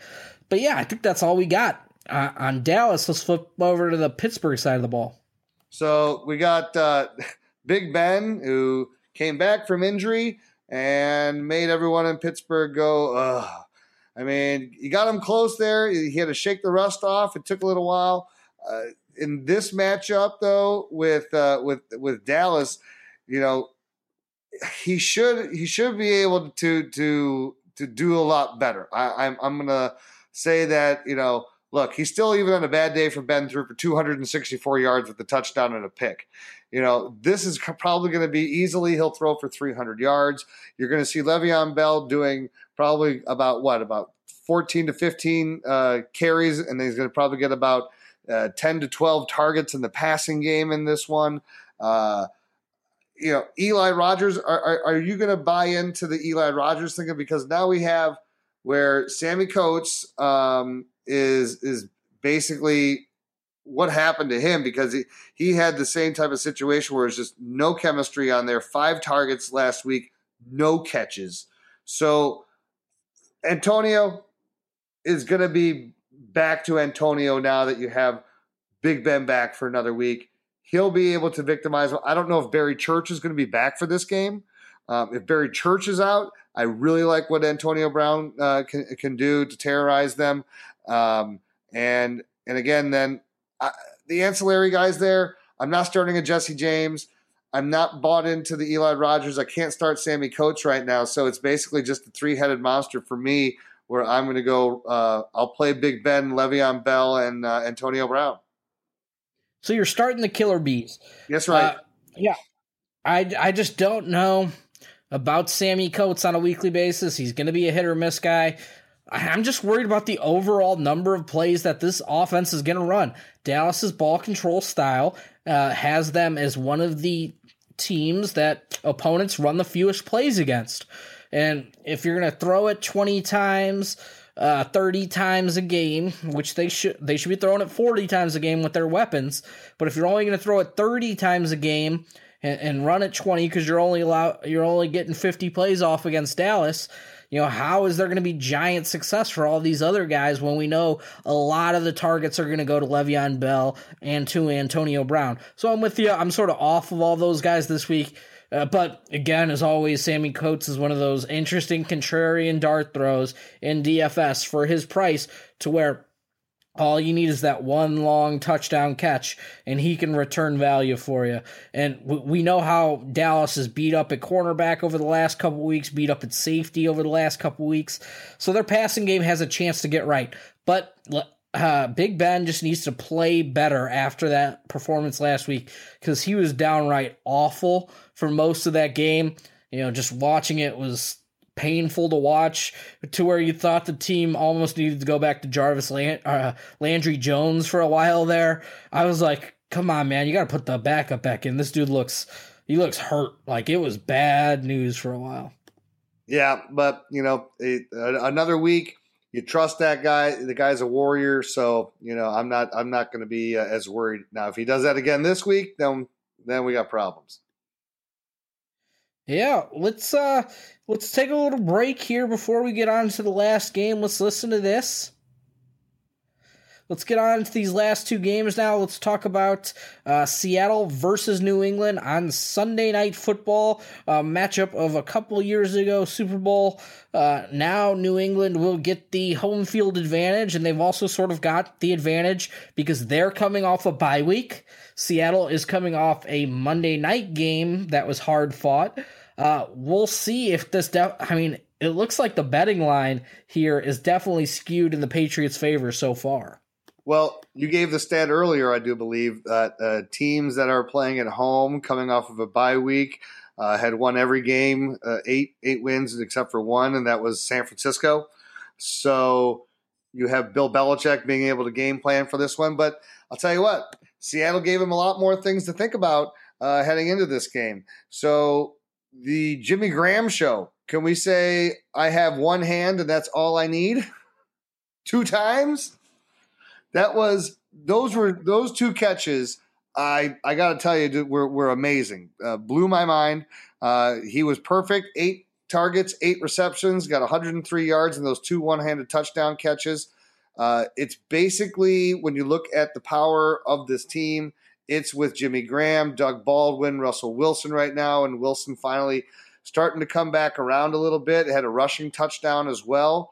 But yeah, I think that's all we got uh, on Dallas. Let's flip over to the Pittsburgh side of the ball. So we got uh, Big Ben who came back from injury and made everyone in Pittsburgh go, ugh I mean, you got him close there. He had to shake the rust off. It took a little while. Uh, in this matchup, though, with uh, with with Dallas, you know, he should he should be able to to to do a lot better. I, I'm I'm gonna say that you know, look, he's still even on a bad day for Ben threw for 264 yards with a touchdown and a pick. You know, this is probably going to be easily he'll throw for 300 yards. You're going to see Le'Veon Bell doing probably about what about 14 to 15 uh, carries, and he's going to probably get about uh, 10 to 12 targets in the passing game in this one. Uh, you know, Eli Rogers, are, are, are you going to buy into the Eli Rogers thing? Because now we have where Sammy Coates um, is is basically what happened to him because he, he had the same type of situation where it's just no chemistry on there. Five targets last week, no catches. So Antonio is going to be back to Antonio now that you have Big Ben back for another week. He'll be able to victimize. I don't know if Barry Church is going to be back for this game. Um, if Barry Church is out, I really like what Antonio Brown uh, can, can do to terrorize them. Um, and and again, then I, the ancillary guys there. I'm not starting a Jesse James. I'm not bought into the Eli Rogers. I can't start Sammy Coates right now. So it's basically just a three headed monster for me where I'm going to go. Uh, I'll play Big Ben, Le'Veon Bell, and uh, Antonio Brown. So you're starting the killer bees. Yes, right. Uh, yeah. I, I just don't know about Sammy Coates on a weekly basis. He's going to be a hit or miss guy. I'm just worried about the overall number of plays that this offense is going to run. Dallas's ball control style uh, has them as one of the teams that opponents run the fewest plays against. And if you're going to throw it 20 times, uh, 30 times a game, which they should they should be throwing it 40 times a game with their weapons. But if you're only going to throw it 30 times a game and, and run it 20 because you're only allow, you're only getting 50 plays off against Dallas, you know, how is there going to be giant success for all these other guys when we know a lot of the targets are going to go to Le'Veon Bell and to Antonio Brown? So I'm with you. I'm sort of off of all those guys this week. Uh, but again, as always, Sammy Coates is one of those interesting contrarian dart throws in DFS for his price to where all you need is that one long touchdown catch, and he can return value for you. And we know how Dallas is beat up at cornerback over the last couple weeks, beat up at safety over the last couple weeks. So their passing game has a chance to get right. But uh, Big Ben just needs to play better after that performance last week because he was downright awful for most of that game. You know, just watching it was painful to watch to where you thought the team almost needed to go back to Jarvis Land- uh, Landry Jones for a while there. I was like, come on, man, you got to put the backup back in. This dude looks, he looks hurt. Like it was bad news for a while. Yeah, but you know, it, another week. You trust that guy. The guy's a warrior, so you know I'm not. I'm not going to be uh, as worried now. If he does that again this week, then then we got problems. Yeah, let's uh let's take a little break here before we get on to the last game. Let's listen to this. Let's get on to these last two games now. Let's talk about uh, Seattle versus New England on Sunday Night Football, matchup of a couple years ago, Super Bowl. Uh, now New England will get the home field advantage, and they've also sort of got the advantage because they're coming off a bye week. Seattle is coming off a Monday night game that was hard fought. Uh, we'll see if this. I mean, it looks like the betting line here is definitely skewed in the Patriots' favor so far. Well, you gave the stat earlier, I do believe, that uh, teams that are playing at home, coming off of a bye week, uh, had won every game, uh, eight eight wins except for one, and that was San Francisco. So you have Bill Belichick being able to game plan for this one. But I'll tell you what, Seattle gave him a lot more things to think about uh, heading into this game. So the Jimmy Graham show. Can we say I have one hand and that's all I need? Two times? That was those were those two catches. I I got to tell you, were were amazing. Uh, blew my mind. Uh, he was perfect. Eight targets, eight receptions, got 103 yards in those two one-handed touchdown catches. Uh, it's basically when you look at the power of this team it's with Jimmy Graham, Doug Baldwin, Russell Wilson right now, and Wilson finally starting to come back around a little bit. Had a rushing touchdown as well.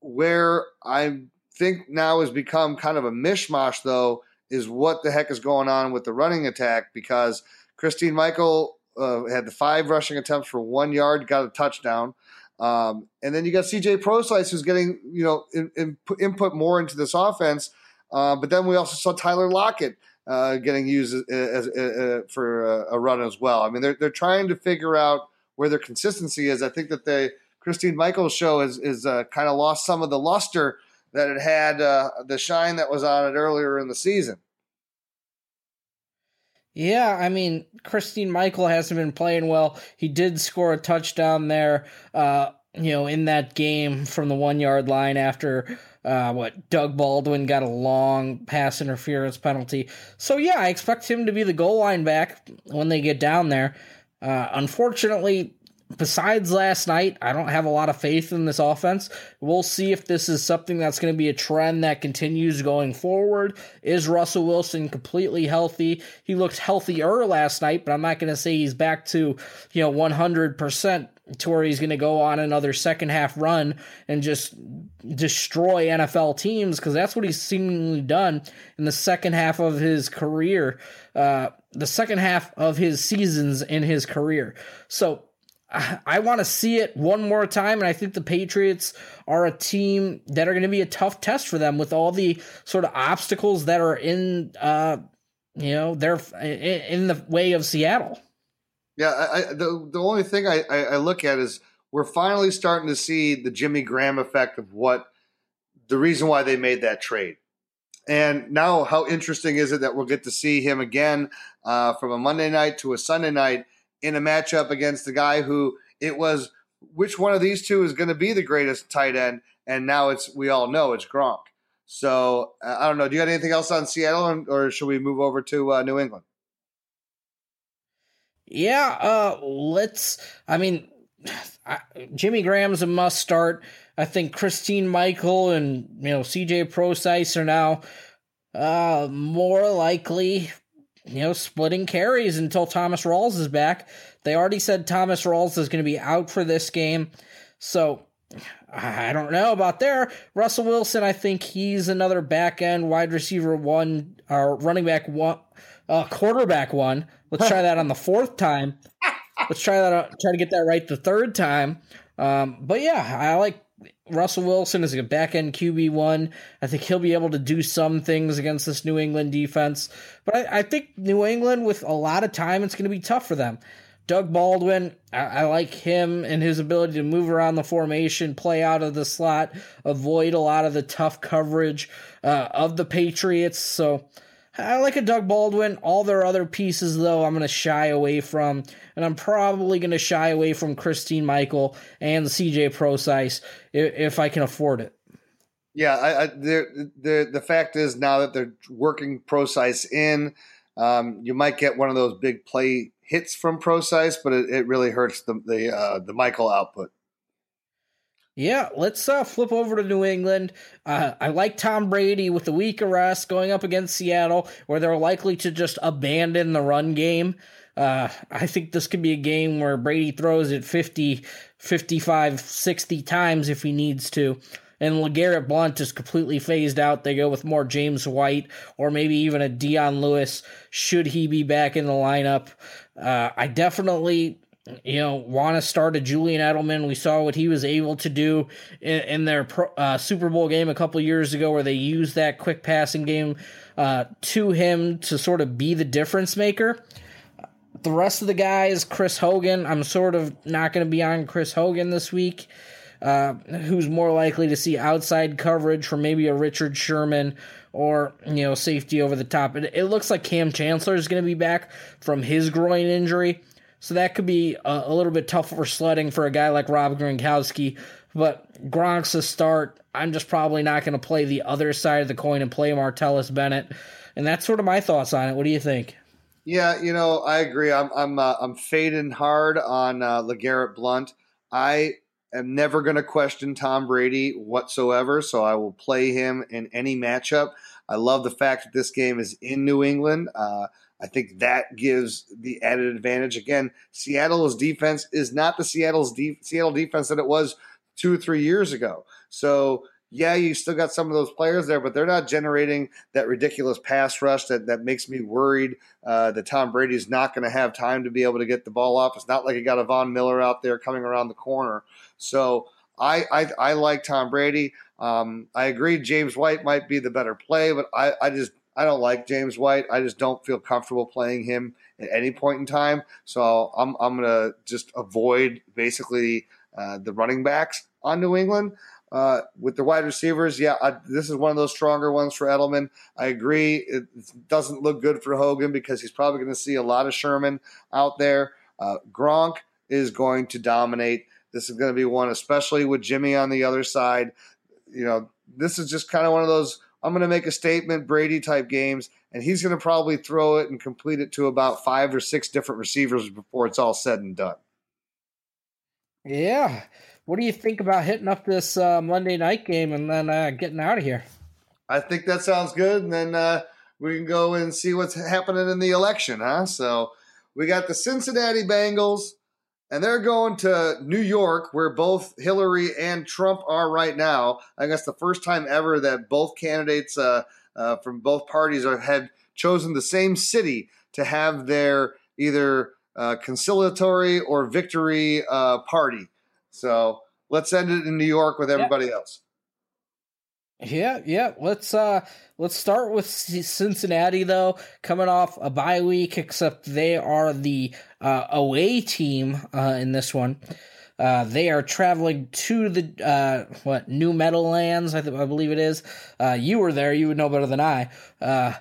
Where I think now has become kind of a mishmash, though, is what the heck is going on with the running attack because Christine Michael uh, had the five rushing attempts for one yard, got a touchdown. Um, and then you got CJ Prosise who's getting you know in, in, input more into this offense. Uh, but then we also saw Tyler Lockett uh, getting used as, as, as, uh, for a, a, run as well. I mean, they're they're trying to figure out where their consistency is. I think that the Christine Michaels show is is uh, kind of lost some of the luster that it had, uh, the shine that was on it earlier in the season. Yeah, I mean, Christine Michael hasn't been playing well. He did score a touchdown there, uh, you know, in that game from the one yard line after uh, what Doug Baldwin got a long pass interference penalty. So yeah, I expect him to be the goal line back when they get down there. Uh, unfortunately, besides last night, I don't have a lot of faith in this offense. We'll see if this is something that's going to be a trend that continues going forward. Is Russell Wilson completely healthy? He looked healthier last night, but I'm not going to say he's back to, you know, 100% to where he's going to go on another second half run and just destroy NFL teams because that's what he's seemingly done in the second half of his career, uh, the second half of his seasons in his career. So I want to see it one more time, and I think the Patriots are a team that are going to be a tough test for them with all the sort of obstacles that are in, uh, you know, they're in the way of Seattle. Yeah, I, the the only thing I, I look at is we're finally starting to see the Jimmy Graham effect of what the reason why they made that trade. And now, how interesting is it that we'll get to see him again uh, from a Monday night to a Sunday night? In a matchup against the guy who it was which one of these two is going to be the greatest tight end and now it's we all know it's Gronk. So uh, I don't know. Do you got anything else on Seattle, or should we move over to uh, New England? Yeah, uh, let's. I mean, I, Jimmy Graham's a must start. I think Christine Michael and you know CJ Prosise are now uh, more likely you know, splitting carries until Thomas Rawls is back. They already said Thomas Rawls is going to be out for this game. So I don't know about there. Russell Wilson, I think he's another back end wide receiver one or running back one, uh, quarterback one. Let's try that on the fourth time. Let's try that. Try to get that right the third time. Um, but yeah, I like Russell Wilson is a back end QB one. I think he'll be able to do some things against this New England defense. But I, I think New England, with a lot of time, it's going to be tough for them. Doug Baldwin, I, I, like him and his ability to move around the formation, play out of the slot, avoid a lot of the tough coverage uh, of the Patriots. So I like a Doug Baldwin. All their other pieces, though, I'm going to shy away from. And I'm probably going to shy away from Christine Michael and CJ Prosise if, if I can afford it. Yeah, I, I, the the fact is now that they're working Prosise in, um, you might get one of those big play hits from Prosise, but it, it really hurts the the uh, the Michael output. Yeah, let's uh, flip over to New England. Uh, I like Tom Brady with the week arrest going up against Seattle, where they're likely to just abandon the run game. Uh, I think this could be a game where Brady throws it 50, 55, 60 times if he needs to. And LeGarrette Blunt is completely phased out. They go with more James White or maybe even a Dion Lewis should he be back in the lineup. Uh, I definitely you know, want to start a Julian Edelman. We saw what he was able to do in, in their pro, uh, Super Bowl game a couple years ago, where they used that quick passing game uh, to him to sort of be the difference maker. The rest of the guys, Chris Hogan, I'm sort of not going to be on Chris Hogan this week. Uh, who's more likely to see outside coverage from maybe a Richard Sherman or you know safety over the top? It, it looks like Kam Chancellor is going to be back from his groin injury. So that could be a, a little bit tougher sledding for a guy like Rob Gronkowski. But Gronk's a start. I'm just probably not going to play the other side of the coin and play Martellus Bennett. And that's sort of my thoughts on it. What do you think? Yeah, you know, I agree. I'm I'm uh, I'm fading hard on uh, LeGarrette Blunt. I am never going to question Tom Brady whatsoever, so I will play him in any matchup. I love the fact that this game is in New England. Uh, I think that gives the added advantage. Again, Seattle's defense is not the Seattle's de- Seattle defense that it was two or three years ago. So yeah, you still got some of those players there, but they're not generating that ridiculous pass rush that, that makes me worried uh, that Tom Brady's not going to have time to be able to get the ball off. It's not like you got a Von Miller out there coming around the corner. So I I, I like Tom Brady. Um, I agree James White might be the better play, but I, I just I don't like James White. I just don't feel comfortable playing him at any point in time. So I'm I'm gonna just avoid basically uh, the running backs on New England. uh, with the wide receivers, yeah, I, this is one of those stronger ones for Edelman. I agree. It doesn't look good for Hogan because he's probably going to see a lot of Sherman out there. Uh, Gronk is going to dominate. This is going to be one, especially with Jimmy on the other side. You know, this is just kind of one of those I'm going to make a statement Brady type games, and he's going to probably throw it and complete it to about five or six different receivers before it's all said and done. Yeah. What do you think about hitting up this uh, Monday night game and then uh, getting out of here? I think that sounds good. And then uh, we can go and see what's happening in the election, huh? So we got the Cincinnati Bengals, and they're going to New York, where both Hillary and Trump are right now. I guess the first time ever that both candidates uh, uh, from both parties are, had chosen the same city to have their either uh, conciliatory or victory uh, party. So let's end it in New York with everybody yeah. else. Yeah, yeah. Let's uh let's start with Cincinnati though, coming off a bye week. Except they are the uh, away team uh, in this one. Uh, they are traveling to the uh, what New Meadowlands, I, th- I believe it is. Uh, you were there; you would know better than I. Uh,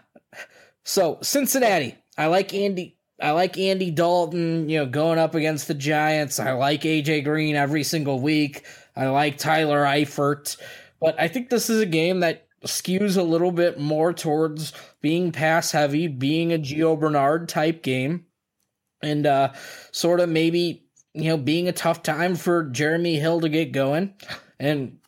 so Cincinnati, I like Andy. I like Andy Dalton, you know, going up against the Giants. I like AJ Green every single week. I like Tyler Eifert. But I think this is a game that skews a little bit more towards being pass heavy, being a Gio Bernard type game, and uh, sort of maybe, you know, being a tough time for Jeremy Hill to get going. And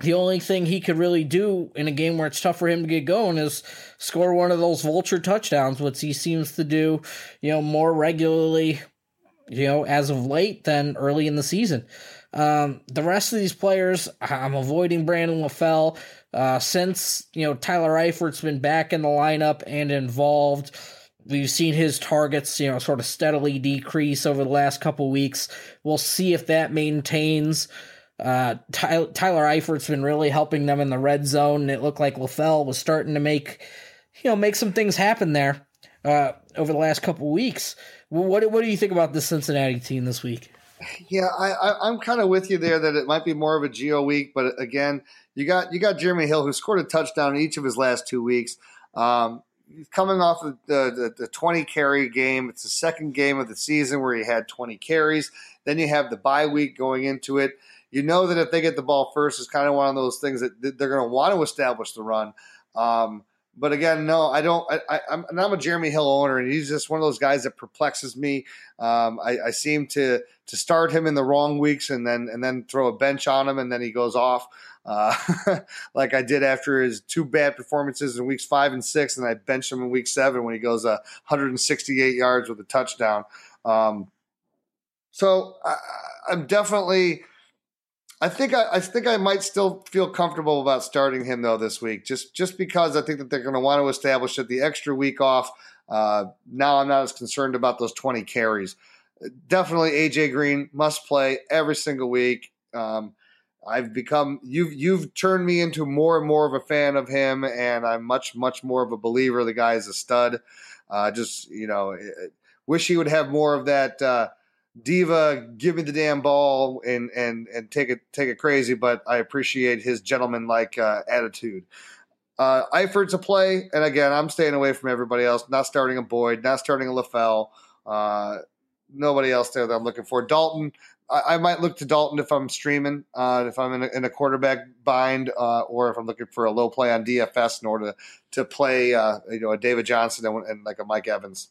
the only thing he could really do in a game where it's tough for him to get going is score one of those vulture touchdowns, which he seems to do, you know, more regularly, you know, as of late than early in the season. Um, the rest of these players, I'm avoiding Brandon LaFell. Uh, since, you know, Tyler Eifert's been back in the lineup and involved, we've seen his targets, you know, sort of steadily decrease over the last couple weeks. We'll see if that maintains. Uh, Tyler, Tyler Eifert's been really helping them in the red zone, and it looked like LaFell was starting to make, you know, make some things happen there uh, over the last couple weeks. What what do you think about the Cincinnati team this week? Yeah, I, am kind of with you there that it might be more of a Gio week, but again, you got you got Jeremy Hill who scored a touchdown in each of his last two weeks. Um, coming off of the, the, the 20 carry game, it's the second game of the season where he had 20 carries. Then you have the bye week going into it you know that if they get the ball first, it's kind of one of those things that they're going to want to establish the run. Um, but again, no, I don't. I, am I'm, I'm a Jeremy Hill owner, and he's just one of those guys that perplexes me. Um, I, I, seem to to start him in the wrong weeks, and then and then throw a bench on him, and then he goes off, uh, like I did after his two bad performances in weeks five and six, and I benched him in week seven when he goes uh, 168 yards with a touchdown. Um, so I, I'm definitely I think I, I, think I might still feel comfortable about starting him though this week, just just because I think that they're going to want to establish that the extra week off. Uh, now I'm not as concerned about those 20 carries. Definitely AJ Green must play every single week. Um, I've become you've you've turned me into more and more of a fan of him, and I'm much much more of a believer. The guy is a stud. Uh, just you know, wish he would have more of that. Uh, diva, give me the damn ball and and and take it take it crazy. But I appreciate his gentleman like uh, attitude. Uh, Eifert's a play, and again, I'm staying away from everybody else. Not starting a Boyd, not starting a LaFell. Uh, nobody else there that I'm looking for. Dalton, I, I might look to Dalton if I'm streaming, uh, if I'm in a, in a quarterback bind, uh, or if I'm looking for a low play on DFS in order to, to play, uh, you know, a David Johnson and, and like a Mike Evans.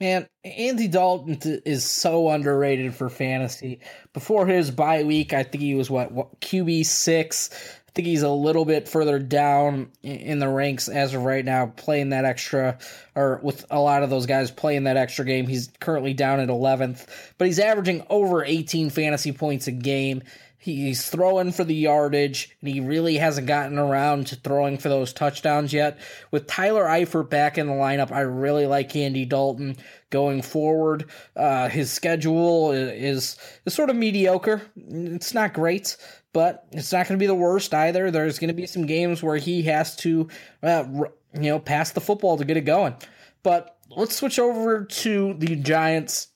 Man, Andy Dalton is so underrated for fantasy. Before his bye week, I think he was what, what QB six. I think he's a little bit further down in the ranks as of right now, playing that extra, or with a lot of those guys playing that extra game. He's currently down at 11th, but he's averaging over 18 fantasy points a game. He's throwing for the yardage, and he really hasn't gotten around to throwing for those touchdowns yet. With Tyler Eifert back in the lineup, I really like Andy Dalton going forward. Uh, his schedule is is sort of mediocre. It's not great, but it's not going to be the worst either. There's going to be some games where he has to, uh, you know, pass the football to get it going. But let's switch over to the Giants,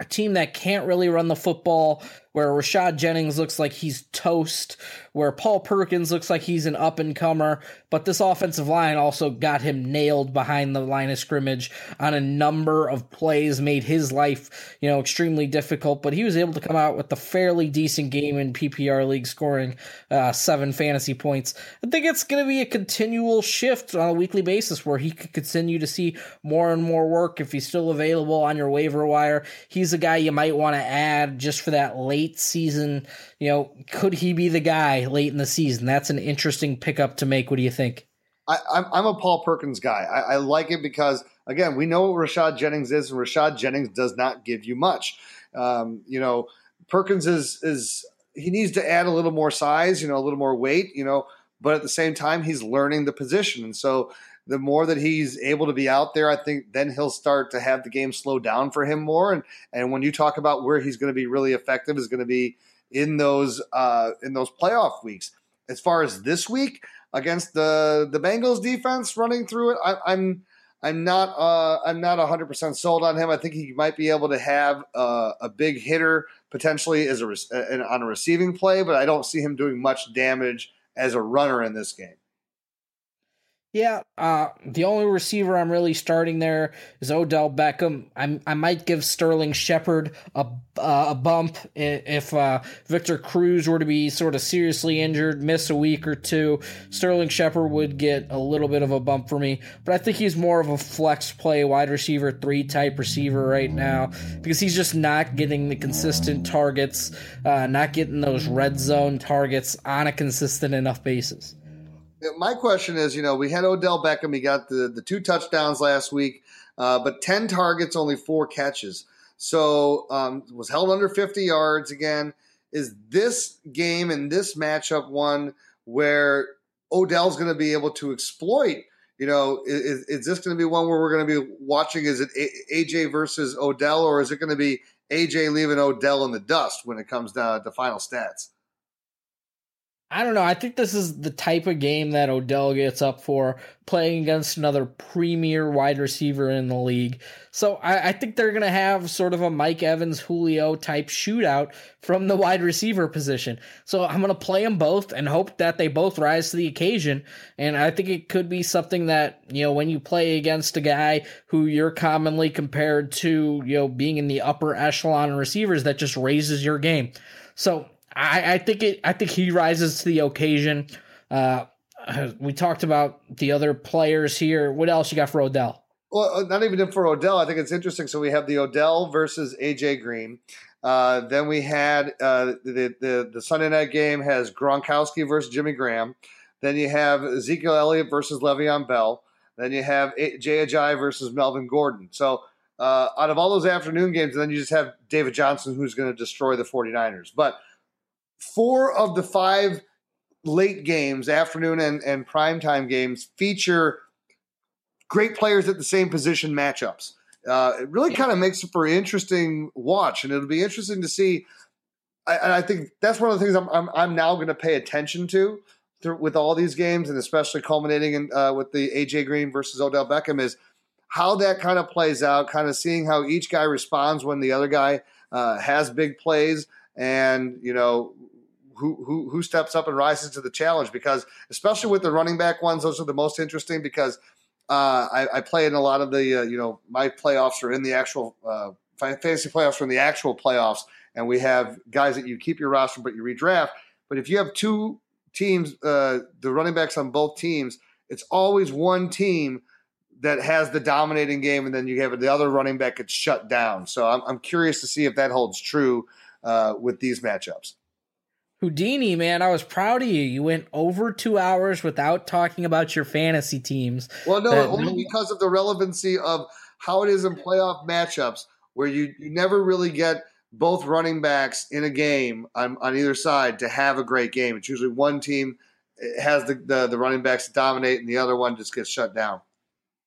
a team that can't really run the football where Rashad Jennings looks like he's toast, where Paul Perkins looks like he's an up and comer, but this offensive line also got him nailed behind the line of scrimmage on a number of plays, made his life, you know, extremely difficult, but he was able to come out with a fairly decent game in PPR league scoring uh, seven fantasy points. I think it's going to be a continual shift on a weekly basis where he could continue to see more and more work if he's still available on your waiver wire. He's a guy you might want to add just for that late season. You know, could he be the guy late in the season? That's an interesting pickup to make. What do you think? I, am a Paul Perkins guy. I, I, like it because again, we know what Rashad Jennings is, and Rashad Jennings does not give you much. Um, you know, Perkins is is he needs to add a little more size, you know, a little more weight, you know, but at the same time, he's learning the position, and so the more that he's able to be out there, I think then he'll start to have the game slow down for him more. And and when you talk about where he's going to be really effective, is going to be in those uh, in those playoff weeks. As far as this week against the the Bengals defense running through it, I, I'm I'm not uh, I'm not 100 percent sold on him. I think he might be able to have uh, a big hitter potentially as a on a receiving play, but I don't see him doing much damage as a runner in this game. Yeah, uh, the only receiver I'm really starting there is Odell Beckham. i I might give Sterling Shepard a uh, a bump if uh, Victor Cruz were to be sort of seriously injured, miss a week or two. Sterling Shepard would get a little bit of a bump for me, but I think he's more of a flex play, wide receiver three type receiver right now because he's just not getting the consistent targets, uh, not getting those red zone targets on a consistent enough basis my question is, you know, we had Odell Beckham. He got the, the two touchdowns last week, uh, but 10 targets, only four catches. So um, was held under 50 yards again. Is this game and this matchup one where Odell's going to be able to exploit? You know, is, is this going to be one where we're going to be watching? Is it AJ versus Odell, or is it going to be AJ leaving Odell in the dust when it comes down to final stats? I don't know. I think this is the type of game that Odell gets up for playing against another premier wide receiver in the league. So I, I think they're going to have sort of a Mike Evans, Julio type shootout from the wide receiver position. So I'm going to play them both and hope that they both rise to the occasion. And I think it could be something that, you know, when you play against a guy who you're commonly compared to, you know, being in the upper echelon of receivers, that just raises your game. So I, I think it. I think he rises to the occasion. Uh, we talked about the other players here. What else you got for Odell? Well, uh, not even for Odell. I think it's interesting. So we have the Odell versus AJ Green. Uh, then we had uh, the, the the Sunday night game has Gronkowski versus Jimmy Graham. Then you have Ezekiel Elliott versus Le'Veon Bell. Then you have Jay Ajayi versus Melvin Gordon. So uh, out of all those afternoon games, then you just have David Johnson who's going to destroy the 49ers. But – four of the five late games, afternoon and, and primetime games, feature great players at the same position matchups. Uh, it really kind of makes it for an interesting watch, and it'll be interesting to see. I, and I think that's one of the things I'm, I'm, I'm now going to pay attention to through, with all these games, and especially culminating in, uh, with the AJ Green versus Odell Beckham is how that kind of plays out. Kind of seeing how each guy responds when the other guy uh, has big plays, and you know who, who who steps up and rises to the challenge because especially with the running back ones, those are the most interesting because uh, I, I, play in a lot of the uh, you know my playoffs are in the actual uh, fantasy playoffs are in the actual playoffs, and we have guys that you keep your roster but you redraft. But if you have two teams, uh, the running backs on both teams, it's always one team that has the dominating game, and then you have the other running back gets shut down. So I'm, I'm curious to see if that holds true uh, with these matchups. Houdini, man, I was proud of you. You went over two hours without talking about your fantasy teams. Well, no, that, only because of the relevancy of how it is in playoff matchups, where you, you never really get both running backs in a game on, on either side to have a great game. It's usually one team has the, the, the running backs to dominate, and the other one just gets shut down.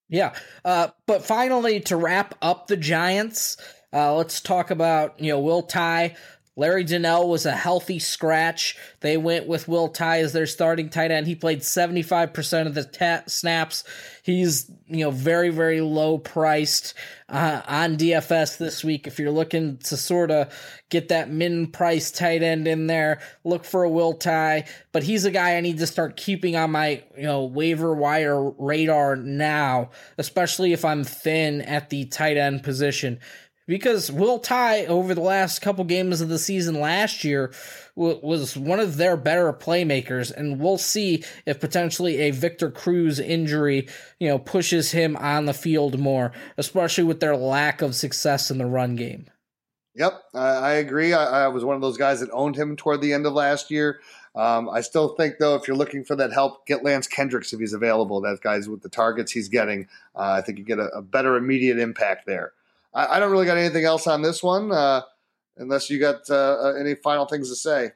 Yeah, uh, but finally, to wrap up the Giants, uh, let's talk about you know Will Tye Larry Donnell was a healthy scratch. They went with Will Tye as their starting tight end. He played 75% of the snaps. He's, you know, very, very low priced uh, on DFS this week. If you're looking to sort of get that min price tight end in there, look for a Will Tye. But he's a guy I need to start keeping on my, you know, waiver wire radar now, especially if I'm thin at the tight end position because Will Tye over the last couple games of the season last year was one of their better playmakers, and we'll see if potentially a Victor Cruz injury, you know, pushes him on the field more, especially with their lack of success in the run game. Yep, I, agree. I, I, was one of those guys that owned him toward the end of last year. Um, I still think, though, if you're looking for that help, get Lance Kendricks if he's available. That guy's with the targets he's getting. Uh, I think you get a, a better immediate impact there. I, I don't really got anything else on this one, uh, unless you got uh, uh, any final things to say.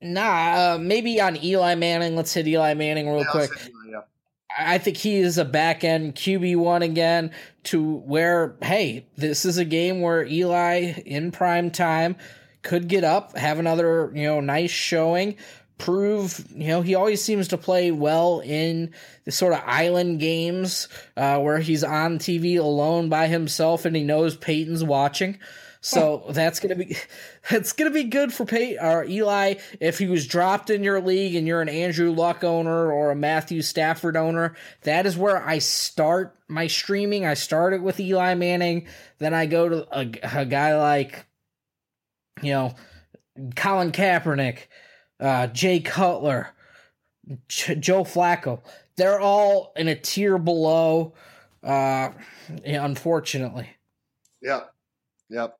Nah, uh, maybe on Eli Manning. Let's hit Eli Manning real yeah, quick. yeah. I think he is a back end QB one again. To where, hey, this is a game where Eli in prime time could get up, have another you know nice showing prove, you know, he always seems to play well in the sort of island games uh, where he's on TV alone by himself and he knows Peyton's watching. So that's gonna be that's gonna be good for Pey or Eli if he was dropped in your league and you're an Andrew Luck owner or a Matthew Stafford owner. That is where I start my streaming. I start it with Eli Manning, then I go to a, a guy like you know Colin Kaepernick uh, Jay Cutler, Ch- Joe Flacco. They're all in a tier below, uh, unfortunately. Yep. Yep.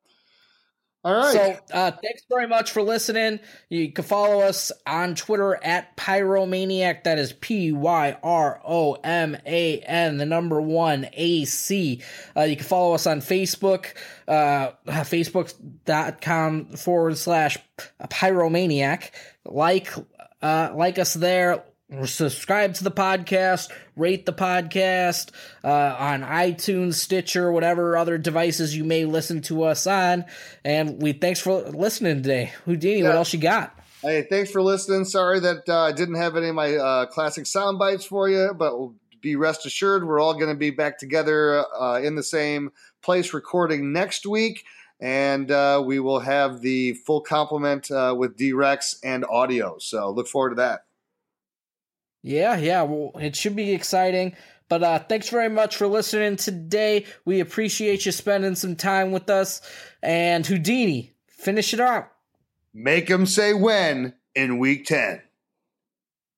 All right. So uh, thanks very much for listening. You can follow us on Twitter at Pyromaniac. That is P Y R O M A N, the number one A C. Uh, you can follow us on Facebook, uh, facebook.com forward slash Pyromaniac. Like, uh, like us there subscribe to the podcast, rate the podcast uh, on iTunes, Stitcher, whatever other devices you may listen to us on. And we thanks for listening today. Houdini, yeah. what else you got? Hey, thanks for listening. Sorry that uh, I didn't have any of my uh, classic sound bites for you, but be rest assured we're all going to be back together uh, in the same place recording next week. And uh, we will have the full complement uh, with D Rex and audio. So look forward to that. Yeah, yeah. Well, it should be exciting. But uh, thanks very much for listening today. We appreciate you spending some time with us. And Houdini, finish it up. Make them say when in week 10.